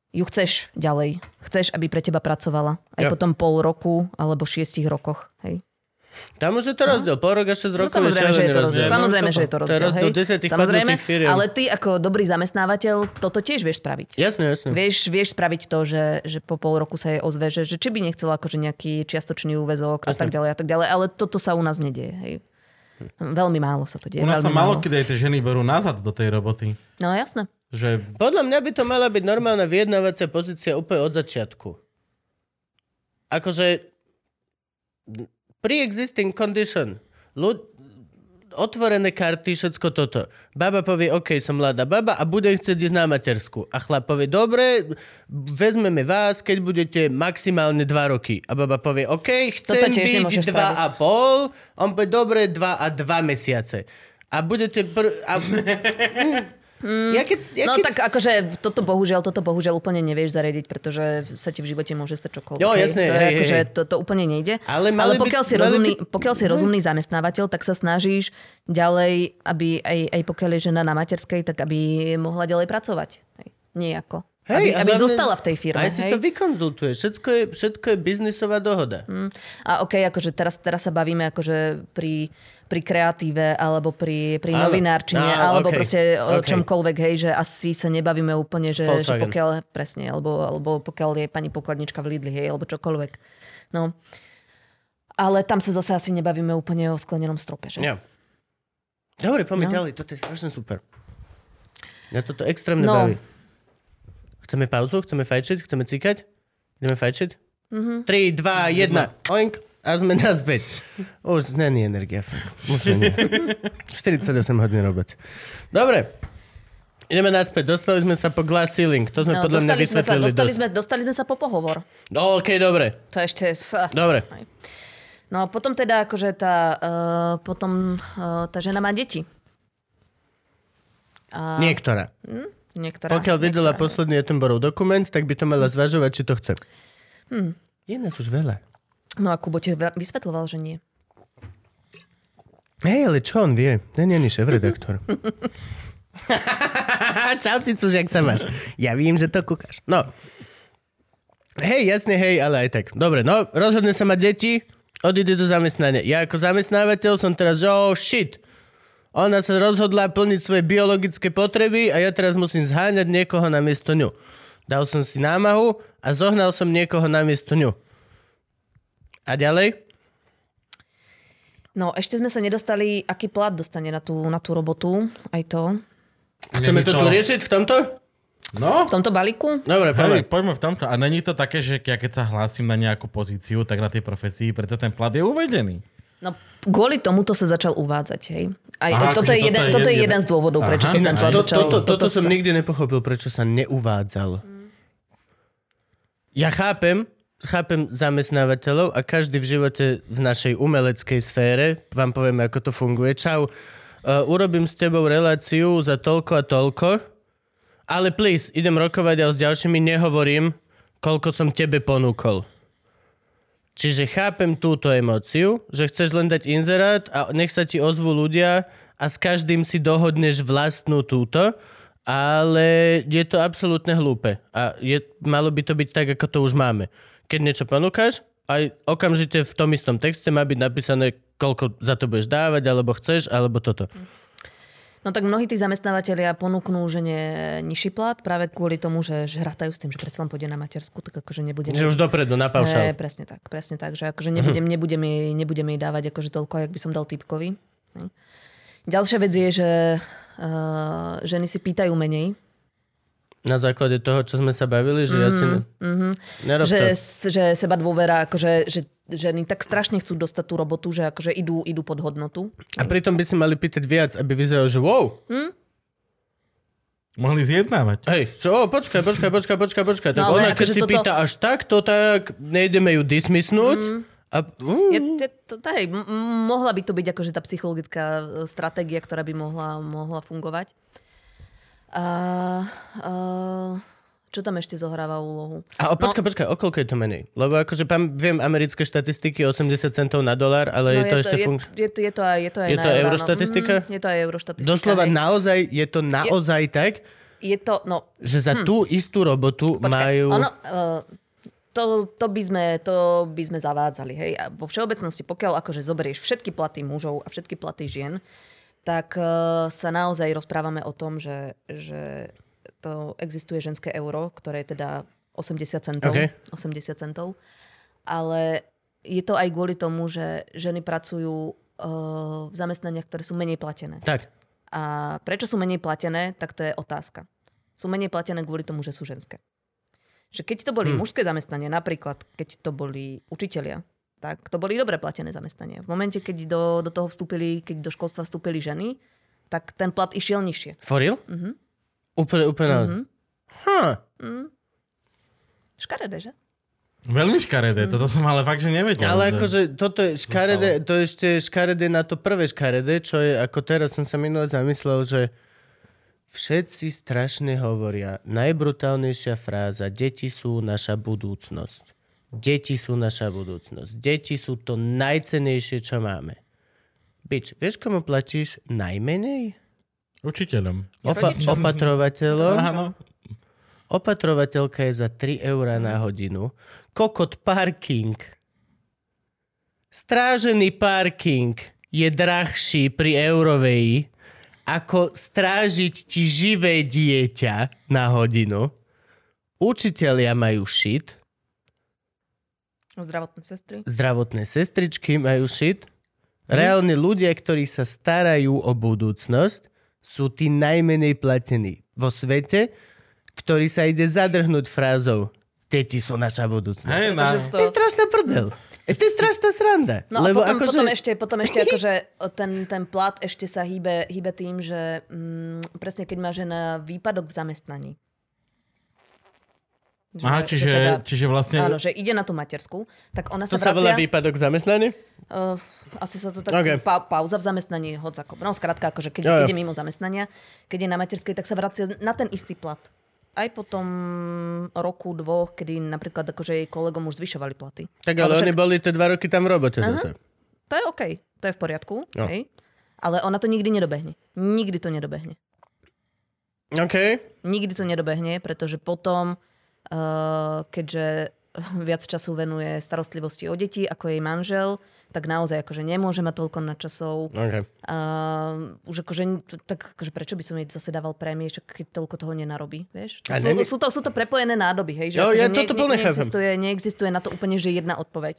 ju chceš ďalej. Chceš, aby pre teba pracovala. Aj Ja. po tom pol roku alebo šiestich rokoch. Hej. Tam už je to rozdiel. Pol rok a 6 No, rokov samozrejme, že je to rozdiel. rozdiel. Samozrejme, No, že je to rozdiel. hej. Samozrejme, ale ty ako dobrý zamestnávateľ toto tiež vieš spraviť. Jasne, jasne. Vieš, vieš spraviť to, že, že po pol roku sa jej ozve, že, že či by nechcela akože nejaký čiastočný úvezok a tak ďalej a tak ďalej, ale toto sa u nás nedieje. Hej. Veľmi málo sa to deje. U nás sa málo málo. kedy aj tie ženy berú nazad do tej roboty. No jasné. Že Podľa mňa by to mala byť normálna vyjednávacia pozícia úplne od začiatku. Akože pre-existing condition. Ľud... Otvorené karty, všetko toto. Baba povie, OK, som mladá baba a budem chcieť ísť na matersku. A chlap povie, dobre, vezmeme vás, keď budete maximálne dva roky. A baba povie, OK, chcem byť dva spraviť. a pol. On povie, dobre, dva a dva mesiace. A budete... Pr- a... ja keď, ja No keď... tak akože toto bohužiaľ, toto bohužiaľ úplne nevieš zariadiť, pretože sa ti v živote môže stať čokoľvek. Jo, hej. jasné, to, je hej, akože, hej. to, to úplne nejde. Ale by- pokiaľ, si mali rozumný, by- pokiaľ si rozumný zamestnávateľ, tak sa snažíš ďalej, aby aj, aj pokiaľ je žena na materskej, tak aby mohla ďalej pracovať. Hej. Nejako. aby, a aby hlavne zostala v tej firme. Aj si hej? to vykonzultuješ. Všetko je, všetko je biznisová dohoda. Mm. A OK, akože teraz, teraz sa bavíme akože pri, pri kreatíve alebo pri, pri Áno. novinárčine Á, alebo OK, proste o OK. čomkoľvek, hej, že asi sa nebavíme úplne, že, že pokiaľ, presne, alebo, alebo pokiaľ je pani pokladnička v Lidli, hej, alebo čokoľvek. No. Ale tam sa zase asi nebavíme úplne o sklenenom strope, že? Ja. Dobre, poďme No. ďalej. Toto je strašne super. Ja toto extrémne No. baví. Chceme pauzu? Chceme fajčiť? Chceme cikať? Ideme fajčiť? Mm-hmm. 3, 2, 1. Oink. A sme naspäť. Už není energia. Už není. 48 hodín robiť. Dobre. Ideme naspäť. Dostali sme sa po glass ceiling. To sme No, podľa mňa dostali, sme sa, vysvetlili dostali, dosť. sme, dostali sme sa po pohovor. No, OK, dobre. To ešte... Dobre. No potom teda akože tá, uh, potom uh, tá žena má deti. A Niektorá. niektorá, Pokiaľ videla niektorá, posledný Attenborough dokument, tak by to mala zvažovať, či to chce. Hmm. Je nás už veľa. No a Kubo ti vysvetľoval, že nie. Hej, ale čo on vie? Nie je šéf-redaktor. Čau, Cicuš, jak sa máš? Ja vím, že to kúkaš. No. Hej, jasne, hej, ale aj tak. Dobre, no, rozhodne sa mať deti, odíde do zamestnania. Ja ako zamestnávateľ som teraz, že oh shit, ona sa rozhodla plniť svoje biologické potreby a ja teraz musím zháňať niekoho na miesto ňu. Dal som si námahu a zohnal som niekoho na miesto ňu. A ďalej? No ešte sme sa nedostali, aký plat dostane na tú, na tú robotu, aj to. Chceme Není to tu riešiť v tomto? No, V tomto balíku? Dobre, poďme. Hej, poďme v tomto. A není to také, že ja keď sa hlásim na nejakú pozíciu, tak na tej profesii, predsa ten plat je uvedený. No kvôli tomuto sa začal uvádzať, hej. Aj, Aha, toto, akože je jeden, toto je toto je jeden- jeden z dôvodov, prečo Aha, sa ten Ináč, plat to, začal... toto, toto som sa- nikdy nepochopil, prečo sa neuvádzal. Ja chápem, chápem zamestnávateľov a každý v živote v našej umeleckej sfére, vám poviem, ako to funguje. Čau, uh, urobím s tebou reláciu za toľko a toľko Ale please, idem rokovať a s ďalšími nehovorím, koľko som tebe ponúkol. Čiže chápem túto emóciu, že chceš len dať inzerát a nech sa ti ozvú ľudia a s každým si dohodneš vlastnú túto, ale je to absolútne hlúpe. A je, malo by to byť tak, ako to už máme. Keď niečo ponúkaš, aj okamžite v tom istom texte má byť napísané, koľko za to budeš dávať, alebo chceš, alebo toto. No tak mnohí tí zamestnávateľia ponúknú, že nie nižší plat práve kvôli tomu, že, že hrátajú s tým, že predsa len pôjde na matersku, tak akože nebudeme... Že už dopredu, na paušal. presne tak, presne tak, že akože nebudem, nebudem, jej, nebudem jej dávať akože toľko, jak by som dal typkovi. Ďalšia vec je, že uh, ženy si pýtajú menej, Na základe toho, čo sme sa bavili, že ja si... Ne... Nerob že, to. že seba dôvera, akože, že ženy tak strašne chcú dostať tú robotu, že akože idú, idú pod hodnotu. A pritom by si mali pýtať viac, aby vyzeralo, že wow, Mohli zjednávať. hej, čo, počkaj, počkaj, počkaj, počkaj, počkaj. Tak No, ona, keď akože si toto- pýta až takto, tak nejdeme ju dismisnúť. A, mm, Je, je, to, to, hej, m- m- mohla by to byť akože tá psychologická e, stratégia, ktorá by mohla, mohla fungovať. A, a, čo tam ešte zohráva úlohu? a o, počkaj, počkaj, o koľko je to menej? Lebo akože pam, viem americké štatistiky 80 centov na dolár, ale je to ešte No, je, funk... je, to, je, to aj, je to aj Je na to euro, áno. euroštatistika? Mhm, je to aj euroštatistika. Doslova hej. naozaj, je to naozaj tak, Je to, no, že za tú istú robotu Počkaj, majú... Ono, uh, to, to, by sme, to by sme zavádzali. Hej? A vo všeobecnosti, pokiaľ akože zoberieš všetky platy mužov a všetky platy žien, tak uh, sa naozaj rozprávame o tom, že, že to existuje ženské euro, ktoré je teda 80 centov. OK. 80 centov. Ale je to aj kvôli tomu, že ženy pracujú uh, v zamestnaniach, ktoré sú menej platené. Tak, A prečo sú menej platené, tak to je otázka. Sú menej platené kvôli tomu, že sú ženské. Že keď to boli hmm. mužské zamestnanie, napríklad keď to boli učitelia, tak to boli dobre platené zamestnania. V momente, keď do, do toho vstúpili, keď do školstva vstúpili ženy, tak ten plat išiel nižšie. for real? Mhm. Úplne, úplne. Mhm. Huh. Škaredé, že? Veľmi škaredé, toto som ale fakt, že nevedel. Ale že- akože toto je škaredé, to je ešte škaredé na to prvé škaredé, čo je, ako teraz som sa minule zamyslel, že všetci strašne hovoria, najbrutálnejšia fráza, deti sú naša budúcnosť. Deti sú naša budúcnosť. Deti sú to najcenejšie, čo máme. Bič, vieš, komu platíš najmenej? Učiteľom. Opa- opatrovateľom. Áno. Opatrovateľka je za 3 eurá na hodinu. Kokot parking. Strážený parking je drahší pri Eurovej ako strážiť ti živé dieťa na hodinu. Učitelia majú šit, Zdravotné sestry. zdravotné sestričky majú šit. Reálne ľudia, ktorí sa starajú o budúcnosť, sú tí najmenej platení vo svete, ktorý sa ide zadrhnúť frázou Deti sú naša budúcnosť. Pretože To je strašná prdel. E, to je strašná sranda. No Lebo a potom, akože... potom ešte, potom ešte akože ten, ten plat ešte sa hýbe, hýbe tým, že mm, presne keď má žena výpadok v zamestnaní. Že, Aha, čiže, čiže vlastne... Áno, že ide na tú matersku, tak ona To sa sa volá vracia... výpadok zamestnaní? Uh, asi sa to tak... Ok. Okay. Pa, pauza v zamestnaní, hocako. No skrátka, akože keď, Jo, jo. keď je mimo zamestnania, keď je na materskej, tak sa vracia na ten istý plat. Aj po tom roku, dvoch, kedy napríklad akože jej kolegom už zvyšovali platy. Tak ale oni však- boli tie dva roky tam v robote zase. To je OK, to je v poriadku, No. hej? Ale ona to nikdy nedobehne. Nikdy to nedobehne. OK. Nikdy to nedobehne, pretože potom, keďže viac času venuje starostlivosti o deti ako jej manžel, tak naozaj akože nemôže mať toľko nadčasov. okay. Uh, už akože, tak akože prečo by som jej zase dával prémie, keď toľko toho nenarobí, vieš? A Sú, není- sú, to, sú to prepojené nádoby, hej? Že Jo, akože ja toto plne chápem. neexistuje, neexistuje na to úplne, že jedna odpoveď.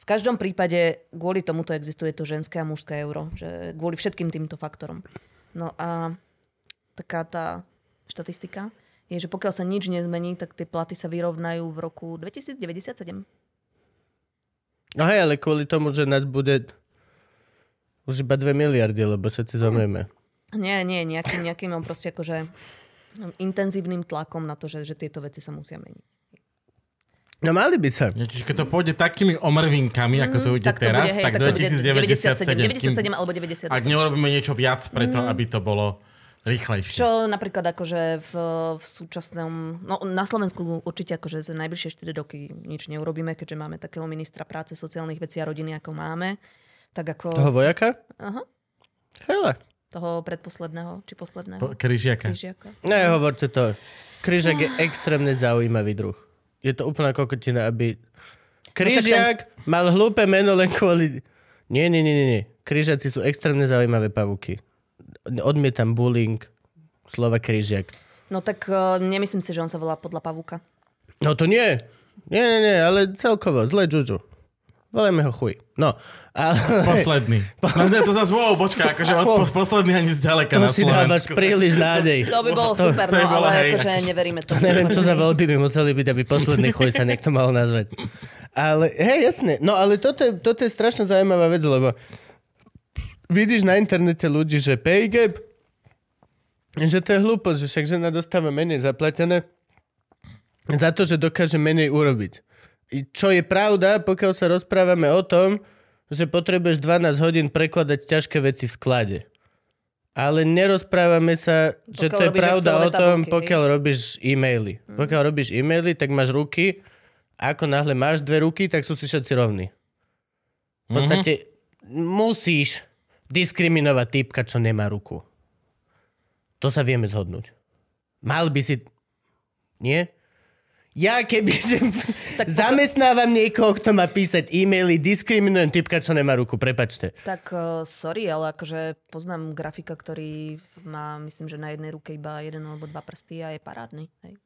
V každom prípade kvôli tomuto existuje to ženské a mužské euro, že kvôli všetkým týmto faktorom. No a taká tá štatistika je, že pokiaľ sa nič nezmení, tak tie platy sa vyrovnajú v roku 2097. No hej, ale kvôli tomu, že nás bude už iba 2 miliardy, lebo všetci zomrieme. Nie, nie, nejakým, nejakým proste akože intenzívnym tlakom na to, že, že tieto veci sa musia meniť. No mali by sa. Ja, Čiže keď to pôjde takými omrvinkami, ako to ide Tak to teraz, bude, hej, tak, tak do to bude 2097. 97, 97 alebo 98. Ak neurobíme niečo viac preto, Mm. aby to bolo Rýchlejšie. Čo napríklad akože v, v súčasnom, no na Slovensku určite akože za najbližšie 4 roky nič neurobíme, keďže máme takého ministra práce, sociálnych vecí a rodiny, ako máme. Tak ako Toho vojaka? Aha. Fela. toho predposledného, či posledného. Po- Kryžiaka. Kryžiaka. Ne, hovorte to. Kryžak je extrémne zaujímavý druh. Je to úplná kokotina, aby... Kryžiak mal hlúpe meno len kvôli... Nie, nie, nie, nie, nie. Kryžiaci sú extrémne zaujímavé pavúky. Odmietam bullying slova kryžiak. No tak uh, nemyslím si, že on sa volá podľa pavúka. No to nie. Nie, nie, nie, ale celkovo, zle Juju. Volajme ho chuj. No, ale... Posledný. No ne, to zase, wow, počkaj, akože od po, posledný ani zďaleka To na si Slovensku. príliš nádej. To by bolo super, to no bola, ale hej, akože neveríme to. Neviem, čo za voľby by museli byť, aby posledný chuj sa niekto mal nazvať. Ale, hej, jasne. No ale toto, je- toto je strašne zaujímavá vec, lebo vidíš na internete ľudí, že pay gap, že to je hlúposť, že však žena dostáva menej zaplatené za to, že dokáže menej urobiť. I Čo je pravda, pokiaľ sa rozprávame o tom, že potrebuješ 12 hodín prekladať ťažké veci v sklade. Ale nerozprávame sa, že Pokiaľ to je pravda o tom, tabulky, hej. pokiaľ robíš e-maily. Pokiaľ robíš e-maily, tak máš ruky. Ako náhle máš dve ruky, tak sú si všetci rovní. V podstate musíš diskriminovať typka, čo nemá ruku. To sa vieme zhodnúť. Mal by si... Nie? Ja keby že Tak zamestnávam niekoho, kto má písať e-maily, diskriminujem typka, čo nemá ruku, prepačte. Tak uh, sorry, ale akože poznám grafika, ktorý má, myslím, že na jednej ruke iba jeden alebo dva prsty a je parádny. Hej.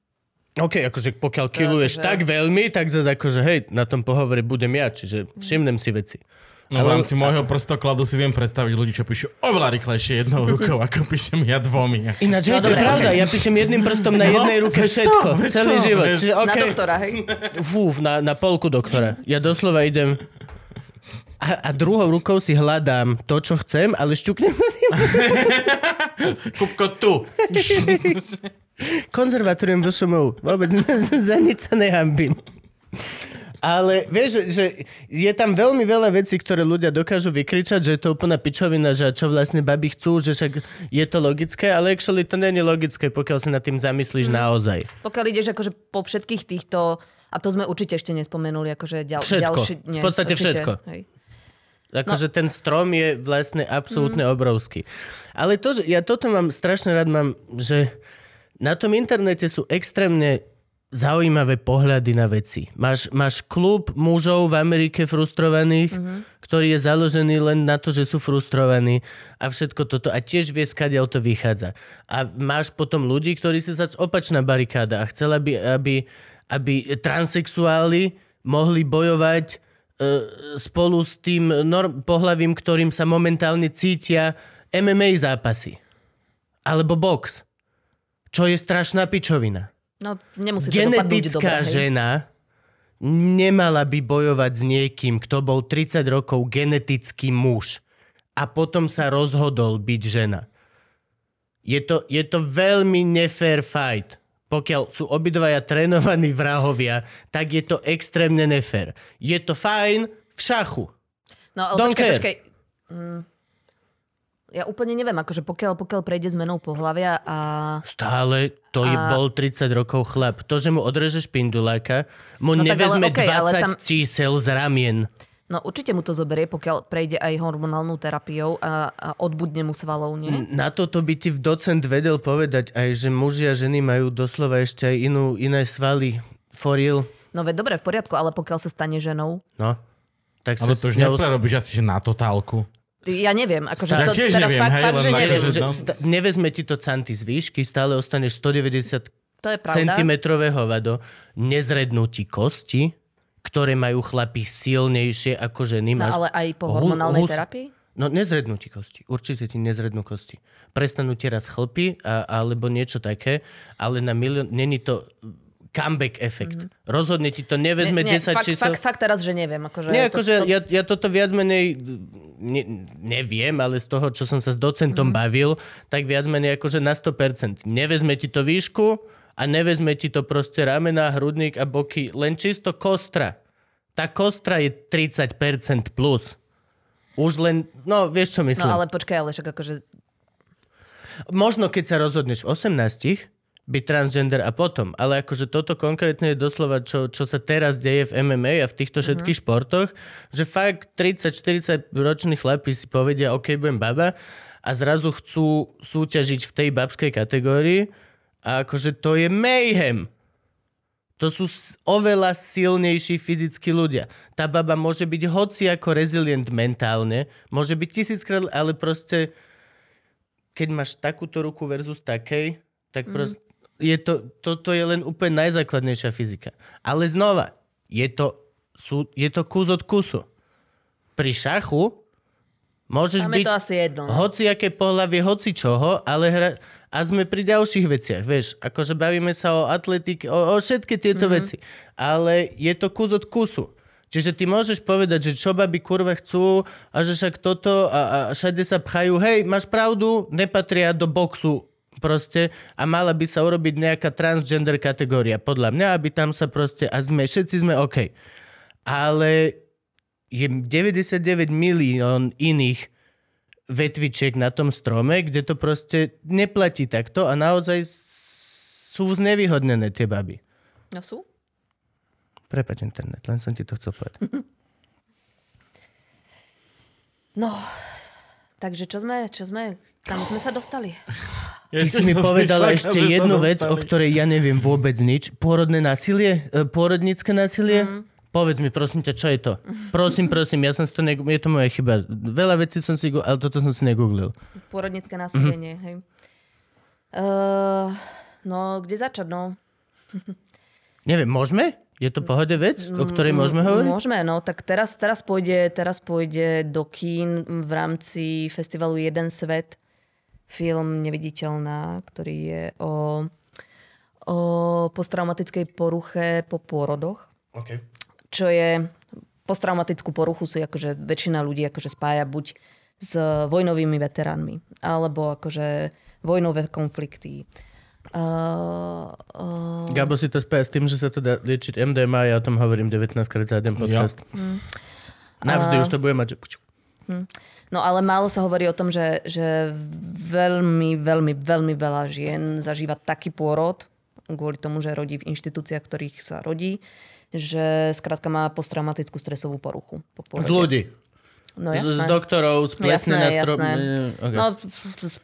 OK, akože pokiaľ kiluješ akože- tak veľmi, tak zase akože hej, na tom pohovore budem ja, čiže všimnem si veci. No v rámci môjho prstokladu si viem predstaviť ľudí, čo píšu oveľa rýchlejšie jednou rukou, ako píšem ja dvomi. Ináč, No no, to je pravda, ja píšem jedným prstom na jednej ruke veď všetko, veď celý to, život. veď- Čiže, Na okay, doktora, hej? Fú, na, na polku doktora. Ja doslova idem a, a druhou rukou si hľadám to, čo chcem, ale šťuknem Kupko tu. konzervatórium v ŠMU. Vôbec za nič sa nehambím. Ale vieš, že, je tam veľmi veľa vecí, ktoré ľudia dokážu vykričať, že je to úplná pičovina, že čo vlastne babi chcú, že však je to logické, ale actually to nie je logické, pokiaľ sa nad tým zamyslíš naozaj. Pokiaľ ideš akože po všetkých týchto, a to sme určite ešte nespomenuli, akože ďal, Všetko. ďalší... V podstate všetko. Hej. Akože no. ten strom je vlastne absolútne mm. obrovský. Ale to, že ja toto mám strašne rád, mám, že na tom internete sú extrémne zaujímavé pohľady na veci. Máš, máš klub mužov v Amerike frustrovaných, mm-hmm. ktorý je založený len na to, že sú frustrovaní a všetko toto. A tiež vie, skadiaľ to vychádza. A máš potom ľudí, ktorí si zač opačná barikáda a chcela by, aby, aby transexuáli mohli bojovať e, spolu s tým norm, pohlavím, ktorým sa momentálne cítia MMA zápasy. Alebo box. Čo je strašná pičovina. No, nemusí to dobre, Genetická hej. žena nemala by bojovať s niekým, kto bol 30 rokov genetický muž a potom sa rozhodol byť žena. Je to, je to veľmi nefair fight. Pokiaľ sú obidvaja trénovaní vrahovia, tak je to extrémne nefér. Je to fajn v šachu. No, ale Don't počkaj, care. počkaj. Mm, ja úplne neviem, akože pokiaľ, pokiaľ prejde zmenou pohľavia a... Stále to je A- bol 30 rokov chlap. To, že mu odrežeš pinduláka, mu No tak ale nevezme ale 20 tam- čísel z ramien. No určite mu to zoberie, pokiaľ prejde aj hormonálnou terapiou a, a odbudne mu svalov, nie? Na toto by ti docent vedel povedať aj, že muži a ženy majú doslova ešte aj inú, iné svaly. For real. No veď dobre, v poriadku, ale pokiaľ sa stane ženou, No. Tak Ale sa to už neprerobíš asi že na totálku. Ja neviem, akože Ja to tiež teraz neviem, fakt, hej, fakt, že neviem. že- že no. nevezme ti to canty z výšky, stále ostaneš 190 To je pravda. centimetrové hovado, nezrednú ti kosti, ktoré majú chlapi silnejšie ako ženy. No Máš ale aj po hormonálnej hus- terapii? No nezrednú ti kosti. Určite ti nezrednú kosti. Prestanú ti raz chlpy a, alebo niečo také, ale na milión... Není to comeback efekt. Mm-hmm. Rozhodne ti to nevezme nie, 10 fakt, čísel. fakt, fakt teraz, že neviem. Akože Nie, to, akože to, ja, ja toto viac menej ne, neviem, ale z toho, čo som sa s docentom mm. bavil, tak viac menej akože na 100%. Nevezme ti to výšku a nevezme ti to proste ramena, hrudník a boky, len čisto kostra. Tá kostra je 30% plus. Už len, no vieš čo myslím. No ale počkaj, ale však akože... Možno keď sa rozhodneš v 18 byť transgender a potom, ale akože toto konkrétne je doslova, čo, čo sa teraz deje v MMA a v týchto všetkých športoch, že fakt 30-40 roční chlapi si povedia, OK, budem baba a zrazu chcú súťažiť v tej babskej kategórii a akože to je mayhem. To sú oveľa silnejší fyzickí ľudia. Tá baba môže byť hoci ako rezilient mentálne, môže byť tisíckrát, ale proste keď máš takúto ruku versus takej, tak proste je to, toto je len úplne najzákladnejšia fyzika. Ale znova, je to, sú, je to kus od kusu. Pri šachu môžeš Tam byť to asi jedno. no. hoci aké pohľavie, hoci čoho, ale hra... a sme pri ďalších veciach, vieš, akože bavíme sa o atletike, o, o všetky tieto mm-hmm. veci, ale je to kus od kusu. Čiže ty môžeš povedať, že čo baby kurva chcú a že však toto a, a všade sa pchajú, hej, máš pravdu, nepatria do boxu proste a mala by sa urobiť nejaká transgender kategória, podľa mňa, aby tam sa proste, a sme, všetci sme OK. Ale je 99 milión iných vetvičiek na tom strome, kde to proste neplatí takto a naozaj sú znevýhodnené tie baby. No sú? Prepač internet, len som ti to chcel povedať. No, takže čo sme, čo sme, kam sme sa dostali? Ty si mi povedala ešte jednu vec, o ktorej ja neviem vôbec nič. Pôrodné násilie? E, Pôrodnícke násilie? Mm. Povedz mi, prosím ťa, čo je to? Prosím, prosím, ja som si to, neg- je to moja chyba. Veľa vecí som si, ale toto som si negooglil. Pôrodnické násilie, nie, hej. Uh, no, kde začať, no? Neviem, môžeme? Je to pohode vec, o ktorej môžeme hovoriť? Môžeme, no tak teraz, teraz, pôjde, teraz pôjde do kín v rámci festivalu Jeden svet film Neviditeľná, ktorý je o, o posttraumatickej poruche po pôrodoch, Okay. čo je posttraumatickú poruchu si akože väčšina ľudí akože spája buď s vojnovými veteránmi, alebo akože vojnové konflikty. Uh, uh, Gabo si to spája s tým, že sa to dá liečiť MDMA, ja o tom hovorím 19 krát za jeden podcast. Navždy už to bude mať, že... No ale málo sa hovorí o tom, že, že veľmi, veľmi, veľmi veľa žien zažíva taký pôrod, kvôli tomu, že rodí v inštitúciách, ktorých sa rodí, že skrátka má posttraumatickú stresovú poruchu. Po Z ľudí. No Z, z jasné. doktorov, z plesne Jasné, na strop. jasné. Okay. No,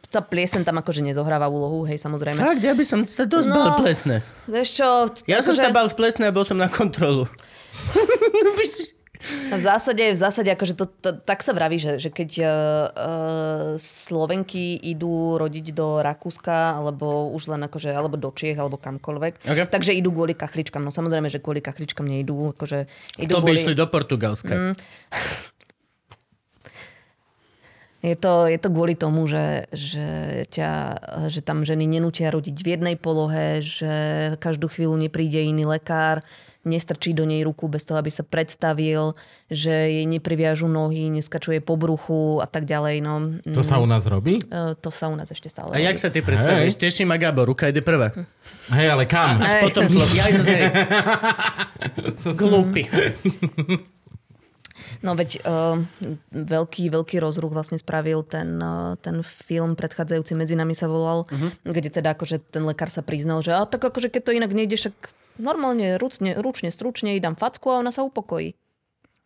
tá pliesen tam akože nezohráva úlohu, hej, samozrejme. Fakt, ja by som sa dosť No. bal plesne. Vieš čo? t- Ja som akože- sa bal v plesne a bol som na kontrolu. V zásade, v zásade akože to, to, tak sa vraví, že, že keď uh, Slovenky idú rodiť do Rakúska, alebo už len akože, alebo do Čiech, alebo kamkoľvek, Ok. takže idú kvôli kachličkám. No samozrejme, že kvôli kachličkám nejdú. Akože idú To by kvôli... išli do Portugalska. Mm. Je to, je to kvôli tomu, že, že, ťa, že tam ženy nenútia rodiť v jednej polohe, že každú chvíľu nepríde iný lekár, nestrčí do nej ruku bez toho, aby sa predstavil, že jej nepriviažu nohy, neskačuje po bruchu a tak ďalej. No, To sa u nás robí? E, to sa u nás ešte stále A jak sa ty predstavíš? Teší ma Gabo, ruka ide prvá. Hej, ale kam? Až Hej. potom. Ja hej. Glúpy. No veď uh, veľký, veľký rozruch vlastne spravil ten, uh, ten film predchádzajúci Medzi nami sa volal, uh-huh. kde teda akože ten lekár sa priznal, že a tak akože keď to inak nejde, však normálne ručne, ručne stručne jej dám facku a ona sa upokojí.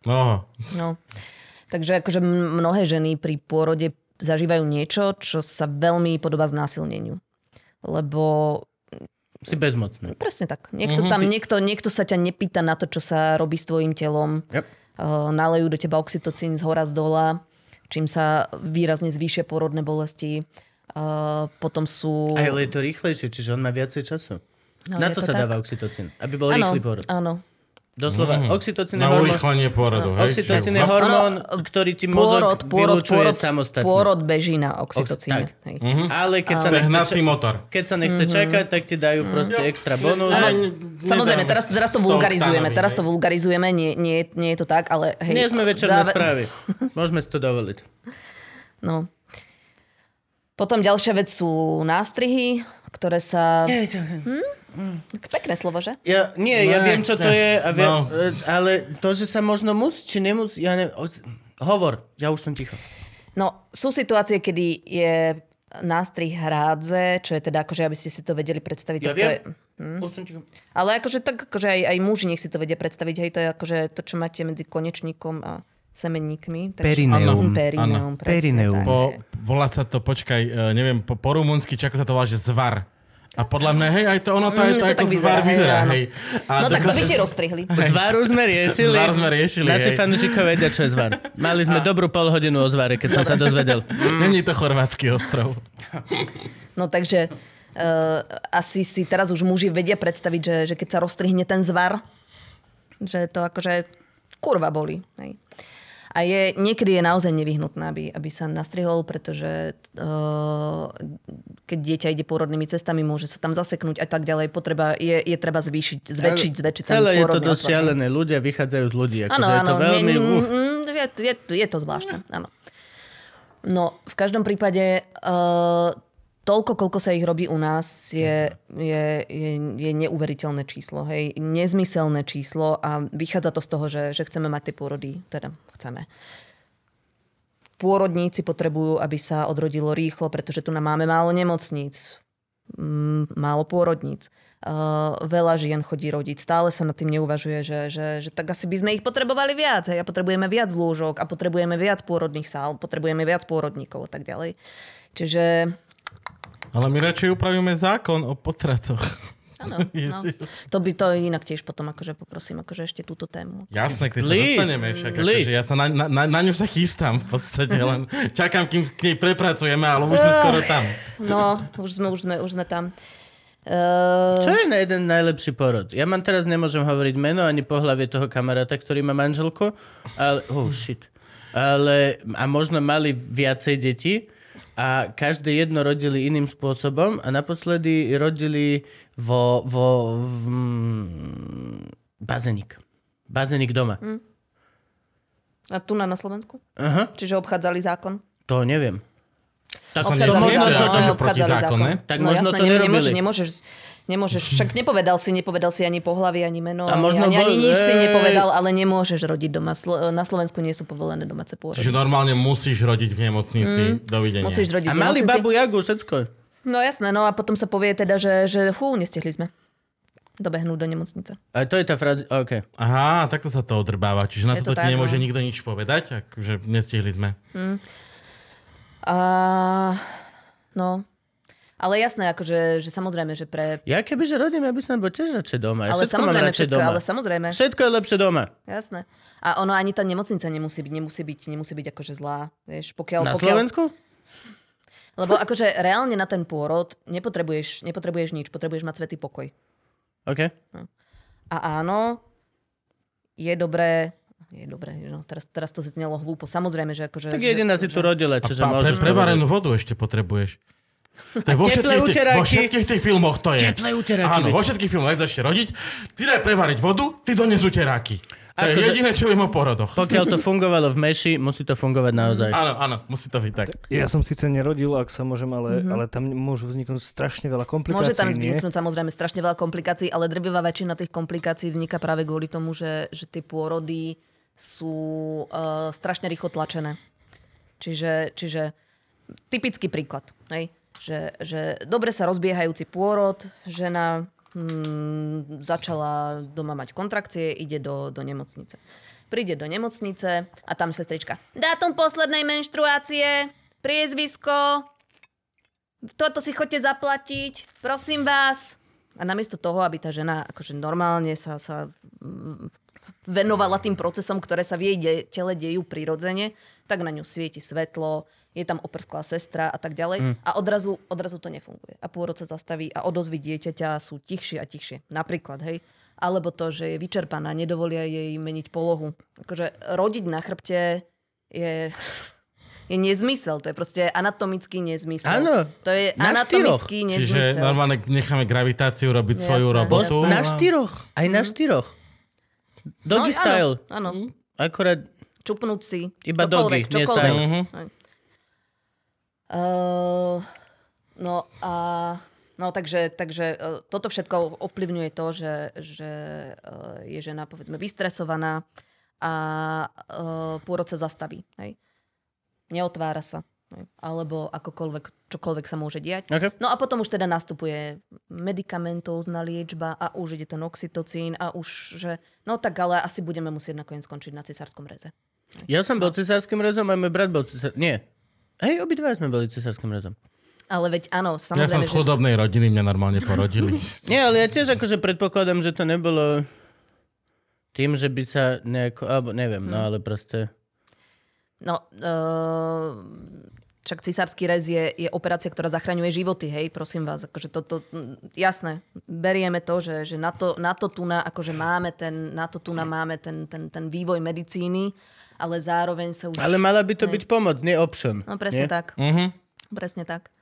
No, No. Takže akože mnohé ženy pri pôrode zažívajú niečo, čo sa veľmi podobá znásilneniu. Lebo Si bezmocný. presne tak. Niekto, tam, niekto, niekto sa ťa nepýta na to, čo sa robí s tvojim telom. Yep. Uh, nalejú do teba oxytocín z hora z dola, čím sa výrazne zvýšia porodné bolesti. Uh, potom sú... Ale je to rýchlejšie, čiže on má viacej času. No, Na je to, to sa tak. dáva oxytocín, aby bol Áno, rýchly porod. áno. Doslova, oxytocín je na hormón, pôrodu, hej? oxytocín je Čiže- hormón, Áno, ktorý ti mozog vylúčuje samostatne. pôrod beží na Ox- oxytocíne. tak. Hej. Ale keď sa To je nechce, motor. keď sa nechce čakať, tak ti dajú proste extra bonus. Ale Samozrejme, teraz, teraz to vulgarizujeme, teraz to vulgarizujeme, nie, nie, nie je to tak, ale hej. Nie sme večerné dáva- správy. Môžeme si to dovoliť. No. Potom ďalšia vec sú nástrihy, ktoré sa... Pekné slovo, že? Ja, nie, ja Ne, viem, čo to ne, je, a viem, no. e, ale to, že sa možno musí, či nemusí, ja neviem. Hovor, ja už som ticho. No, sú situácie, kedy je nástrih hrádze, čo je teda akože, aby ste si to vedeli predstaviť. Ja tak to je, viem. Už som ti... ale akože tak, akože aj, aj muži nech si to vedia predstaviť. Hej, to je akože to, čo máte medzi konečníkom a semenníkmi. Takže- Perineum. Mm, Perineum, presne Perineum. tak. Po, volá sa to, počkaj, e, neviem, po, po rumunsky, či ako sa to volá, že zvar. A podľa mňa, hej, aj to ono to, aj Mm, to, to ako tak vyzerá, zvar hej, vyzerá, áno. hej. A No tak to by ste rozstrihli. Zvaru sme riešili. Zvar sme riešili, Naši hej. fanúšikovia vedia, čo je zvar. Mali sme dobrú polhodinu o zvare, keď som sa dozvedel. Není to chorvátsky ostrov. No takže uh, asi si teraz už muži vedia predstaviť, že, že keď sa roztrihne ten zvar, že to akože kurva boli. Hej. A je, niekedy je naozaj nevyhnutné, aby, aby sa nastrihol, pretože uh, keď dieťa ide pôrodnými cestami, môže sa tam zaseknúť a tak ďalej. Potreba je, je treba zvýšiť, zväčšiť, zväčšiť ten Celé je to šialené. Ľudia vychádzajú z ľudí. Áno, Akože je áno, to veľmi... nie, uh, je, je, je to zvláštne, áno. No, v každom prípade uh, toľko, koľko sa ich robí u nás, je, je, je, je neuveriteľné číslo, hej, nezmyselné číslo a vychádza to z toho, že, že chceme mať tie pôrody, teda chceme. Pôrodníci potrebujú, aby sa odrodilo rýchlo, pretože tu nám máme málo nemocníc, málo pôrodníc. Uh, veľa žien chodí rodiť. Stále sa nad tým neuvažuje, že, že, že tak asi by sme ich potrebovali viac. Hej? A potrebujeme viac lôžok a potrebujeme viac pôrodných sál, potrebujeme viac pôrodníkov a tak ďalej. Čiže Ale my radšej upravíme zákon o potratoch. áno, no. To by to inak tiež potom akože poprosím akože ešte túto tému. Jasné, keď sa dostaneme však. Akože ja sa na, na, na, na ňu sa chystám v podstate, len čakám, kým k nej prepracujeme, ale už sme skoro tam. No, už sme, už sme, už sme tam. Uh, Čo je na jeden najlepší porod? Ja mám teraz, nemôžem hovoriť meno ani pohlavie toho kamaráta, ktorý má manželku, ale... Oh, shit. Ale, a možno mali viacej detí a každé jedno rodili iným spôsobom a naposledy rodili vo, vo v, mm, bazénik. Bazénik doma. Hm. a tu na, na Slovensku? Aha, Čiže obchádzali zákon? to neviem. Tak to nezmie, možno, teda, to, akože to, protizákonné? Tak no, možno jasné, to ne- nerobili. Nemôžeš, nemôžeš, nemôžeš, však nepovedal si, nepovedal si ani pohlavy, ani meno, A ani, možno ani, bol- ani nič si nepovedal, ale nemôžeš rodiť doma. Slo- Na Slovensku nie sú povolené domáce pôrody. Čiže normálne musíš rodiť v nemocnici. Dovidenia. Mm. Musíš rodiť A mali nemocnici. babu Jagu, všetko. No jasné, no a potom sa povie teda, že, že fú, nestihli sme dobehnúť do nemocnice. A to je tá fráza, OK. Aha, takto sa to odrbáva. Čiže na Je to toto ti tak, nemôže no. nikto nič povedať, akože nestihli sme. A no, ale jasné, akože, že samozrejme, že pre... Ja kebyže rodím, ja by som bol tiež radšej doma. Ja Ale všetko mám samozrejme, radšej všetko, doma. ale samozrejme, Všetko je lepšie doma. jasné. A ono ani tá nemocnica nemusí byť, nemusí byť, nemusí byť akože zlá, vieš, pokiaľ... Na pokiaľ Slovensku? Lebo akože reálne na ten pôrod nepotrebuješ, nepotrebuješ nič, potrebuješ mať svetý pokoj. OK. A áno, je dobré, je dobré, no, teraz, teraz to znelo hlúpo. Samozrejme, že akože... Tak že- jediná si tu rodila, čiže môžeš... prevarenú vodu ešte potrebuješ. To je vo, všetkých, tých- vo všetkých tých filmoch to je. Teplé uteráky, Áno, vo všetkých filmoch, ak začne rodiť, ty daj prevariť vodu, ty dones uteráky. To je Akože- jediné, čo viem o porodoch. Pokiaľ to fungovalo v meši, musí to fungovať naozaj. Áno, áno, musí to byť tak. Ja som síce nerodil, ak sa môžem, ale, mm-hmm. ale tam môžu vzniknúť strašne veľa komplikácií. Môže tam nie? vzniknúť samozrejme strašne veľa komplikácií, ale drvivá väčšina tých komplikácií vzniká práve kvôli tomu, že, že tie pôrody sú uh, strašne rýchlo tlačené. Čiže, čiže typický príklad. Hej? Že, že dobre sa rozbiehajúci pôrod, žena hmm, začala doma mať kontrakcie, ide do, do nemocnice. Príde do nemocnice a tam sestrička. Dátum poslednej menštruácie, priezvisko, toto si chodte zaplatiť, prosím vás. A namiesto toho, aby tá žena akože normálne sa, sa mm, venovala tým procesom, ktoré sa v jej de- tele dejú prirodzene, tak na ňu svieti svetlo, je tam oprsklá sestra a tak ďalej. Mm. A odrazu, odrazu to nefunguje. A pôrod sa zastaví a odozvy dieťaťa sú tichšie a tichšie. Napríklad, hej. Alebo to, že je vyčerpaná, nedovolia jej meniť polohu. Akože rodiť na chrbte je, je nezmysel. To je proste anatomický nezmysel. Áno, To je na anatomický Čiže nezmysel. normálne necháme gravitáciu robiť Jasné, svoju Bo, robotu. na štyroch. Aj na štyroch. Doggy No, style. Áno, áno. Akorát Čupnúť si. Iba čokoľvek, doggy, nie čokoľvek. style. Mhm. Hej. Uh, no a no takže, takže uh, toto všetko ovplyvňuje to, že, že uh, je žena povedzme vystresovaná a uh, pôrod sa zastaví. Hej. Neotvára sa. Hej. Alebo akokoľvek, čokoľvek sa môže diať. Okay. No a potom už teda nastupuje medikamentózna liečba a už ide ten oxytocín a už, že no tak ale asi budeme musieť nakoniec skončiť na cisárskom reze. Ja som bol cisárským rezom a môj brat bol cisár... Nie. Hej, obidva sme boli cisárským rezom. Ale veď áno, Ja som samozrejme, z chudobnej rodiny, mňa normálne porodili. Nie, ale ja tiež akože predpokladám, že to nebolo tým, že by sa nejako... Alebo neviem, no ale proste... No, uh, však cisársky rez je, je operácia, ktorá zachraňuje životy, hej, prosím vás. Akože toto, mm, jasné, berieme to, že, že na, to, na to tu na, akože máme ten, na to tu na máme ten, ten, ten vývoj medicíny, ale zároveň sa už... Ale mala by to byť pomoc, nie option. No presne nie? tak. Mhm. Presne tak.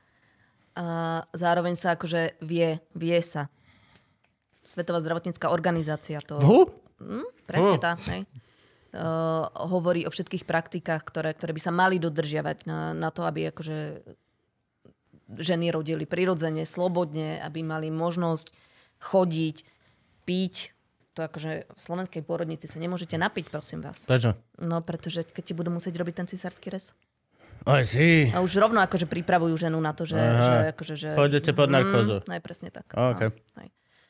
A zároveň sa akože vie, vie sa. Svetová zdravotnícká organizácia to... Hu? Presne Oh. tá, hej. Uh, hovorí o všetkých praktikách, ktoré, ktoré by sa mali dodržiavať na, na to, aby akože ženy rodili prirodzene, slobodne, aby mali možnosť chodiť, piť. To akože v slovenskej pôrodnici sa nemôžete napiť, prosím vás. Prečo? No, pretože keď ti budú musieť robiť ten cisársky rez. Oj, si. A už rovno akože pripravujú ženu na to, že... Aha. že, akože, že Pôjdete pod narkózu. Mm, aj presne tak. OK. No, hej.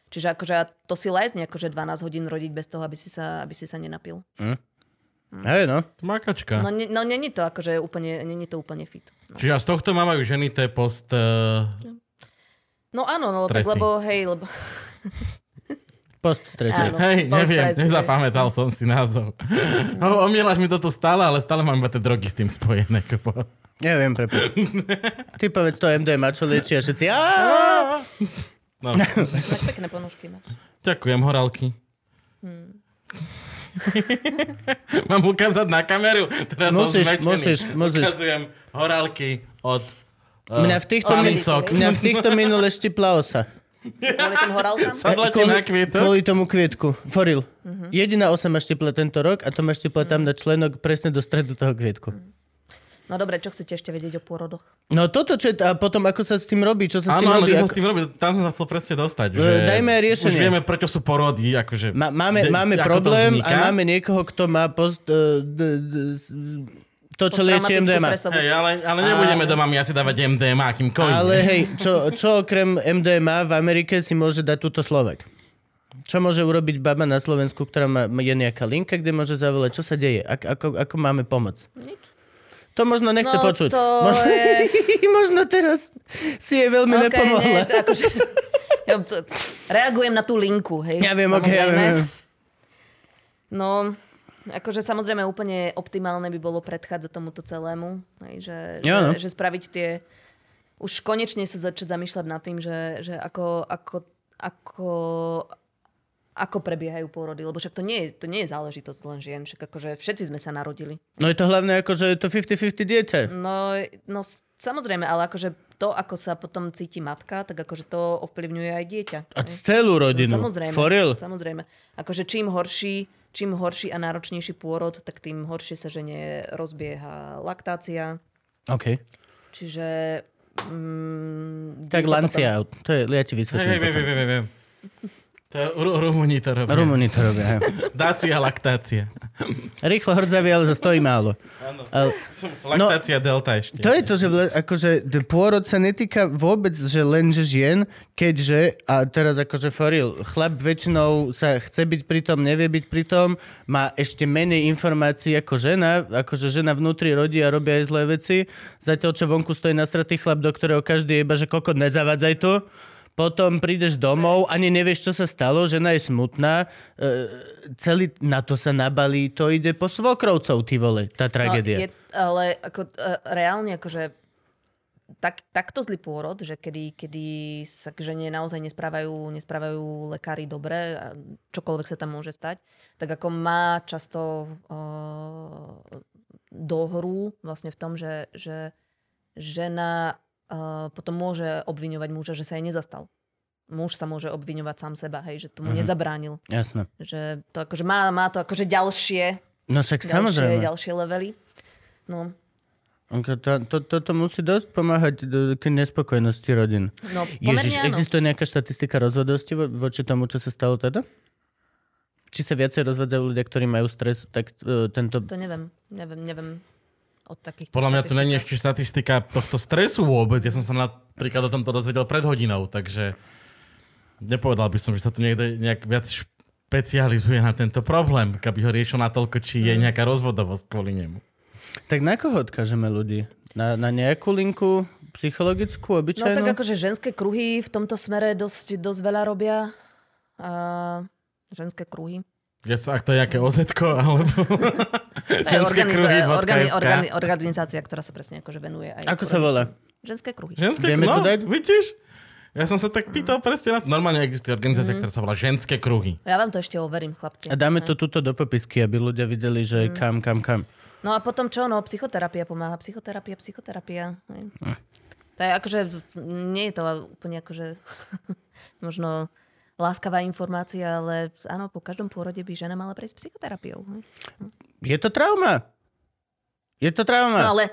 Čiže akože to si lezne, akože 12 hodín rodiť bez toho, aby si sa, aby si sa nenapil. Hej, no. Makačka. No, ne, no není to akože úplne, není to úplne fit. No, Čiže a z tohto mávajú ženy, to je post... Uh, no áno, no tak lebo, hej, lebo... Post strese. Áno. hej, post neviem, nezapamätal som si názov. Ho- Omielaš mi toto stále, ale stále mám iba tie drogy s tým spojené. kopo. Neviem, prepáč. Ty povedz to MDMA, čo liečia všetci. No, Máš pekné ponožky. No. ďakujem, horálky. Hmm. Mám ukázať na kameru? Teraz Musíš, som zmetený. musíš, musíš. Ukazujem horálky od... uh, Mňa v týchto, mňa v týchto minule štipla osa. Kvôli ten horál tam? Sadlete na kvietok? kvôli tomu kvietku. Foril. Mhm. Jediná osa ma štipla tento rok a to ma štipla tam na členok presne do stredu toho kvietku. No dobre, čo chcete ešte vedieť o pôrodoch? No toto, čo je, a potom ako sa s tým robí, čo sa s tým Áno, áno, robí. sa ako- s tým robí, tam som sa chcel presne dostať. E, Že dajme aj riešenie. Už vieme, prečo sú porody, akože... Ma, máme, de- máme problém a máme niekoho, kto má post, uh, d, d, s- to, čo liečí Posttraumatickú MDMA. Hej, ale, ale nebudeme doma my asi dávať MDMA akýmkoľvek. Ale hej, čo, čo okrem MDMA v Amerike si môže dať túto Slovek? Čo môže urobiť baba na Slovensku, ktorá má, je nejaká linka, kde môže zavolať? Čo sa deje? Ak, ako, ako máme pomoc? Nič. To možno nechce No, počuť. to možno, je- možno teraz si je veľmi OK, nepomohla. nie, to akože... Ja to, reagujem na tú linku, hej. Ja viem, ok, ja viem. No, akože samozrejme úplne optimálne by bolo predchádzať tomuto celému. Hej, že, Jo, no. že, že spraviť tie... Už konečne sa začať zamýšľať nad tým, že, že ako, ako, ako, ako prebiehajú pôrody. Lebo však to nie, je, to nie je záležitosť len žien. Však akože všetci sme sa narodili. No je to hlavne ako, že je to 50-50 dieťa. No, no samozrejme, ale akože to, ako sa potom cíti matka, tak akože to ovplyvňuje aj dieťa. A celú rodinu. Samozrejme. For real? Samozrejme. Akože čím horší, čím horší a náročnejší pôrod, tak tým horšie sa žene rozbieha laktácia. OK. Čiže... Mm, Tak lancia out. To je, ja ti vysvetlím. hej, viem, potom. viem, viem, viem. To Rumúni to robia. Rumúni to robia. Dácia, laktácia. Rýchlo hrdzavie, ale za stojí málo. Ale, Laktácia delta ešte. to je to, že vle, akože pôrod sa netýka vôbec, že len že žien, keďže, a teraz akože foril, chlap väčšinou sa chce byť pritom, nevie byť pritom, má ešte menej informácií ako žena, akože žena vnútri rodí a robia aj zlé veci, zatiaľ čo vonku stojí nasratý chlap, do ktorého každý je iba, že koko, nezavadzaj to, potom prídeš domov, ani nevieš, čo sa stalo, žena je smutná, e, celý na to sa nabalí, to ide po svokrovcov, ty vole, tá tragédia. No, je, ale ako, uh, reálne akože tak, takto zlý pôrod, že kedy, kedy sa k žene naozaj nesprávajú, nesprávajú lekári dobre, a čokoľvek sa tam môže stať, tak ako má často uh, dohru vlastne v tom, že, že žena uh, potom môže obviňovať muža, že sa jej nezastal. Muž sa môže obviňovať sám seba, hej, že tomu Mhm. nezabránil. Jasné. Že to akože má, má to akože ďalšie No však ďalšie, samozrejme. ďalšie levely. No, To, to, toto musí dosť pomáhať k nespokojnosti rodín. no Ježiš, áno. existuje nejaká štatistika rozvodosti vo, voči tomu, čo sa stalo teda? Či sa viacej rozvádzajú ľudia, ktorí majú stres, tak uh, tento... To neviem, neviem, neviem. Od takých. Podľa mňa to není ešte štatistika tohto stresu vôbec. Ja som sa napríklad o tomto dozvedel pred hodinou, takže nepovedal by som, že sa tu niekto nejak viac špecializuje na tento problém, aby ho riešil natoľko, či Mm. je nejaká rozvodovosť kvôli nemu. Tak na koho odkážeme ľudí? Na, na nejakú linku psychologickú, No obyčajnú? tak akože ženské kruhy v tomto smere dosť, dosť veľa robia. A ženské kruhy. Že sa, ak to je nejaké ozetko, alebo ženské kruhy organi- organi- organizácia, ktorá sa presne akože venuje aj... Ako sa volá? Ženské kruhy. Ženské Vieme no, to dať? vidíš? Ja som sa tak pýtal presne na to. Normálne existuje organizácia, ktorá sa volá Ženské kruhy. Ja vám to ešte overím, chlapci. A dáme to tuto do popisky, aby ľudia videli, že kam, kam, kam. No a potom čo? No, psychoterapia pomáha. Psychoterapia, psychoterapia. hej. To je akože, nie je to úplne akože možno láskavá informácia, ale áno, po každom pôrode by žena mala prejsť psychoterapiou. Je to trauma. Je to trauma. No ale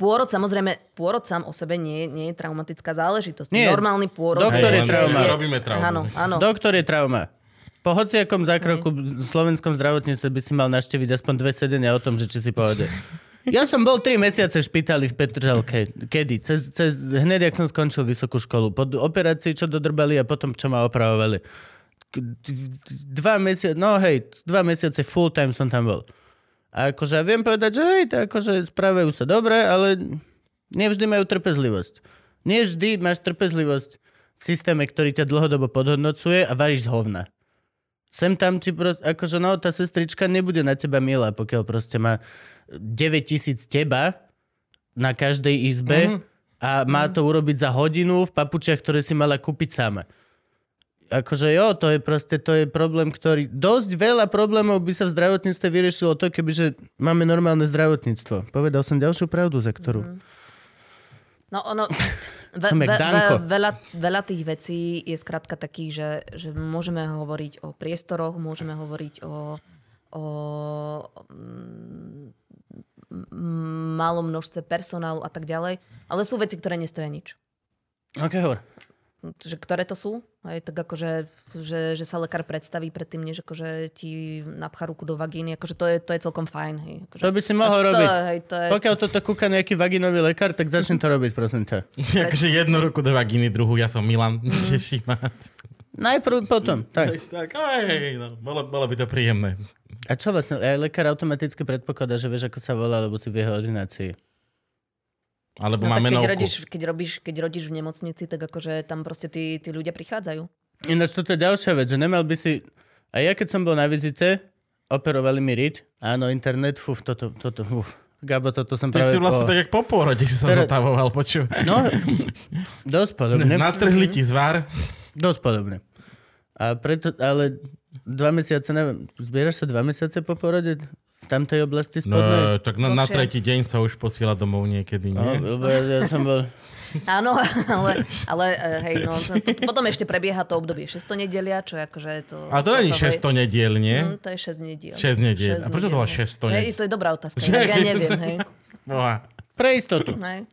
pôrod samozrejme, pôrod sám o sebe nie, nie je traumatická záležitosť. Nie. Normálny pôrod. Doktor je len trauma. Robíme traumu. Áno, áno. Doktor je trauma. Po hociakom zákroku v slovenskom zdravotníctve by si mal naštíviť aspoň dve sedenia o tom, že či si pohode. Ja som bol 3 mesiace v špitali v Petržalke. Kedy? Cez, cez, hneď, ak som skončil vysokú školu. Po operácii, čo dodrbali a potom, čo ma opravovali. Dva mesiace, no hej, dva mesiace full time som tam bol. A akože viem povedať, že hej, to akože správajú sa dobre, ale nevždy majú trpezlivosť. Nie vždy máš trpezlivosť v systéme, ktorý ťa dlhodobo podhodnocuje a varíš z hovna. Sem tam ti proste, akože no, tá sestrička nebude na teba milá, pokiaľ proste má 9 tisíc teba na každej izbe mm-hmm. a má to urobiť za hodinu v papučiach, ktoré si mala kúpiť sama. Akože jo, to je proste, to je problém, ktorý... Dosť veľa problémov by sa v zdravotníctve vyriešilo to, kebyže máme normálne zdravotníctvo. Povedal som ďalšiu pravdu, za ktorú... Mhm. No ono, ve, ve, ve, veľa, veľa tých vecí je skrátka takých, že, že môžeme hovoriť o priestoroch, môžeme hovoriť o, o mm, malom množstve personálu a tak ďalej, ale sú veci, ktoré nestoja nič. Ok, hovor. Že ktoré to sú? Aj tak akože, že, že sa lekár predstaví predtým, než akože ti napchá ruku do vagíny, akože to je, to je celkom fajn. Hej. Akože, To by si mohol to, robiť. Hej, to je, Pokiaľ toto kúka nejaký vaginový lekár, tak začni to robiť, prosím ťa. akože jednu ruku do vagíny, druhú, ja som Milan. Teší ma. Najprv potom. Tak. Tak, aj, no, bolo, bolo by to príjemné. A čo vlastne? Aj lekár automaticky predpokladá, že vieš, ako sa volá, lebo si v jeho ordinácii. Alebo No má tak keď rodíš, keď, robíš, keď rodíš v nemocnici, tak akože tam proste tí, tí ľudia prichádzajú. Ináč toto je ďalšia vec, že nemal by si... A ja keď som bol na vizite, operovali mi riť. Áno, internet, fuf, toto, toto, uf. Gabo, toto som Ty práve... si vlastne po- tak, jak po pôrode si sa Teraz- zotavoval, počuj. No, dosť podobne. Natrhli ti zvar. Dosť podobne. A preto, ale dva mesiace, neviem, zbieraš sa dva mesiace po porode v tamtej oblasti No, spodnej? tak na, na tretí deň sa už posiela domov niekedy, No, nie? lebo ja, ja som bol... Áno, ale, ale eh, hej, no, to- potom ešte prebieha to obdobie 6 nedelia, čo je akože to... A to není hej. 600 nediel, nie? Mm, to je 6 nediel. 6 nediel. A prečo to hej. 600 Hej, nediel? to je dobrá otázka, Že- ja neviem, hej. Boha. Pre istotu. hej.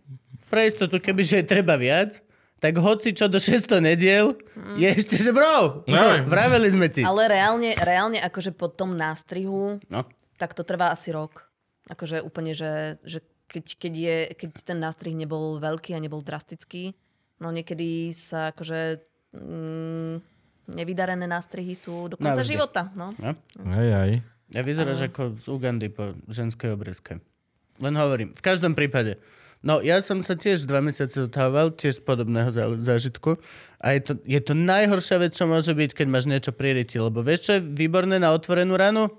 Pre istotu, kebyže je treba viac, tak hoci čo do 600 nediel, je ešte, že bro, No. bro vraveli sme ti. Ale reálne, reálne akože po tom nástrihu, No. tak to trvá asi rok. Akože úplne, že, že keď, keď, je, keď ten nástrih nebol veľký a nebol drastický, no niekedy sa akože mm, nevydarené nástrihy sú do konca Navždy. života. No. No. Aj, aj. Ja vyzeráš ako z Ugandy po ženskej obrezke. Len hovorím, v každom prípade. No, ja som sa tiež dva mesiace utával, tiež z podobného zá- zážitku. A je to, je to najhoršia vec, čo môže byť, keď máš niečo pri ryti. Lebo vieš, čo je výborné na otvorenú ranu?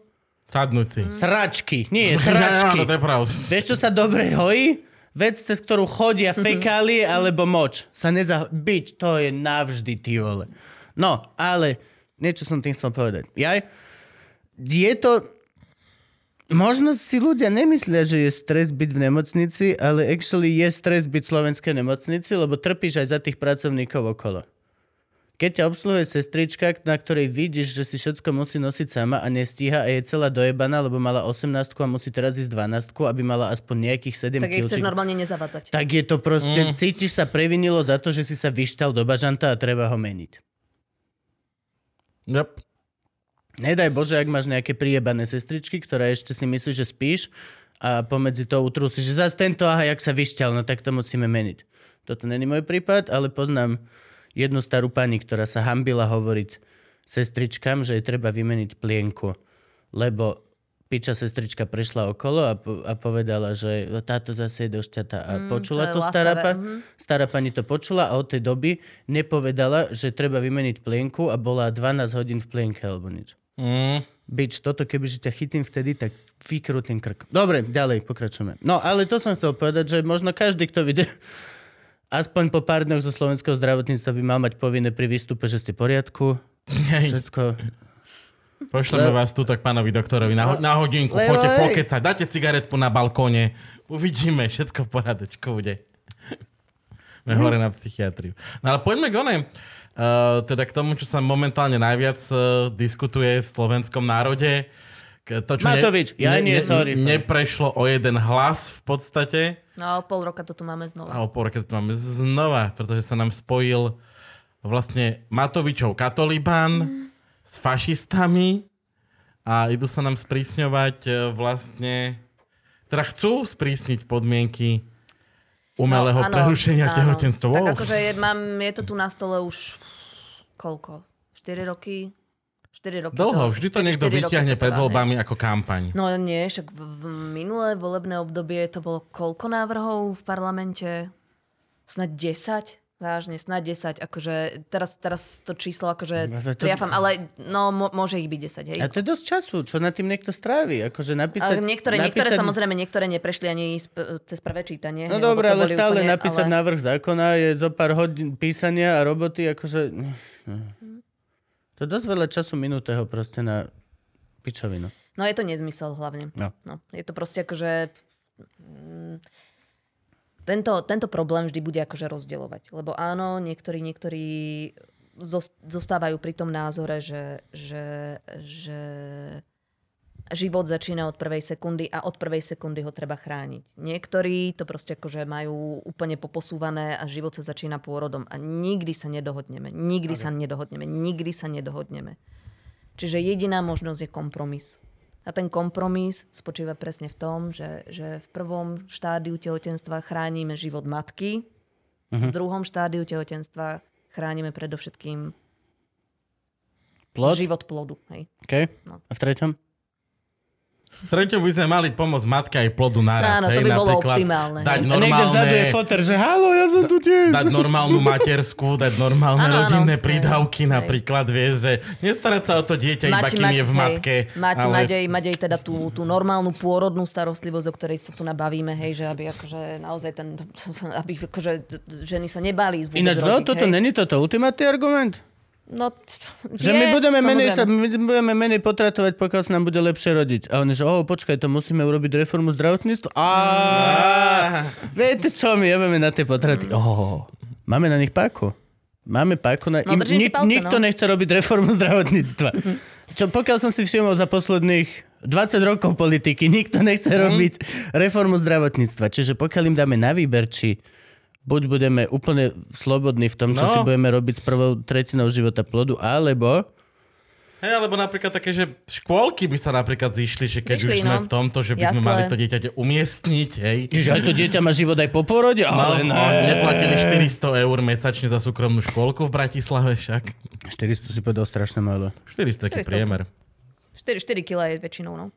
Sadnúť si. Sračky. Nie, Áno, sračky. to je pravda. Vieš, čo sa dobre hojí? Vec, cez ktorú chodia fekálie alebo moč. Sa neza... Byť, to je navždy, ty vole. No, ale niečo som tým chcel povedať. Jaj, je to... Možno si ľudia nemyslia, že je stres byť v nemocnici, ale actually je stres byť v slovenskej nemocnici, lebo trpíš aj za tých pracovníkov okolo. Keď ťa obsluhuje sestrička, na ktorej vidíš, že si všetko musí nosiť sama a nestíha a je celá dojebaná, lebo mala 18 a musí teraz ísť 12, aby mala aspoň nejakých 7 Tak jej chceš normálne nezavádzať. Tak je to proste, mm. cítiš sa previnilo za to, že si sa vyštal do bažanta a treba ho meniť. Yep. Nedaj Bože, ak máš nejaké priebané sestričky, ktoré ešte si myslíš, že spíš a pomedzi to utrúsi, že zase tento, aha, jak sa vyšťal, no tak to musíme meniť. Toto není môj prípad, ale poznám jednu starú pani, ktorá sa hambila hovoriť sestričkám, že je treba vymeniť plienku, lebo piča sestrička prešla okolo a, po, a povedala, že táto zase je došťatá. A mm, počula to to, stará, pa, mhm. stará pani to počula a od tej doby nepovedala, že treba vymeniť plienku a bola 12 hodín v plienke alebo nič. Mm. Bič, toto kebyže ťa chytím vtedy, tak vykrutím krk. Dobre, ďalej, pokračujeme. No, ale to som chcel povedať, že možno každý, kto vidie aspoň po pár dňoch zo slovenského zdravotníctva by mal mať povinné pri výstupe, že ste v poriadku. Všetko. Pošleme Le- vás tu tak pánovi doktorovi na, ho- na hodinku. Lebo Poďte pokecať, dáte cigaretku na balkóne. Uvidíme, všetko v porádečku bude. Sme hore na psychiatriu. No ale poďme k onej. Uh, teda k tomu, čo sa momentálne najviac uh, diskutuje v slovenskom národe. K- To, čo Matovič, ja nie, sorry, sorry. Neprešlo o jeden hlas v podstate. No a o pol roka to tu máme znova. A o pol roka to máme znova, pretože sa nám spojil vlastne Matovičov katolibán s fašistami a idú sa nám sprísňovať e, vlastne, teda chcú sprísniť podmienky umelého No, áno, prerušenia áno. tehotenstva. Tak akože je, mám, je to tu na stole už koľko? 4 roky? 4 roky. Dlho, vždy to niekto vyťahne to pred voľbami ako kampaň. No nie, však v, v minulé volebné obdobie to bolo koľko návrhov v parlamente? Snad 10? Vážne, snad 10. Akože teraz, teraz to číslo akože No, to- triafam, ale no, mo, môže ich byť 10, hej. A to je dosť času, čo na tým niekto strávi. Akože napísať, Ale niektoré, niektoré napísať... samozrejme, niektoré neprešli ani sp- cez prvé čítanie. No dobre, ale stále úplne, napísať ale... návrh zákona je zo pár hodín písania a roboty, akože... To je dosť veľa času minutého proste na pičovinu. No je to nezmysel hlavne. No. No, je to proste akože... Tento, tento problém vždy bude akože rozdielovať. Lebo áno, niektorí, niektorí zos- zostávajú pri tom názore, že, že, že život začína od prvej sekundy a od prvej sekundy ho treba chrániť. Niektorí to proste akože majú úplne poposúvané a život sa začína pôrodom a nikdy sa nedohodneme. Nikdy sa nedohodneme. Nikdy sa nedohodneme. Čiže jediná možnosť je kompromis. A ten kompromis spočíva presne v tom, že, že v prvom štádiu tehotenstva chránime život matky, v druhom štádiu tehotenstva chránime predovšetkým Plod? život plodu. Hej. Okay. No. A v treťom? Treťom by sme mali pomôcť matke aj plodu naraz. Áno, to hej, by bolo napríklad optimálne, Dať hej. A niekde vzadu je normálne... foter, že halo, ja som tu tiež. dať normálnu materskú, dať normálne Áno, áno. rodinné Hej, prídavky hej. napríklad, vieš, že nestarať sa o to dieťa iba kým je v hej, matke. Mať, ale... mať, aj, mať aj teda tú, tú normálnu pôrodnú starostlivosť, o ktorej sa tu nabavíme, hej, že aby akože naozaj ten, aby akože ženy sa nebali Ináč, no, toto hej. není toto ultimátny argument? No, t- Že je, my budeme, menej, sa, my budeme menej potratovať, pokiaľ sa nám bude lepšie rodiť. A oni, že oh, počkaj, to musíme urobiť reformu zdravotníctva? A viete čo, my jebeme na tie potraty. Oh, máme na nich páku. Máme páku na... No, ti palce, nikto no. nechce robiť reformu zdravotníctva. Čo pokiaľ som si všimol za posledných 20 rokov politiky, nikto nechce Mhm. robiť reformu zdravotníctva. Čiže pokiaľ im dáme na výber, či buď budeme úplne slobodní v tom, čo No. si budeme robiť s prvou tretinou života plodu, alebo Hej, alebo napríklad také, že škôlky by sa napríklad zišli, že keď Zišli, už sme no. v tomto, že by sme Jasné. mali to dieťa umiestniť, hej. Že aj to dieťa má život aj po porode? No, Ale no, ne. neplatili 400 eur mesačne za súkromnú škôlku v Bratislave však. 400 si povedal strašne málo. 400 taký 400. priemer. 4, 4 kg je väčšinou, no.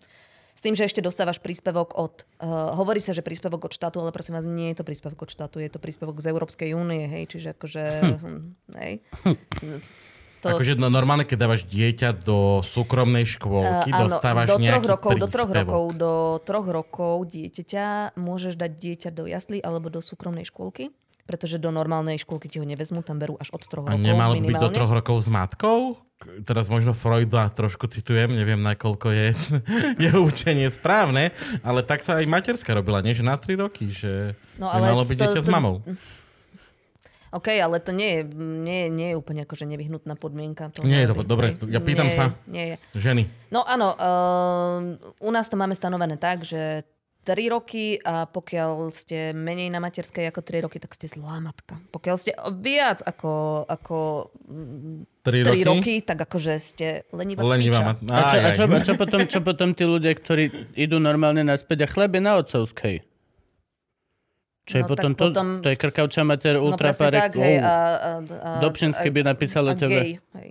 S tým, že ešte dostávaš príspevok od... Uh, hovorí sa, že príspevok od štátu, ale prosím vás, nie je to príspevok od štátu, je to príspevok z Európskej únie, hej, čiže akože... Hm. Hej. To Akože no, normálne, keď dávaš dieťa do súkromnej škôlky, Eh, áno, dostávaš do troch nejaký rokov, do troch príspevok. rokov, do troch rokov dieťaťa môžeš dať dieťa do jaslí alebo do súkromnej škôlky, pretože do normálnej škôlky ti ho nevezmú, tam berú až od troch A rokov nemalo by byť do troch rokov s matkou? Teraz možno Freuda trošku citujem, neviem nakoľko je jeho učenie správne, ale tak sa aj materská robila, nie že na tri roky, že No, ale nemalo byť to- dieťa s to- mamou. OK, ale to nie je, nie, nie je úplne akože nevyhnutná podmienka. To Nie je to dobre, ja pýtam nie, sa. Nie je. Ženy. No áno, uh, u nás to máme stanovené tak, že 3 roky a pokiaľ ste menej na materskej ako 3 roky, tak ste zlá matka. Pokiaľ ste viac ako, ako 3 3 roky? roky, tak akože ste lenivá, Lenivá mat... A čo, a, čo, a čo, potom, čo potom tí ľudia, ktorí idú normálne naspäť a chlebe na otcovskej? Čo je No, potom, to, potom- to je krkavča mater No ultra presne parek. tak, hej. A, a, a, Dobšinské a- by napísalo a tebe. Gay, hej.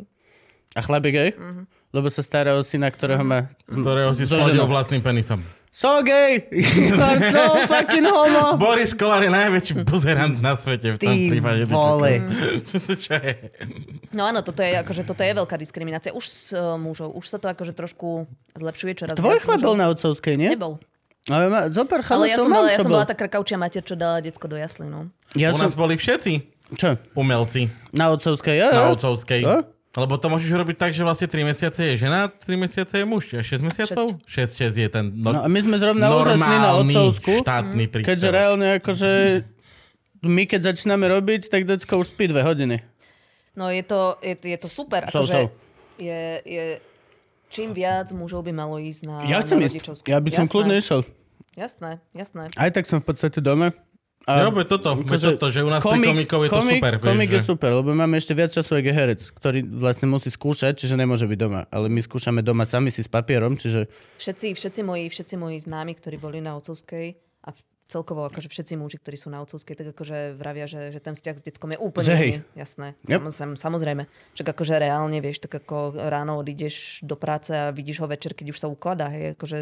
A chlap je gay? Lebo sa stará o syna, ktorého má... Ktorého si ženou. vlastným penisom. So gay! You are so fucking homo! Boris Kolár je najväčší buzerant na svete v tom Ty prípade. vole. Čo to čo je? No áno, toto je, akože, toto je veľká diskriminácia. Už s uh, mužov. Už sa to akože trošku zlepšuje čoraz Tvoj chlap bol na otcovskej, nie? Nebol. Ale má, zopár Ale ja som, mám, ja som bol. bola tá krakaučia mater, čo dala decko do jaslí, no. Ja U som... nás boli všetci Čo? umelci Na otcovskej? Ja, na ja. otcovskej. A? Lebo to môžeš robiť tak, že vlastne 3 mesiace je žena, 3 mesiace je muž. A 6 mesiacov? 6, 6 je ten no, No a my sme zrovna úžasní na otcovsku. štátny príspevok. Keďže reálne akože my keď začíname robiť, tak decko už spí dve hodiny. No je to, je, je to super. So, akože so. Je, je, čím viac mužov by malo ísť na, Ja chcem na rodičovskú. Ja by som jasné, kľudne išiel. Jasné, jasné. Aj tak som v podstate doma. Ja, veď toto, akože toto, že u nás pri komikov je to komik, super. vieš, Komik je že- super, lebo máme ešte viac času, je herec, ktorý vlastne musí skúšať, čiže nemôže byť doma. Ale my skúšame doma sami si s papierom, čiže Všetci, všetci, moji, všetci moji známi, ktorí boli na otcovskej a celkovo akože všetci muži, ktorí sú na otcovskej, tak akože vravia, že, že ten vzťah s deckom je úplne Že hej. iný. Jasné. Yep. Samozrejme, samozrejme. Však akože reálne, vieš, tak ako ráno odídeš do práce a vidíš ho večer, keď už sa ukladá. Hej, akože,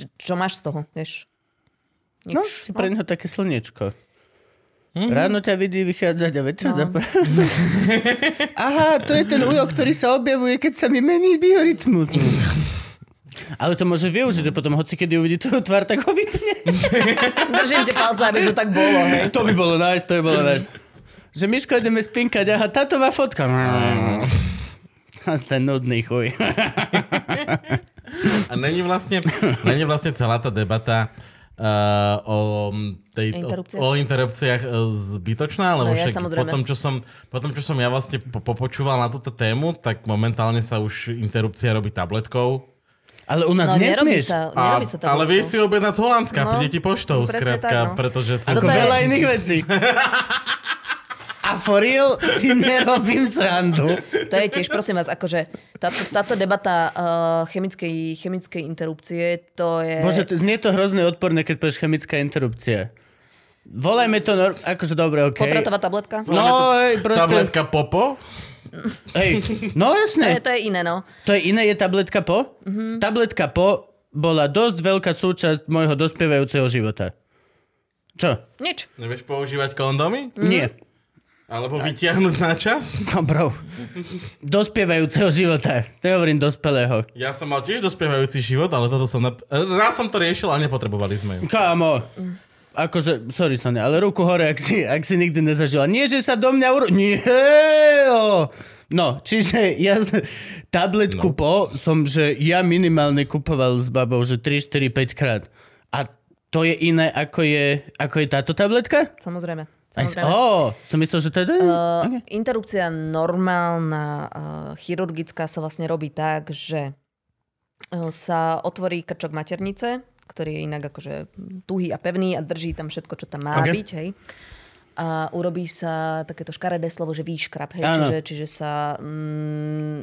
čo, čo máš z toho, vieš? Nič. no, si pre neho také slniečko. Ráno ťa vidí vychádzať a večer No. zap... Aha, to je ten ujo, ktorý sa objavuje, keď sa mi mení biorytmus. Ale to môže využiť, že potom hoci kedy uvidí tvoju tvár, tak ho vypne. Držím ti palce, aby to tak bolo. Hej. To by bolo nice, to by bolo nice. Že Miško, ideme spinkať, aha, tátová fotka. A ten nudný chuj. A není vlastne, není vlastne celá tá debata uh, o, tej, Interrupciách? o, o interrupciách uh, zbytočná, lebo No ja, samozrejme. potom, čo som, potom, čo som ja vlastne po, popočúval na túto tému, tak momentálne sa už interrupcia robí tabletkou. Ale u nás No nerobí nesmieš. sa, A, nerobí sa to. ale vieš si objednať z Holandska, No, príde ti poštou, presne skrátka, no. pretože si... Ako veľa iných vecí. A for real si nerobím srandu. To je tiež, prosím vás, akože táto, táto debata uh, chemickej, chemickej interrupcie, to je... Bože, to- znie to hrozne odporné, keď povieš chemická interrupcia. Volajme to, nor- akože dobre, okej. Potratová tabletka? No, hej, proste. Tabletka Popo? Hej, no To je, jasné. to je iné, no. To je iné, je tabletka po? Mhm. Tabletka po bola dosť veľká súčasť môjho dospievajúceho života. Čo? Nič. Nevieš používať kondomy? Nie. Alebo vytiahnuť na čas? No bro. Dospievajúceho života. To je hovorím dospelého. Ja som mal tiež dospievajúci život, ale toto som... Nap- Raz som to riešil a nepotrebovali sme ju. Kámo. Akože, sorry Sonia, ale ruku hore, ak si, ak si nikdy nezažila. Nie, že sa do mňa uro... Nie. No, čiže ja z- tabletku no. po som, že ja minimálne kupoval s babou, že 3, 4, 5 krát. A to je iné, ako je, ako je táto tabletka? Samozrejme. Oh, som myslel, že to je... Uh, okay. Interrupcia normálna, uh, chirurgická sa vlastne robí tak, že uh, sa otvorí krčok maternice, ktorý je inak akože tuhý a pevný a drží tam všetko, čo tam má Ok. byť, hej. A urobí sa takéto škaredé slovo, že výškrab, hej, Áno. čiže, čiže sa mm,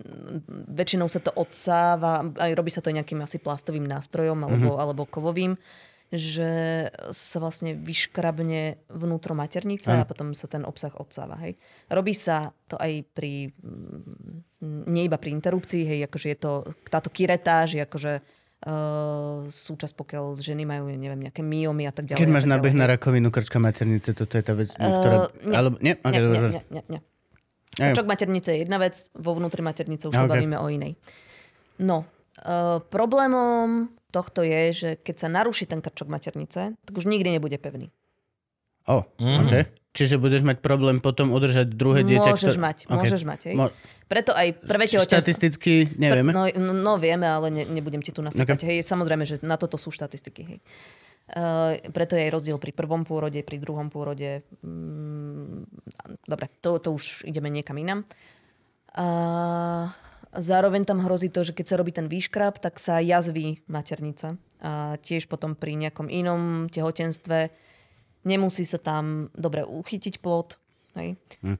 väčšinou sa to odsáva, aj robí sa to nejakým asi plastovým nástrojom alebo, alebo kovovým, že sa vlastne vyškrabne vnútro maternice a potom sa ten obsah odsáva. Hej. Robí sa to aj pri, mm, nie iba pri interrupcii, hej, akože je to, táto kiretáž akože uh, súčasť, pokiaľ ženy majú, neviem, nejaké myomy a tak ďalej. Keď máš nábeh na rakovinu krčka maternice, toto je tá vec, uh, ktorá... nie. Alebo, nie? Okay, Nie, nie, nie, nie. Aj. Krčok maternice je jedna vec, vo vnútri maternice už A, sa bavíme o inej. No, uh, problémom tohto je, že keď sa naruší ten krčok maternice, tak už nikdy nebude pevný. Oh, mm. okay. Čiže budeš mať problém potom udržať druhé dieťa, Môžeš ktoré- mať, Ok. môžeš mať. Hej. Mo- Preto aj prvé tehotenstvo... Štatisticky nevieme. No, no, no vieme, ale ne, nebudem ti tu nasypať. Okay. Hej, samozrejme, že na toto sú štatistiky. Hej. Uh, preto je aj rozdiel pri prvom pôrode, pri druhom pôrode. Mm, dobre, to, to už ideme niekam inam. Uh, zároveň tam hrozí to, že keď sa robí ten výškrab, tak sa jazví maternica. A tiež potom pri nejakom inom tehotenstve nemusí sa tam dobre uchytiť plod. Hej. Hm.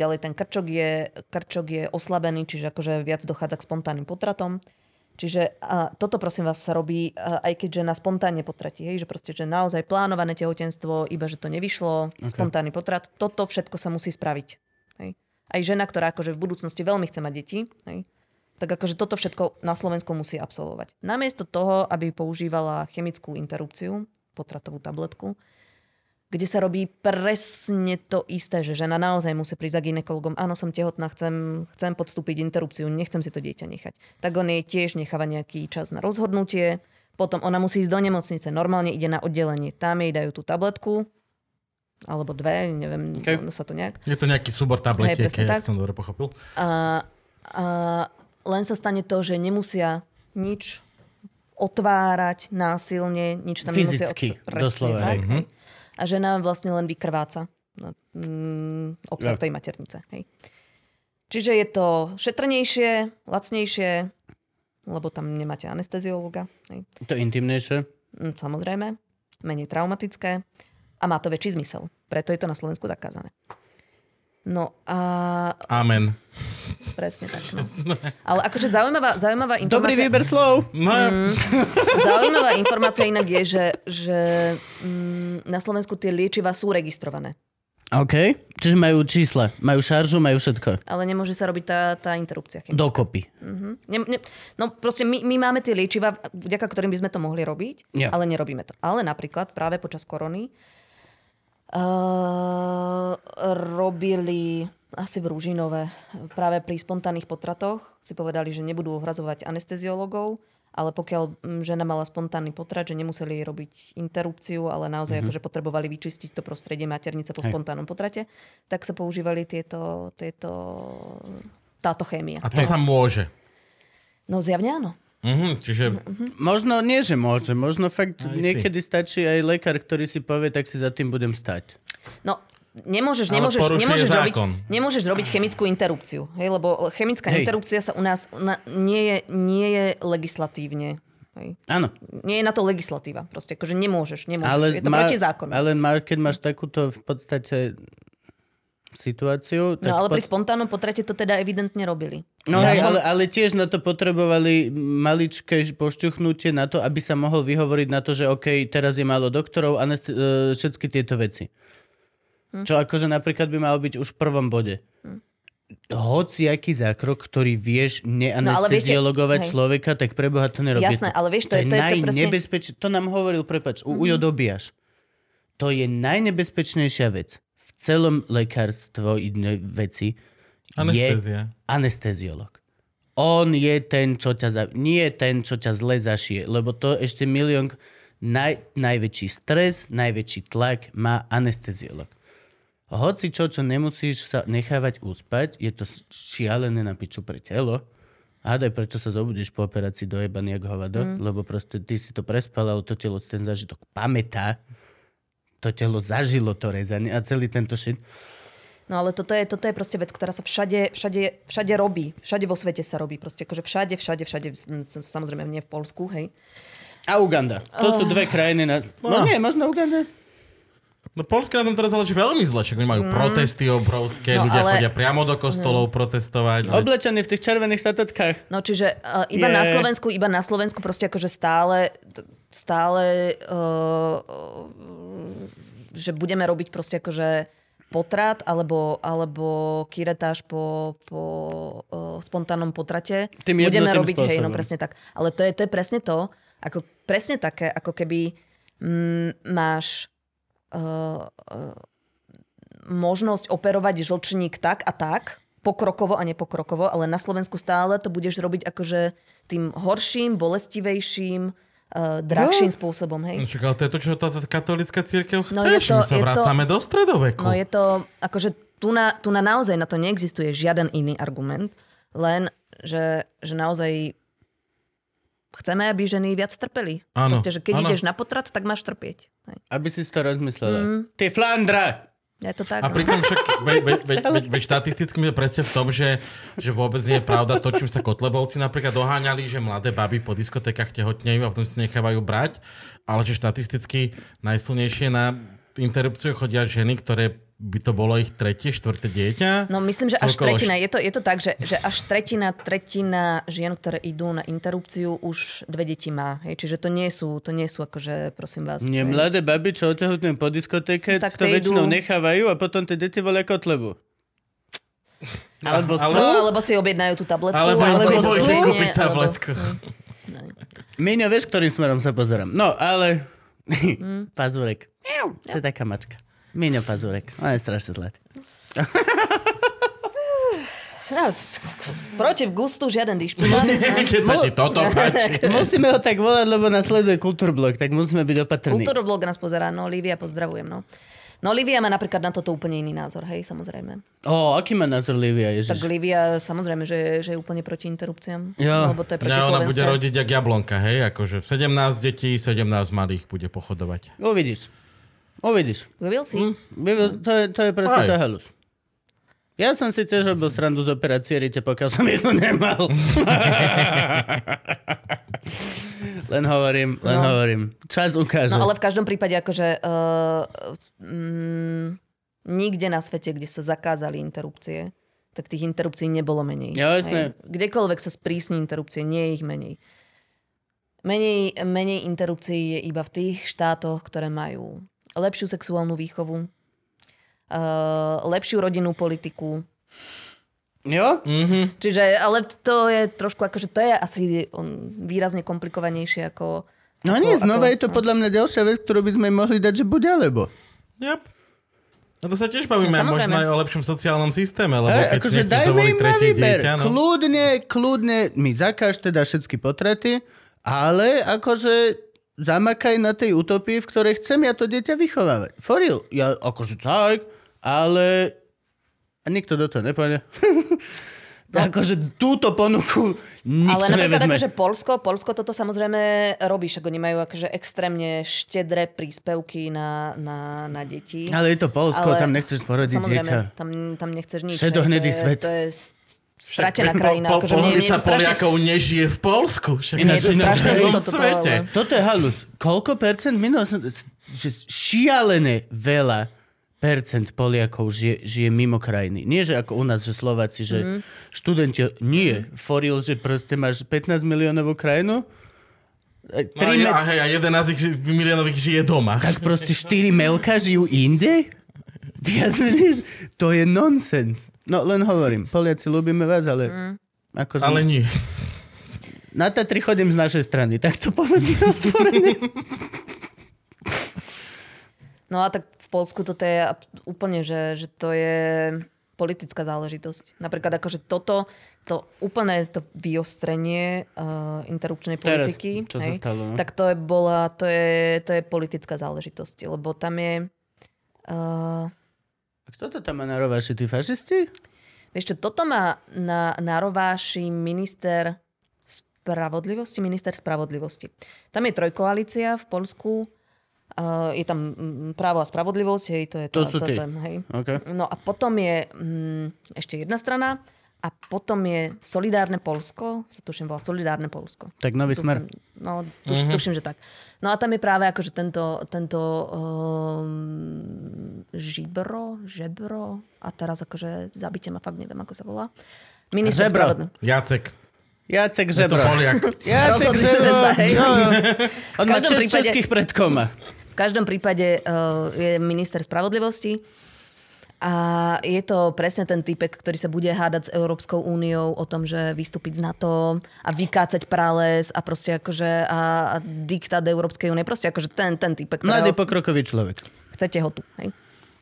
Ďalej ten krčok je, krčok je oslabený, čiže akože viac dochádza k spontánnym potratom. Čiže a toto prosím vás sa robí, a, aj keď žena spontánne potratí, hej, že proste, že naozaj plánované tehotenstvo, iba že to nevyšlo, okay. spontánny potrat, toto všetko sa musí spraviť. Hej. Aj žena, ktorá akože v budúcnosti veľmi chce mať deti, hej, tak akože toto všetko na Slovensku musí absolvovať. Namiesto toho, aby používala chemickú interrupciu, potratovú tabletku, kde sa robí presne to isté, že žena naozaj musí prísť za ginekologom. Áno, som tehotná, chcem, chcem podstúpiť interrupciu, nechcem si to dieťa nechať. Tak on jej tiež necháva nejaký čas na rozhodnutie, potom ona musí ísť do nemocnice, normálne ide na oddelenie, tam jej dajú tú tabletku, alebo dve, neviem, okay. sa to nejak. Je to nejaký súbor tabletiek, hey, som dobre pochopil. A, a len sa stane to, že nemusia nič otvárať násilne, nič tam Fyzicky, nemusia... Presne, doslova. Tak, mm-hmm a žena vlastne len vykrváca no, mm, obsah ja. tej maternice. Hej. Čiže je to šetrnejšie, lacnejšie, lebo tam nemáte anesteziologa. Hej. To intimnejšie? Mm, samozrejme. Menej traumatické. A má to väčší zmysel. Preto je to na Slovensku zakázané. No a... Amen. Presne tak, no. Ale akože zaujímavá, zaujímavá informácia... Dobrý výber slov. No. Mm, zaujímavá informácia inak je, že, že mm, na Slovensku tie liečiva sú registrované. OK. Čiže majú čísla, majú šaržu, majú všetko. Ale nemôže sa robiť tá, tá interrupcia chemická. Dokopy. Uh-huh. Ne, ne, no proste my, my máme tie liečiva, vďaka ktorým by sme to mohli robiť, ja. ale nerobíme to. Ale napríklad práve počas korony Uh, robili asi v Rúžinove. Práve pri spontánnych potratoch si povedali, že nebudú ohrazovať anesteziologov, ale pokiaľ mm, žena mala spontánny potrat, že nemuseli robiť interrupciu, ale naozaj mm-hmm. akože potrebovali vyčistiť to prostredie maternice po Hej. spontánnom potrate, tak sa používali tieto, tieto, táto chémia. A to Hej. sa môže? No zjavne áno. Mm-hmm, čiže... Mm-hmm. Možno nie, že môže. Možno fakt aj niekedy si. stačí aj lekár, ktorý si povie, tak si za tým budem stať. No, nemôžeš, nemôžeš, nemôžeš, robiť, nemôžeš robiť chemickú interrupciu. Hej, lebo chemická hej. interrupcia sa u nás na, nie, je, nie je legislatívne. Hej. Áno. Nie je na to legislatíva. Proste, akože nemôžeš. nemôžeš. Ale je to má, proti zákonu. Ale má, keď máš takúto v podstate situáciu. Tak no ale pri spontánnom potrate to teda evidentne robili. No hej, ale, ale tiež na to potrebovali maličké pošťuchnutie na to, aby sa mohol vyhovoriť na to, že OK, teraz je málo doktorov a nest- uh, všetky tieto veci. Hm. Čo akože napríklad by malo byť už v prvom bode. Hm. Hoci aký zákrok, ktorý vieš neanesteziologovať no, človeka, tak preboha to nerobí. Jasné, ale vieš, to, to je, to je to presne... To nám hovoril, prepač, u mm-hmm. Ujo Dobiaš. To je najnebezpečnejšia vec celom lekárstvo iné veci Anestézia. je anesteziolog. On je ten, čo ťa za... nie ten, čo ťa zle zašije, lebo to ešte milión naj, najväčší stres, najväčší tlak má anesteziolog. Hoci čo, čo nemusíš sa nechávať uspať, je to šialené na piču pre telo. Hádaj, prečo sa zobudíš po operácii dojebaný jak hovado, mm. lebo proste ty si to prespal, ale to telo ten zažitok pamätá to telo zažilo to rezanie a celý tento šit. No ale toto je, toto je proste vec, ktorá sa všade, všade, všade robí. Všade vo svete sa robí. Proste akože všade, všade, všade, samozrejme nie v Polsku, hej. A Uganda. To oh. sú dve krajiny na... No, no nie, možno Uganda. No Polska na tom teraz záleží veľmi zle, však oni majú mm. protesty obrovské, no, ľudia ale... chodia priamo do kostolov mm. protestovať. Oblečení v tých červených statockách. No čiže uh, iba yeah. na Slovensku, iba na Slovensku proste akože stále, stále uh, že budeme robiť proste akože potrat alebo, alebo kiretáž po, po uh, spontánnom potrate. Tým budeme robiť, spôsobom. hej, no presne tak. Ale to je, to je presne to, ako presne také, ako keby mm, máš uh, uh, možnosť operovať žlčník tak a tak, pokrokovo a nepokrokovo, ale na Slovensku stále to budeš robiť akože tým horším, bolestivejším, uh, drahším no. spôsobom. Hej. No, čak, ale to je to, čo tá katolická církev chce. No je to, My sa vrácame to, do stredoveku. No je to, akože tu na, tu na naozaj na to neexistuje žiaden iný argument, len, že, že naozaj chceme, aby ženy viac trpeli. Áno, Proste, že keď áno. ideš na potrat, tak máš trpieť. Hej. Aby si to rozmyslela. Mm. Ty Flandra! Je to tak. A no. pritom však, veď, veď, veď, veď, veď štatisticky sme presne v tom, že, že vôbec nie je pravda to, čím sa Kotlebovci napríklad doháňali, že mladé baby po diskotékach tehotnejú a potom si nechávajú brať, ale že štatisticky najsilnejšie na interrupciu chodia ženy, ktoré by to bolo ich tretie, štvrté dieťa. No myslím, že až tretina. Je to, je to tak, že, že až tretina, tretina žien, ktoré idú na interrupciu, už dve deti má. Hej? Čiže to nie sú, to nie sú akože, prosím vás... Nie, mladé baby, čo otehotňujú po diskotéke, Tak to väčšinou idú- nechávajú a potom tie deti volia kotlebu. Alebo Ale- sú... No, alebo si objednajú tú tabletku. Alebo, alebo alebo sú- kúpiť alebo- tabletku. Míňa, vieš, ktorým smerom sa pozerám. No, ale... Pazúrek. To je taká mačka. Míňa Pazúrek. On je strašne zlatý. Proti v gustu žiaden dišpinát. Keď sa ti toto páči. Musíme ho tak volať, lebo nasleduje Kultúrblok, tak musíme byť opatrní. Kultúroblog nás pozerá, no Lívia, pozdravujem, no. No Lívia má napríklad na toto úplne iný názor, hej, samozrejme. Ó, aký má názor Livia, Tak Ježiš? Lívia samozrejme, že, že je úplne proti interrupciám. Jo. Lebo to je proti Ja, ona bude rodiť jak jablonka, hej? Akože 17 detí, 17 malých bude pochodovať. Uvidíš. Uvidíš. Will si? Vivi- To je, to je presne Aj. tá halus. Ja som si tiež robil srandu z operácie rite, pokiaľ som jednu nemal. len hovorím, len No. hovorím. Čas ukáže. No ale v každom prípade akože uh, mm, nikde na svete, kde sa zakázali interrupcie, tak tých interrupcií nebolo menej. Ja, jasné. Hej. Kdekoľvek sa sprísni interrupcie, nie je ich menej. Menej, menej interrupcií je iba v tých štátoch, ktoré majú lepšiu sexuálnu výchovu, uh, lepšiu rodinnú politiku. Jo? Čiže, ale to je trošku akože, to je asi um, výrazne komplikovanejšie ako... No ako- nie, znova ako- je to podľa mňa ďalšia vec, ktorú by sme mohli dať, že buď alebo. Yep. No to sa tiež bavíme No, no, možno aj o lepšom sociálnom systéme, lebo Hej, keď akože dajme im na výber. dieťa, no. Kľudne, kľudne mi zakáž teda všetky potraty, ale akože zamakaj na tej utopii, v ktorej chcem ja to dieťa vychovávať. For real. Ja akože tak, ale... A nikto do toho nepôjde. akože túto ponuku nikto Ale napríklad nevezme. akože Polsko, Polsko toto samozrejme robí, však oni majú akože extrémne štedré príspevky na, na, na deti. Ale je to Polsko, tam nechceš porodiť dieťa. Tam, tam nechceš nič. Šedohnedý hej, to je- svet. To je stratená krajina. Po, akože mne, mne to strašne, Poliakov nežije v Polsku. Však Mne je to strašne ľúto toto, svete. ale- Toto je halus. Koľko percent minul som... Že šialené veľa percent Poliakov žije, žije mimo krajiny. Nie, že ako u nás, že Slováci, že Mhm. študenti... Nie. For real, že proste máš 15 miliónovú krajinu, e, No, tri a, hej, a 11 ich- miliónových žije doma. tak proste 4 melka žijú inde? Viac menej, to je nonsens. No len hovorím, Poliaci, ľúbime vás, ale... Mhm. Akože... Ale nie. Na Tatry chodím z našej strany, tak to povedzme otvorene. No a tak v Polsku toto je úplne, že, že to je politická záležitosť. Napríklad akože toto, to úplne to vyostrenie uh, interrupčnej Teraz, politiky, čo sa stalo, no? tak to je, bola, to, je, to je politická záležitosť, lebo tam je... Uh, Kto to tam má na rováši, tí fašisti? vieš čo, toto má na, na rováši minister spravodlivosti, minister spravodlivosti. Tam je trojkoalícia v Polsku, uh, je tam mm, právo a spravodlivosť, hej, to je To tá- sú tá- tí. ten, hej. Okay. No a potom je mm, ešte jedna strana a potom je Solidárne Polsko, sa tuším volá Solidárne Polsko. Tak nový smer. No, tuš, uh-huh. tuším, že tak. No a tam je práve akože tento, tento um, žibro, žebro a teraz akože zabite ma, fakt neviem, ako sa volá. Minister Žebro. spravodlivosti. Jacek. Jacek Je to Žebro. Poliak. Jacek Rozhodli Žebro. sa, hej. Jo, jo. On má každom čest prípade- českých predkov. V každom prípade uh, je minister spravodlivosti a je to presne ten typek, ktorý sa bude hádať s Európskou úniou o tom, že vystúpiť z NATO a vykácať prales a proste akože a, a diktát Európskej únie. Proste akože ten, ten typek, Mladý ktorého pokrokový človek. chcete ho tu. Hej?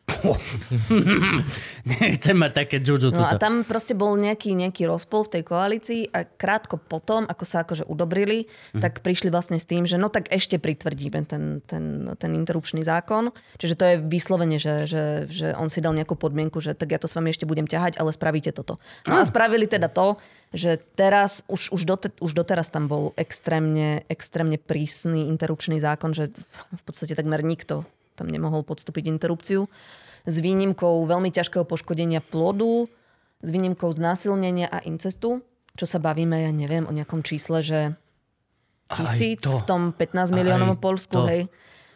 Nechcem mať také džudžu No a tam proste bol nejaký, nejaký rozpol v tej koalícii a krátko potom, ako sa akože udobrili, Mhm. tak prišli vlastne s tým, že no tak ešte pritvrdíme ten, ten, ten interrupčný zákon. Čiže to je vyslovene, že, že, že on si dal nejakú podmienku, že tak ja to s vami ešte budem ťahať, ale spravíte toto. No a spravili teda to, že teraz, už, už, dote, už doteraz tam bol extrémne, extrémne prísny interrupčný zákon, že v podstate takmer nikto tam nemohol podstúpiť interrupciu. s výnimkou veľmi ťažkého poškodenia plodu, s výnimkou znásilnenia a incestu, čo sa bavíme, ja neviem, o nejakom čísle, že tisíc to. v tom 15 miliónovom Polsku, to. hej.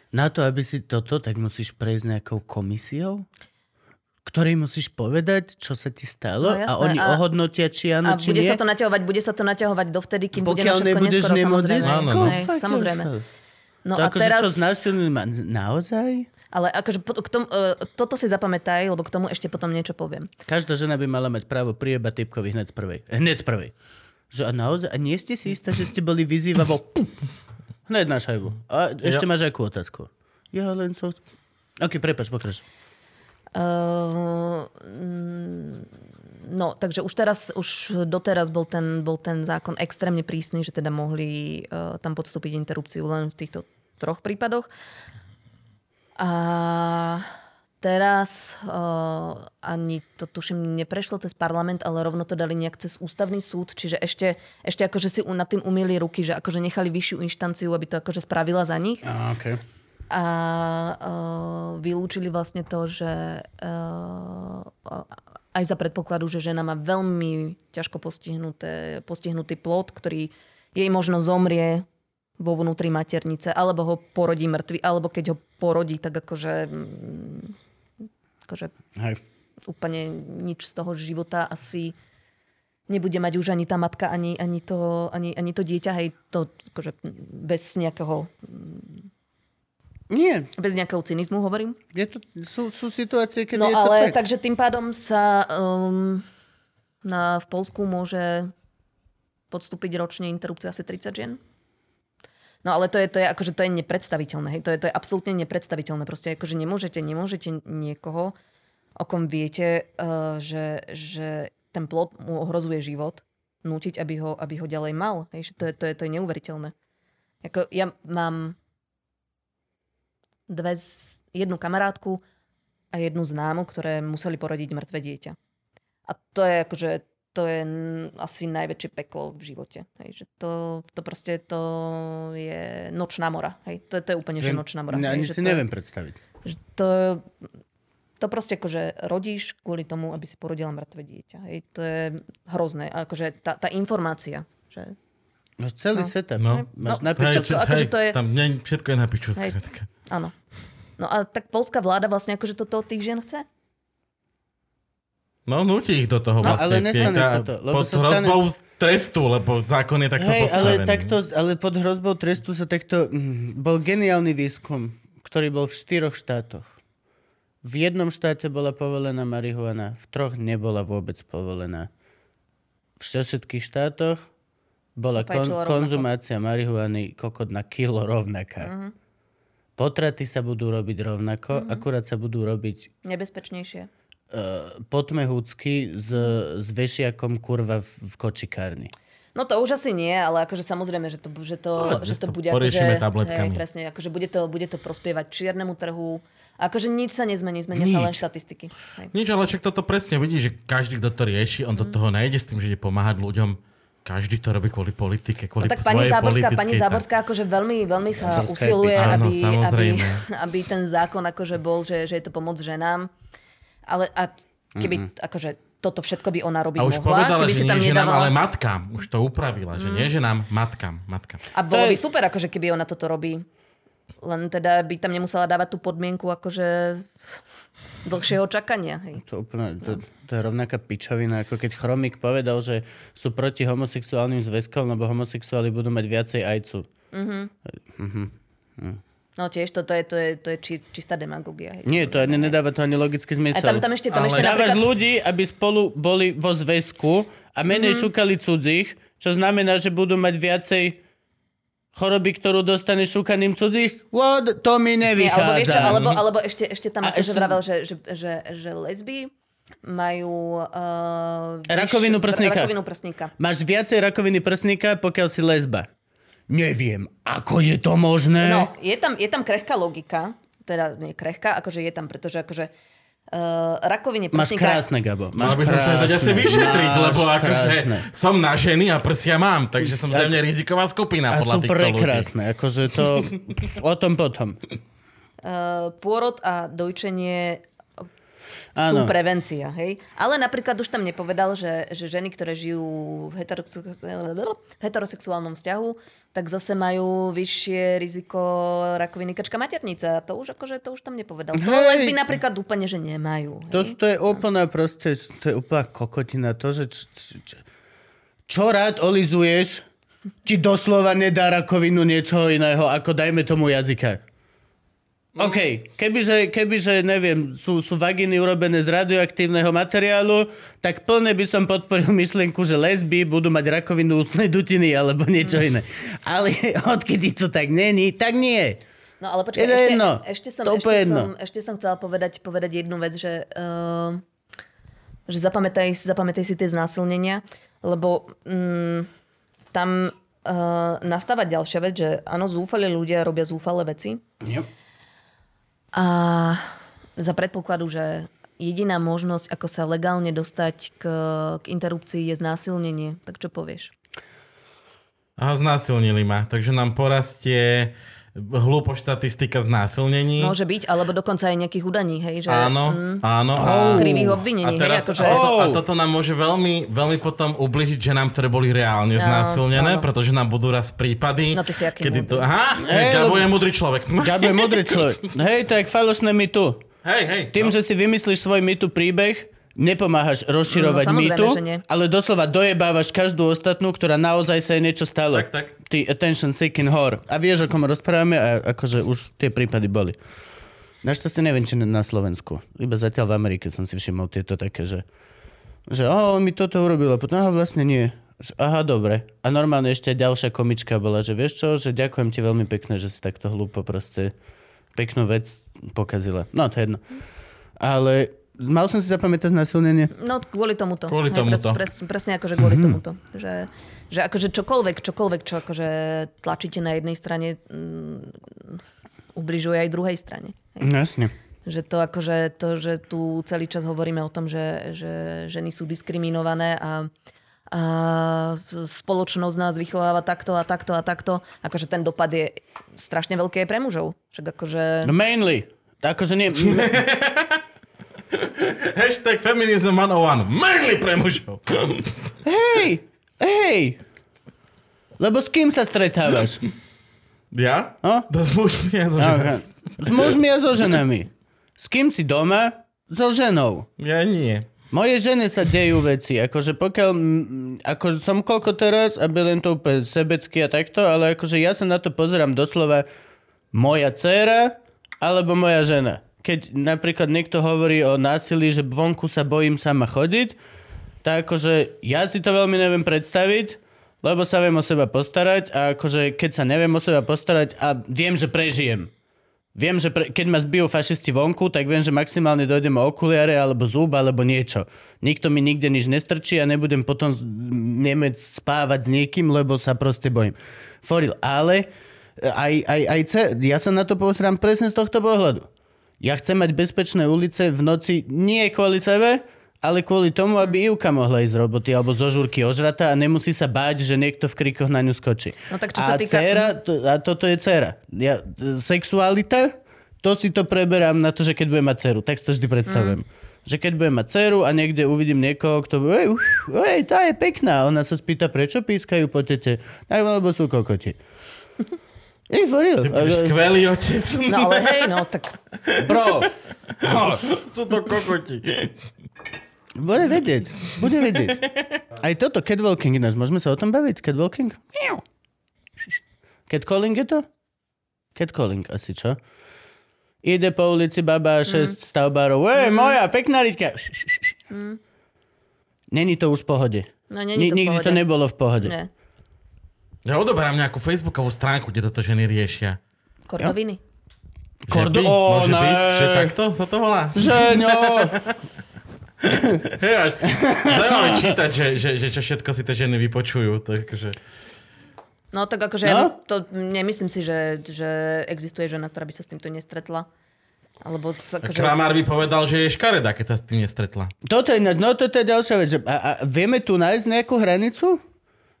Na to, aby si toto, tak musíš prejsť nejakou komisiou, ktorej musíš povedať, čo sa ti stalo No, jasné. a oni A- ohodnotia, či áno, A či bude nie. sa to naťahovať, bude sa to naťahovať dovtedy, kým bude na všetko neskoro, samozrejme. Áno, no. Hej, samozrejme. yourself. No to a akože teraz... čo, znásilný ma... Naozaj? Ale akože k tomu, uh, toto si zapamätaj, lebo k tomu ešte potom niečo poviem. Každá žena by mala mať právo priebať typkovi hneď z prvej. Hneď z prvej. Že a naozaj, a nie ste si istá, že ste boli vyzývavo hneď na šajbu. A ešte Ja- máš akú otázku? Ja len som... Ok, prepač, pokrač. Uh, no, takže už teraz, už doteraz bol ten, bol ten zákon extrémne prísny, že teda mohli uh, tam podstúpiť interrupciu len v týchto troch prípadoch. A teraz uh, ani to tuším neprešlo cez parlament, ale rovno to dali nejak cez ústavný súd, čiže ešte, ešte akože si nad tým umýli ruky, že akože nechali vyššiu inštanciu, aby to akože spravila za nich A, okay. a uh, vylúčili vlastne to, že uh, aj za predpokladu, že žena má veľmi ťažko postihnuté, postihnutý plod, ktorý jej možno zomrie vo vnútri maternice, alebo ho porodí mŕtvy, alebo keď ho porodí, tak akože, mm, akože Hej. úplne nič z toho života asi nebude mať už ani tá matka, ani, ani, to, ani, ani to dieťa, hej, to akože bez nejakého, Nie, bez nejakého cynizmu hovorím. je to, sú, sú situácie, keď No je to ale tak. takže tým pádom sa um, na, v Polsku môže podstúpiť ročne interrupciu asi 30 žien. No ale to je, to je, akože to je nepredstaviteľné. Hej? To, je, to je absolútne nepredstaviteľné. Proste akože nemôžete, nemôžete niekoho, o kom viete, uh, že, že ten plod mu ohrozuje život, nútiť, aby ho, aby ho ďalej mal. Hej? To, je, to, je, to je neuveriteľné. Ako, ja mám dve, jednu kamarátku a jednu známu, ktoré museli porodiť mŕtve dieťa. A to je akože, to je asi najväčšie peklo v živote. Hej, že to, to proste to je nočná mora. Hej, to, to je úplne, že Viem- nočná mora. Ne, ani že si to, neviem predstaviť. Že to, to proste akože rodíš kvôli tomu, aby si porodila mŕtve dieťa. Hej, to je hrozné. A Akože tá, tá informácia, že Máš celý No. setup. No. Máš No, všetko, akože to je- Tam nie, všetko je na piču. Hej. skrátka. áno. No a tak polská vláda vlastne akože toto od tých žien chce? No, nutí ich do toho No, vlastne. ale nestane Pieta, sa to, lebo Pod sa stane- hrozbou trestu, lebo zákon je takto Hej, ale, postavený. takto, ale pod hrozbou trestu sa takto... mm, Bol geniálny výskum, ktorý bol v štyroch štátoch. V jednom štáte bola povolená marihuana, v troch nebola vôbec povolená. V všetkých štátoch bola kon, fajčilo rovnako. konzumácia marihuany kokot na kilo rovnaká. Mhm. Potraty sa budú robiť rovnako, akurát sa budú robiť Nebezpečnejšie. uh, potmehúcky s, s vešiakom kurva v, v kočikárni. No to už asi nie, ale akože samozrejme, že to, že to, No, že že to to bude poriešime akože, tabletkami. hej, presne, akože bude to, bude to prospievať čiernemu trhu. Akože nič sa nezmení, zmenia sa len Nič. štatistiky. Hej. Nič, ale čak toto presne vidí, že každý, kto to rieši, on do Mhm. toho nejde s tým, že ide pomáhať ľuďom. Každý to robí kvôli politike, kvôli No tak pani Záborská, pani tak. Záborská akože veľmi, veľmi sa Záborská je usiluje. Áno, aby, aby, samozrejme. aby ten zákon akože bol, že, že je to pomoc ženám. Ale a keby akože toto všetko by ona robiť A už mohla, povedala, keby že si tam nie ženám, nedávala... ale matkám. Už to upravila, že nie ženám, matkám. matkám. A bolo by super, akože keby ona toto robí. Len teda by tam nemusela dávať tú podmienku akože dlhšieho čakania. Hej. To, úplne, to, to je rovnaká pičovina, ako keď Chromik povedal, že sú proti homosexuálnym zväzkom, lebo homosexuáli budú mať viacej ajcu. No tiež, toto je, to je, to je či, čistá demagogia. Hej. Nie, to ani nedáva to ani logický A zmysel. tam, tam ešte, tam Ale ešte Dávaš napríklad... ľudí, aby spolu boli vo zväzku a menej Mhm. šukali cudzích, čo znamená, že budú mať viacej choroby, ktorú dostane šukaním cudzích? What? To mi Nie, alebo, vieš čo, nevychádza. alebo, alebo ešte, ešte tam A akože ešte- vravel, že, že, že, že lesby majú... Uh, Rakovinu prsníka. Rakovinu prsníka. Máš viacej rakoviny prsníka, pokiaľ si lesba. Neviem, ako je to možné? No, je tam, je tam krehká logika, teda nie krehká, akože je tam, pretože akože uh, rakovine Máš prsníka... krásne, Gabo. Máš by som sa dať asi vyšetriť, Máš lebo akože som na ženy a prsia mám, takže som zjavne riziková skupina A podľa sú týchto ľudí. prekrásne, akože to... o tom potom. Uh, pôrod a dojčenie sú Áno. prevencia, hej. Ale napríklad už tam nepovedal, že, že ženy, ktoré žijú v heterosex- v heterosexuálnom vzťahu, tak zase majú vyššie riziko rakoviny kačka maternica. A to už akože, to už tam nepovedal. To Hej. lesby napríklad úplne, že nemajú. Hej. To, to je úplná proste, to je úplná kokotina. To, že č, č, č, čo rád olizuješ, ti doslova nedá rakovinu niečoho iného, ako dajme tomu jazyka. OK, kebyže, kebyže neviem, sú, sú vagíny urobené z radioaktívneho materiálu, tak plne by som podporil myšlienku, že lesby budú mať rakovinu ústnej dutiny alebo niečo iné. Ale odkedy to tak není, tak nie. No ale počkaj, ešte, jedno. ešte, som, To ešte, jedno. som, ešte som chcela povedať, povedať jednu vec, že, uh, že zapamätaj, si- zapamätaj si tie znásilnenia, lebo um, tam uh, nastáva ďalšia vec, že áno, zúfali ľudia robia zúfale veci Yep. A za predpokladu, že jediná možnosť, ako sa legálne dostať k, k interrupcii je znásilnenie. Tak čo povieš? A znásilnili ma, takže nám porastie hlúpo štatistika znásilnení. Môže byť, alebo dokonca aj nejakých udaní, hej? Že, Áno, mm, áno. A, Krivých a, obvinení, hej? teraz, Akože... a, toto, a toto nám môže veľmi, veľmi potom ubližiť ženám, ktoré boli reálne znásilnené, áno. pretože nám budú raz prípady, No ty si aký kedy to... múdry. Aha, Hej, Gabo je múdry človek. Gabo je modrý človek. Hej, jak falošné my tu. Hej, hej. Tým, no. že si vymyslíš svoj mýtu príbeh, nepomáhaš rozširovať No, samozrejme, mýtu, ale doslova dojebávaš každú ostatnú, ktorá naozaj sa jej niečo stalo. Tak, tak. Ty attention seeking whore. A vieš, o kom rozprávame a akože už tie prípady boli. Našťastie neviem, či na Slovensku. Iba zatiaľ v Amerike som si všimol tieto také, že že oh, on mi toto urobil a potom aha, vlastne nie. Že, Aha, dobre. A normálne ešte ďalšia komička bola, že vieš čo, že ďakujem ti veľmi pekne, že si takto hlúpo proste peknú vec pokazila. No, to je jedno. Ale mal som si zapamätať násilnenie. No kvôli tomuto. Kvôli Hej, tomuto. Pres, pres, presne akože kvôli tomuto. Že, že akože čokoľvek, čokoľvek, čo akože tlačíte na jednej strane, mm, ubližuje aj druhej strane. Hej. No, jasne. Že to akože, to, že tu celý čas hovoríme o tom, že, že ženy sú diskriminované a, a spoločnosť nás vychováva takto a takto a takto. Akože ten dopad je strašne veľký aj pre mužov. Však akože... No mainly. Akože nie... Hashtag Feminism 101. Mainly pre mužov. hej! Hej! Lebo s kým sa stretávaš? Ja? No? To s mužmi a so ženami. S mužmi a so ženami. S kým si doma? So ženou. Ja nie. Moje žene sa dejú veci, akože pokiaľ, ako som koľko teraz, aby len to úplne sebecky a takto, ale akože ja sa na to pozerám doslova moja dcéra alebo moja žena. Keď napríklad niekto hovorí o násilí, že vonku sa bojím sama chodiť, tak akože ja si to veľmi neviem predstaviť, lebo sa viem o seba postarať a akože keď sa neviem o seba postarať a viem, že prežijem. Viem, že pre, keď ma zbijú fašisti vonku, tak viem, že maximálne dojdem o okuliare alebo zúb alebo niečo. Nikto mi nikde nič nestrčí a nebudem potom nemeť spávať s niekým, lebo sa proste bojím. Foril, ale aj, aj, aj ce, ja sa na to pozerám presne z tohto pohľadu. Ja chcem mať bezpečné ulice v noci nie kvôli sebe, ale kvôli tomu, aby Ivka mohla ísť z roboty alebo zo žúrky ožrata a nemusí sa báť, že niekto v krikoch na ňu skočí. No tak čo a sa týka- dcéra, to, a toto je dcera. Ja, sexualita, to si to preberám na to, že keď budem mať dceru. Tak si to vždy predstavujem. Mm. Že keď budem mať dceru a niekde uvidím niekoho, kto bude, ej, ej, tá je pekná. Ona sa spýta, prečo pískajú po tete. Tak, lebo sú kokoti. Ej, for real. Ty budeš skvelý otec. No ale hej, no tak Bro, Sú to kokoti. bude vedieť. Bude vedieť. Aj toto, catwalking ináč, môžeme sa o tom baviť? Catwalking? Catcalling je to? Catcalling asi, čo? Ide po ulici baba 6 stavbárov. Ej, moja, pekná riťka. Není to už v pohode. no, není to v Nikdy pohode. to nebolo v pohode. Nie. Ja odoberám nejakú facebookovú stránku, kde toto ženy riešia. Kordoviny. Kordo- Že by, môže ne. byť, že takto sa to volá. Žeňo! Hej, zaujímavé čítať, že, že, že čo všetko si tie ženy vypočujú. Takže... No tak akože No? ja to nemyslím si, že, že existuje žena, ktorá by sa s týmto nestretla. Alebo s, akože, Kramár by povedal, že je škareda, keď sa s tým nestretla. Toto je, no toto je ďalšia vec. Že, a, a vieme tu nájsť nejakú hranicu?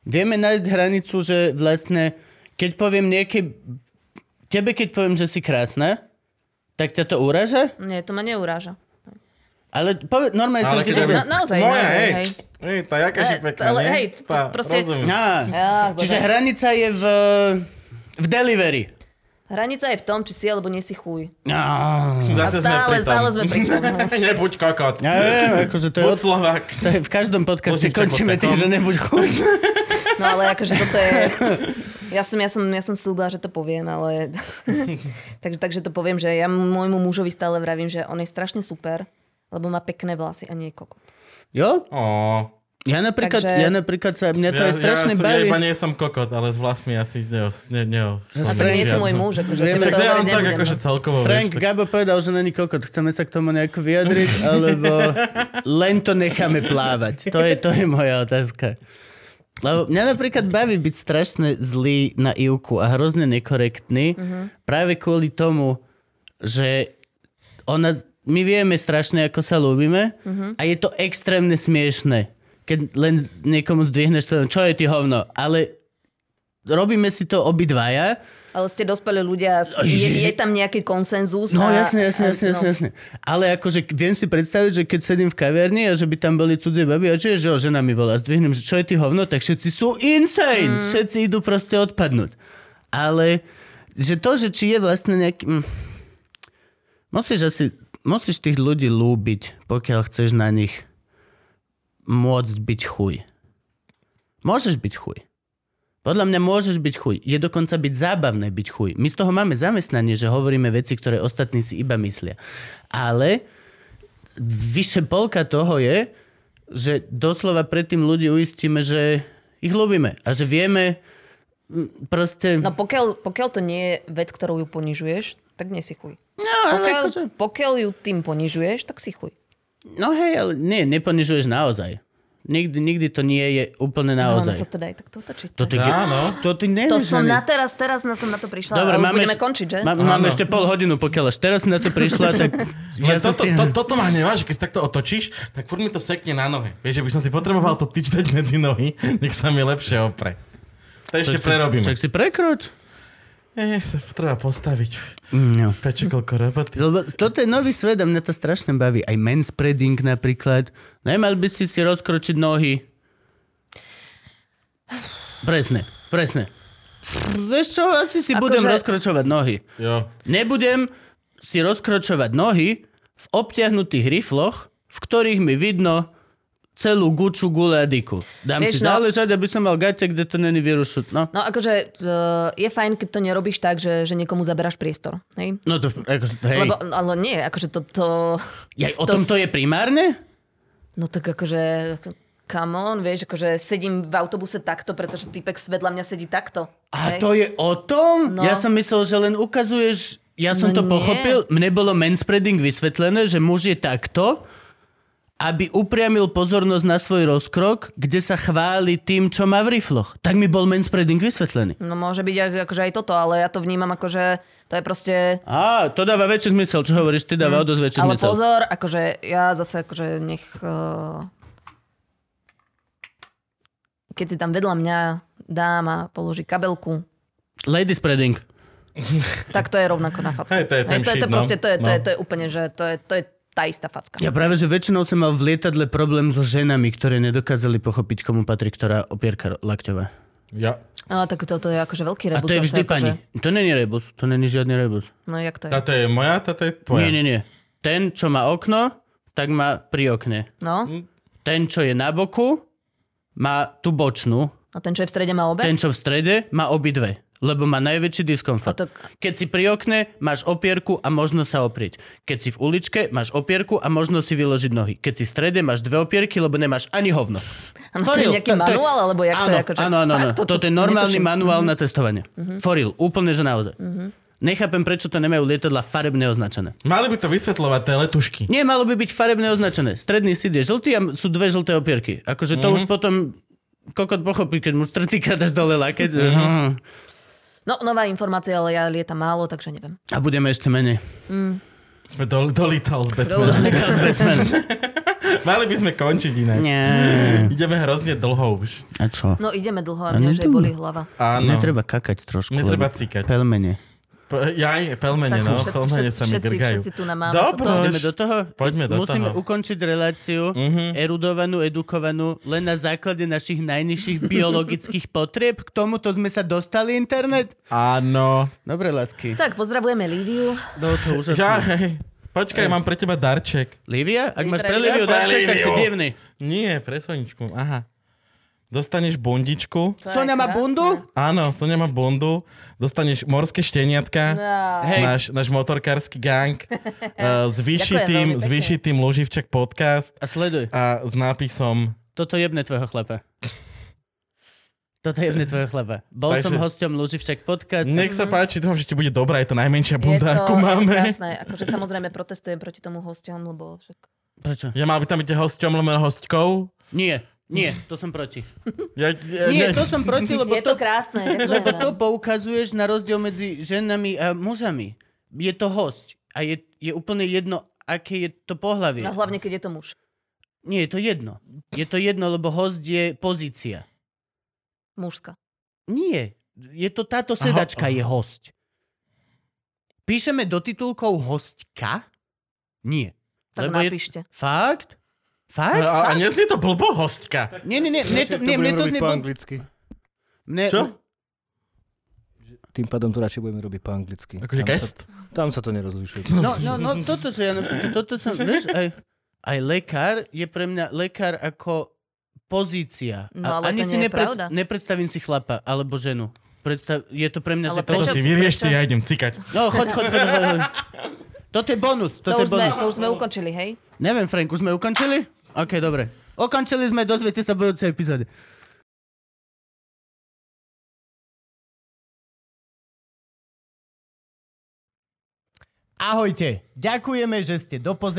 Vieme nájsť hranicu, že vlastne, keď poviem niekej... Tebe keď poviem, že si krásna, tak ťa to uraža? Nie, to ma neuráža. Ale poved, normálne som ti povie... Na- naozaj, Moja, naozaj, hej. hej. Hej, tá jaká je pekná, ale hej, to Tá, proste- Rozumiem. Á, Ja, čiže dobre. hranica je v, v delivery. Hranica je v tom, či si alebo nie si chuj. Á, A Zase sme stále, pri tom. stále sme pri tom. no. Nebuď kokot. Ja viem, akože to je, od, to je v každom podcaste Lužiček končíme tým, že nebuď chuj. No ale akože toto je... Ja som, ja som, ja som slúbila, že to poviem, ale... takže, takže to poviem, že ja môjmu mužovi stále vravím, že on je strašne super, lebo má pekné vlasy a nie je kokot. Jo? Ó, Ja napríklad, Takže- ja napríklad sa, mňa to ja, aj strašne ja, som, ja iba nie som kokot, ale s vlasmi asi neos, ne, A tak nie si môj muž, akože Vieme, to to ja tak akože celkovo. Frank vieš, tak... Gabo povedal, že není kokot. Chceme sa k tomu nejako vyjadriť, alebo len to necháme plávať? To je, to je moja otázka. Lebo mňa napríklad baví byť strašne zlý na Ivku a hrozne nekorektný Mhm. práve kvôli tomu, že ona, my vieme strašne, ako sa ľúbime Mhm. a je to extrémne smiešne, keď len niekomu zdvihneš to, čo je ty hovno, ale robíme si to obidvaja Ale ste dospelí ľudia, je, je tam nejaký konsenzus. No a, jasne, jasne, jasne, jasne, no. jasne. Ale akože viem si predstaviť, že keď sedím v kaviarni a že by tam boli cudzie baby a že, že žena mi volá, zdvihnem, že čo je ty hovno, tak všetci sú insane. Mm. Všetci idú proste odpadnúť. Ale že to, že či je vlastne nejaký... Mm, musíš asi... Musíš tých ľudí lúbiť, pokiaľ chceš na nich môcť byť chuj. Môžeš byť chuj. Podľa mňa môžeš byť chuj. Je dokonca byť zábavné byť chuj. My z toho máme zamestnanie, že hovoríme veci, ktoré ostatní si iba myslia. Ale vyše polka toho je, že doslova predtým ľudí uistíme, že ich ľúbime a že vieme proste... No pokiaľ, pokiaľ to nie je vec, ktorou ju ponižuješ, tak nie si chuj. no, ale Pokiaľ, akože, pokiaľ ju tým ponižuješ, tak si chuj. no hej, ale nie, neponižuješ naozaj. Nikdy, nikdy to nie je úplne No, naozaj. sa to dá aj takto otočiť. To, ty, Áno. to ty To som ani- na teraz, teraz na som na to prišla Dobre, máme, budeme končiť, že? Má, máme Áno. ešte pol hodinu, pokiaľ až teraz si na to prišla, tak ja toto, to, toto ma hnevá, že keď si takto otočíš, tak furt mi to sekne na nohe. Vieš, že by som si potreboval to tyč dať medzi nohy, nech sa mi lepšie opre. To ešte prerobíme. Však si prekroč. Nie, sa treba postaviť. No. Peče, koľko roboty. Lebo toto je nový svet a mňa to strašne baví. Aj manspreading napríklad. Nemal by si si rozkročiť nohy. Presne, presne. Vieš čo, asi si Akože- budem rozkročovať nohy. Jo. Nebudem si rozkročovať nohy v obťahnutých rifloch, v ktorých mi vidno celú guču, gule a diku. Dám Vieš, si no- záležať, aby som mal gate, kde to není vyrušut. No. No akože uh, je fajn, keď to nerobíš tak, že, že niekomu zaberáš priestor. Hej? No to, akože, hej. Lebo, ale nie, akože to, to... Jaj, o to tom to je primárne? No tak akože... Come on, vieš, akože sedím v autobuse takto, pretože typek vedľa mňa sedí takto. A hej? to je o tom? No. Ja som myslel, že len ukazuješ... Ja som No to nie. pochopil. Mne bolo manspreading vysvetlené, že muž je takto, aby upriamil pozornosť na svoj rozkrok, kde sa chváli tým, čo má v rifloch. Tak mi bol manspreading vysvetlený. No môže byť ak- akože aj toto, ale ja to vnímam ako, že to je proste... Á, to dáva väčší zmysel. Čo hovoríš, ty dáva o dosť väčší Mm. Ale zmysel. pozor, akože ja zase akože nech... Uh, keď si tam vedľa mňa dám a položí kabelku, Lady spreading. tak to je rovnako na facku. Hej, to je Hej, to, je, to, proste, to je, to je, no. to je úplne, že to je, to je tá istá facka. Ja práve, že väčšinou som mal v lietadle problém so ženami, ktoré nedokázali pochopiť, komu patrí ktorá opierka lakťová. Ja. No, tak toto je akože veľký A rebus. to je zase, vždy akože, pani. To není rebus. To není žiadny rebus. No, jak to je? Táto je moja, táto je tvoja. Nie, nie, nie. Ten, čo má okno, tak má pri okne. No, Ten, čo je na boku, má tú bočnú. a ten, čo je v strede, má obe? Ten, čo v strede, má obidve. Lebo má najväčší diskomfort. To- Keď si pri okne, máš opierku a možno sa oprieť. Keď si v uličke, máš opierku a možno si vyložiť nohy. Keď si v strede, máš dve opierky, lebo nemáš ani hovno. Ano, to je Foril, nejaký manuál, alebo jak to áno, je? Akože, áno, áno, áno. toto Toto je normálny netuším. Mhm. manuál na cestovanie. Foril, úplne, že naozaj. Nechápem, prečo to nemajú lietadla farebne označené. Mali by to vysvetľovať tie letušky. Nie, malo by byť farebne označené. Stredný síd je žltý a sú dve žlté opierky. Akože to už potom kokot pochopí, keď mu štvrtýkrát dáš dole lakeť. Mm. No, nová informácia, ale ja lietam málo, takže neviem. A budeme ešte menej. Sme do, dolítal z Dobre, Batmana. Mali by sme končiť ináč. Nie. Ideme hrozne dlho už. A čo? No ideme dlho a mňa už aj boli hlava. Áno. Netreba kakať trošku. Netreba cikať. Pelmene. P- jaj, pelmene, Tak no. všetci- pelmene sa mi všetci- grgajú. všetci tu na máme Dobro, toto. Ideme do toho? Poďme do Musíme toho. ukončiť reláciu Mhm. erudovanú, edukovanú len na základe našich najnižších biologických potrieb. K tomuto sme sa dostali internet? Áno. Dobre, lásky. Tak, pozdravujeme Líviu. No to úžasné. Jaj. Počkaj, mám pre teba darček. Lívia? Ak máš pre? Líviu darček, tak si divný. Nie, pre Soničku. Aha. Dostaneš bundičku. To je Sonia má bundu? Áno, Sonia má bundu. Dostaneš morské šteniatka. No. Hej. Náš, náš motorkársky gang. uh, s vyšitým, s vyšitým Luživčak podcast A sleduj. a s nápisom Toto jebne tvojho chlapa. Toto jebne tvojho chlapa. Bol Takže- som hosťom Luživčak podcast. Nech sa páči, dúfam, že ti bude dobrá, je to najmenšia Je bunda, to, akú je to máme. krásne. Akože samozrejme protestujem proti tomu hosťom, lebo však... Prečo? Ja mal by tam byť hosťom, lomeno hostkou. Nie, nie, to som proti. Ja, ja, Nie, to som proti, lebo Je to to, krásne. lebo to poukazuješ na rozdiel medzi ženami a mužami. Je to host a je, je úplne jedno, aké je to pohlavie. No hlavne, keď je to muž. Nie, je to jedno. Je to jedno, lebo host je pozícia. Mužska. Nie. Je to táto sedačka je host. Píšeme do titulkov hostka? Nie. Tak Lebo je- napíšte. Fakt? Fakt? a, a neznie to blbo hostka. Nie, nie, nie. Mne to, nie, mne to znie... po anglicky. Mne, Čo? Tým pádom to radšej budeme robiť po anglicky. Akože? Sa, tam sa to nerozlišuje. No, no, no, toto, že ja toto som, vieš, aj, aj lekár je pre mňa lekár ako pozícia. No, ale to si nie je pravda. nepredstavím si chlapa alebo ženu. Predstav, je to pre mňa, Ale že... Prečo- si vyriešte, ja idem cikať. No, choď, choď, choď, choď, choď. Toto je bonus, To toto je už, sme, bonus. to už sme ukončili, hej? Neviem, Frank, už sme ukončili? OK, dobre. Ukončili sme, dozviete sa v budúcej epizóde. Ahojte, ďakujeme, že ste dopozerali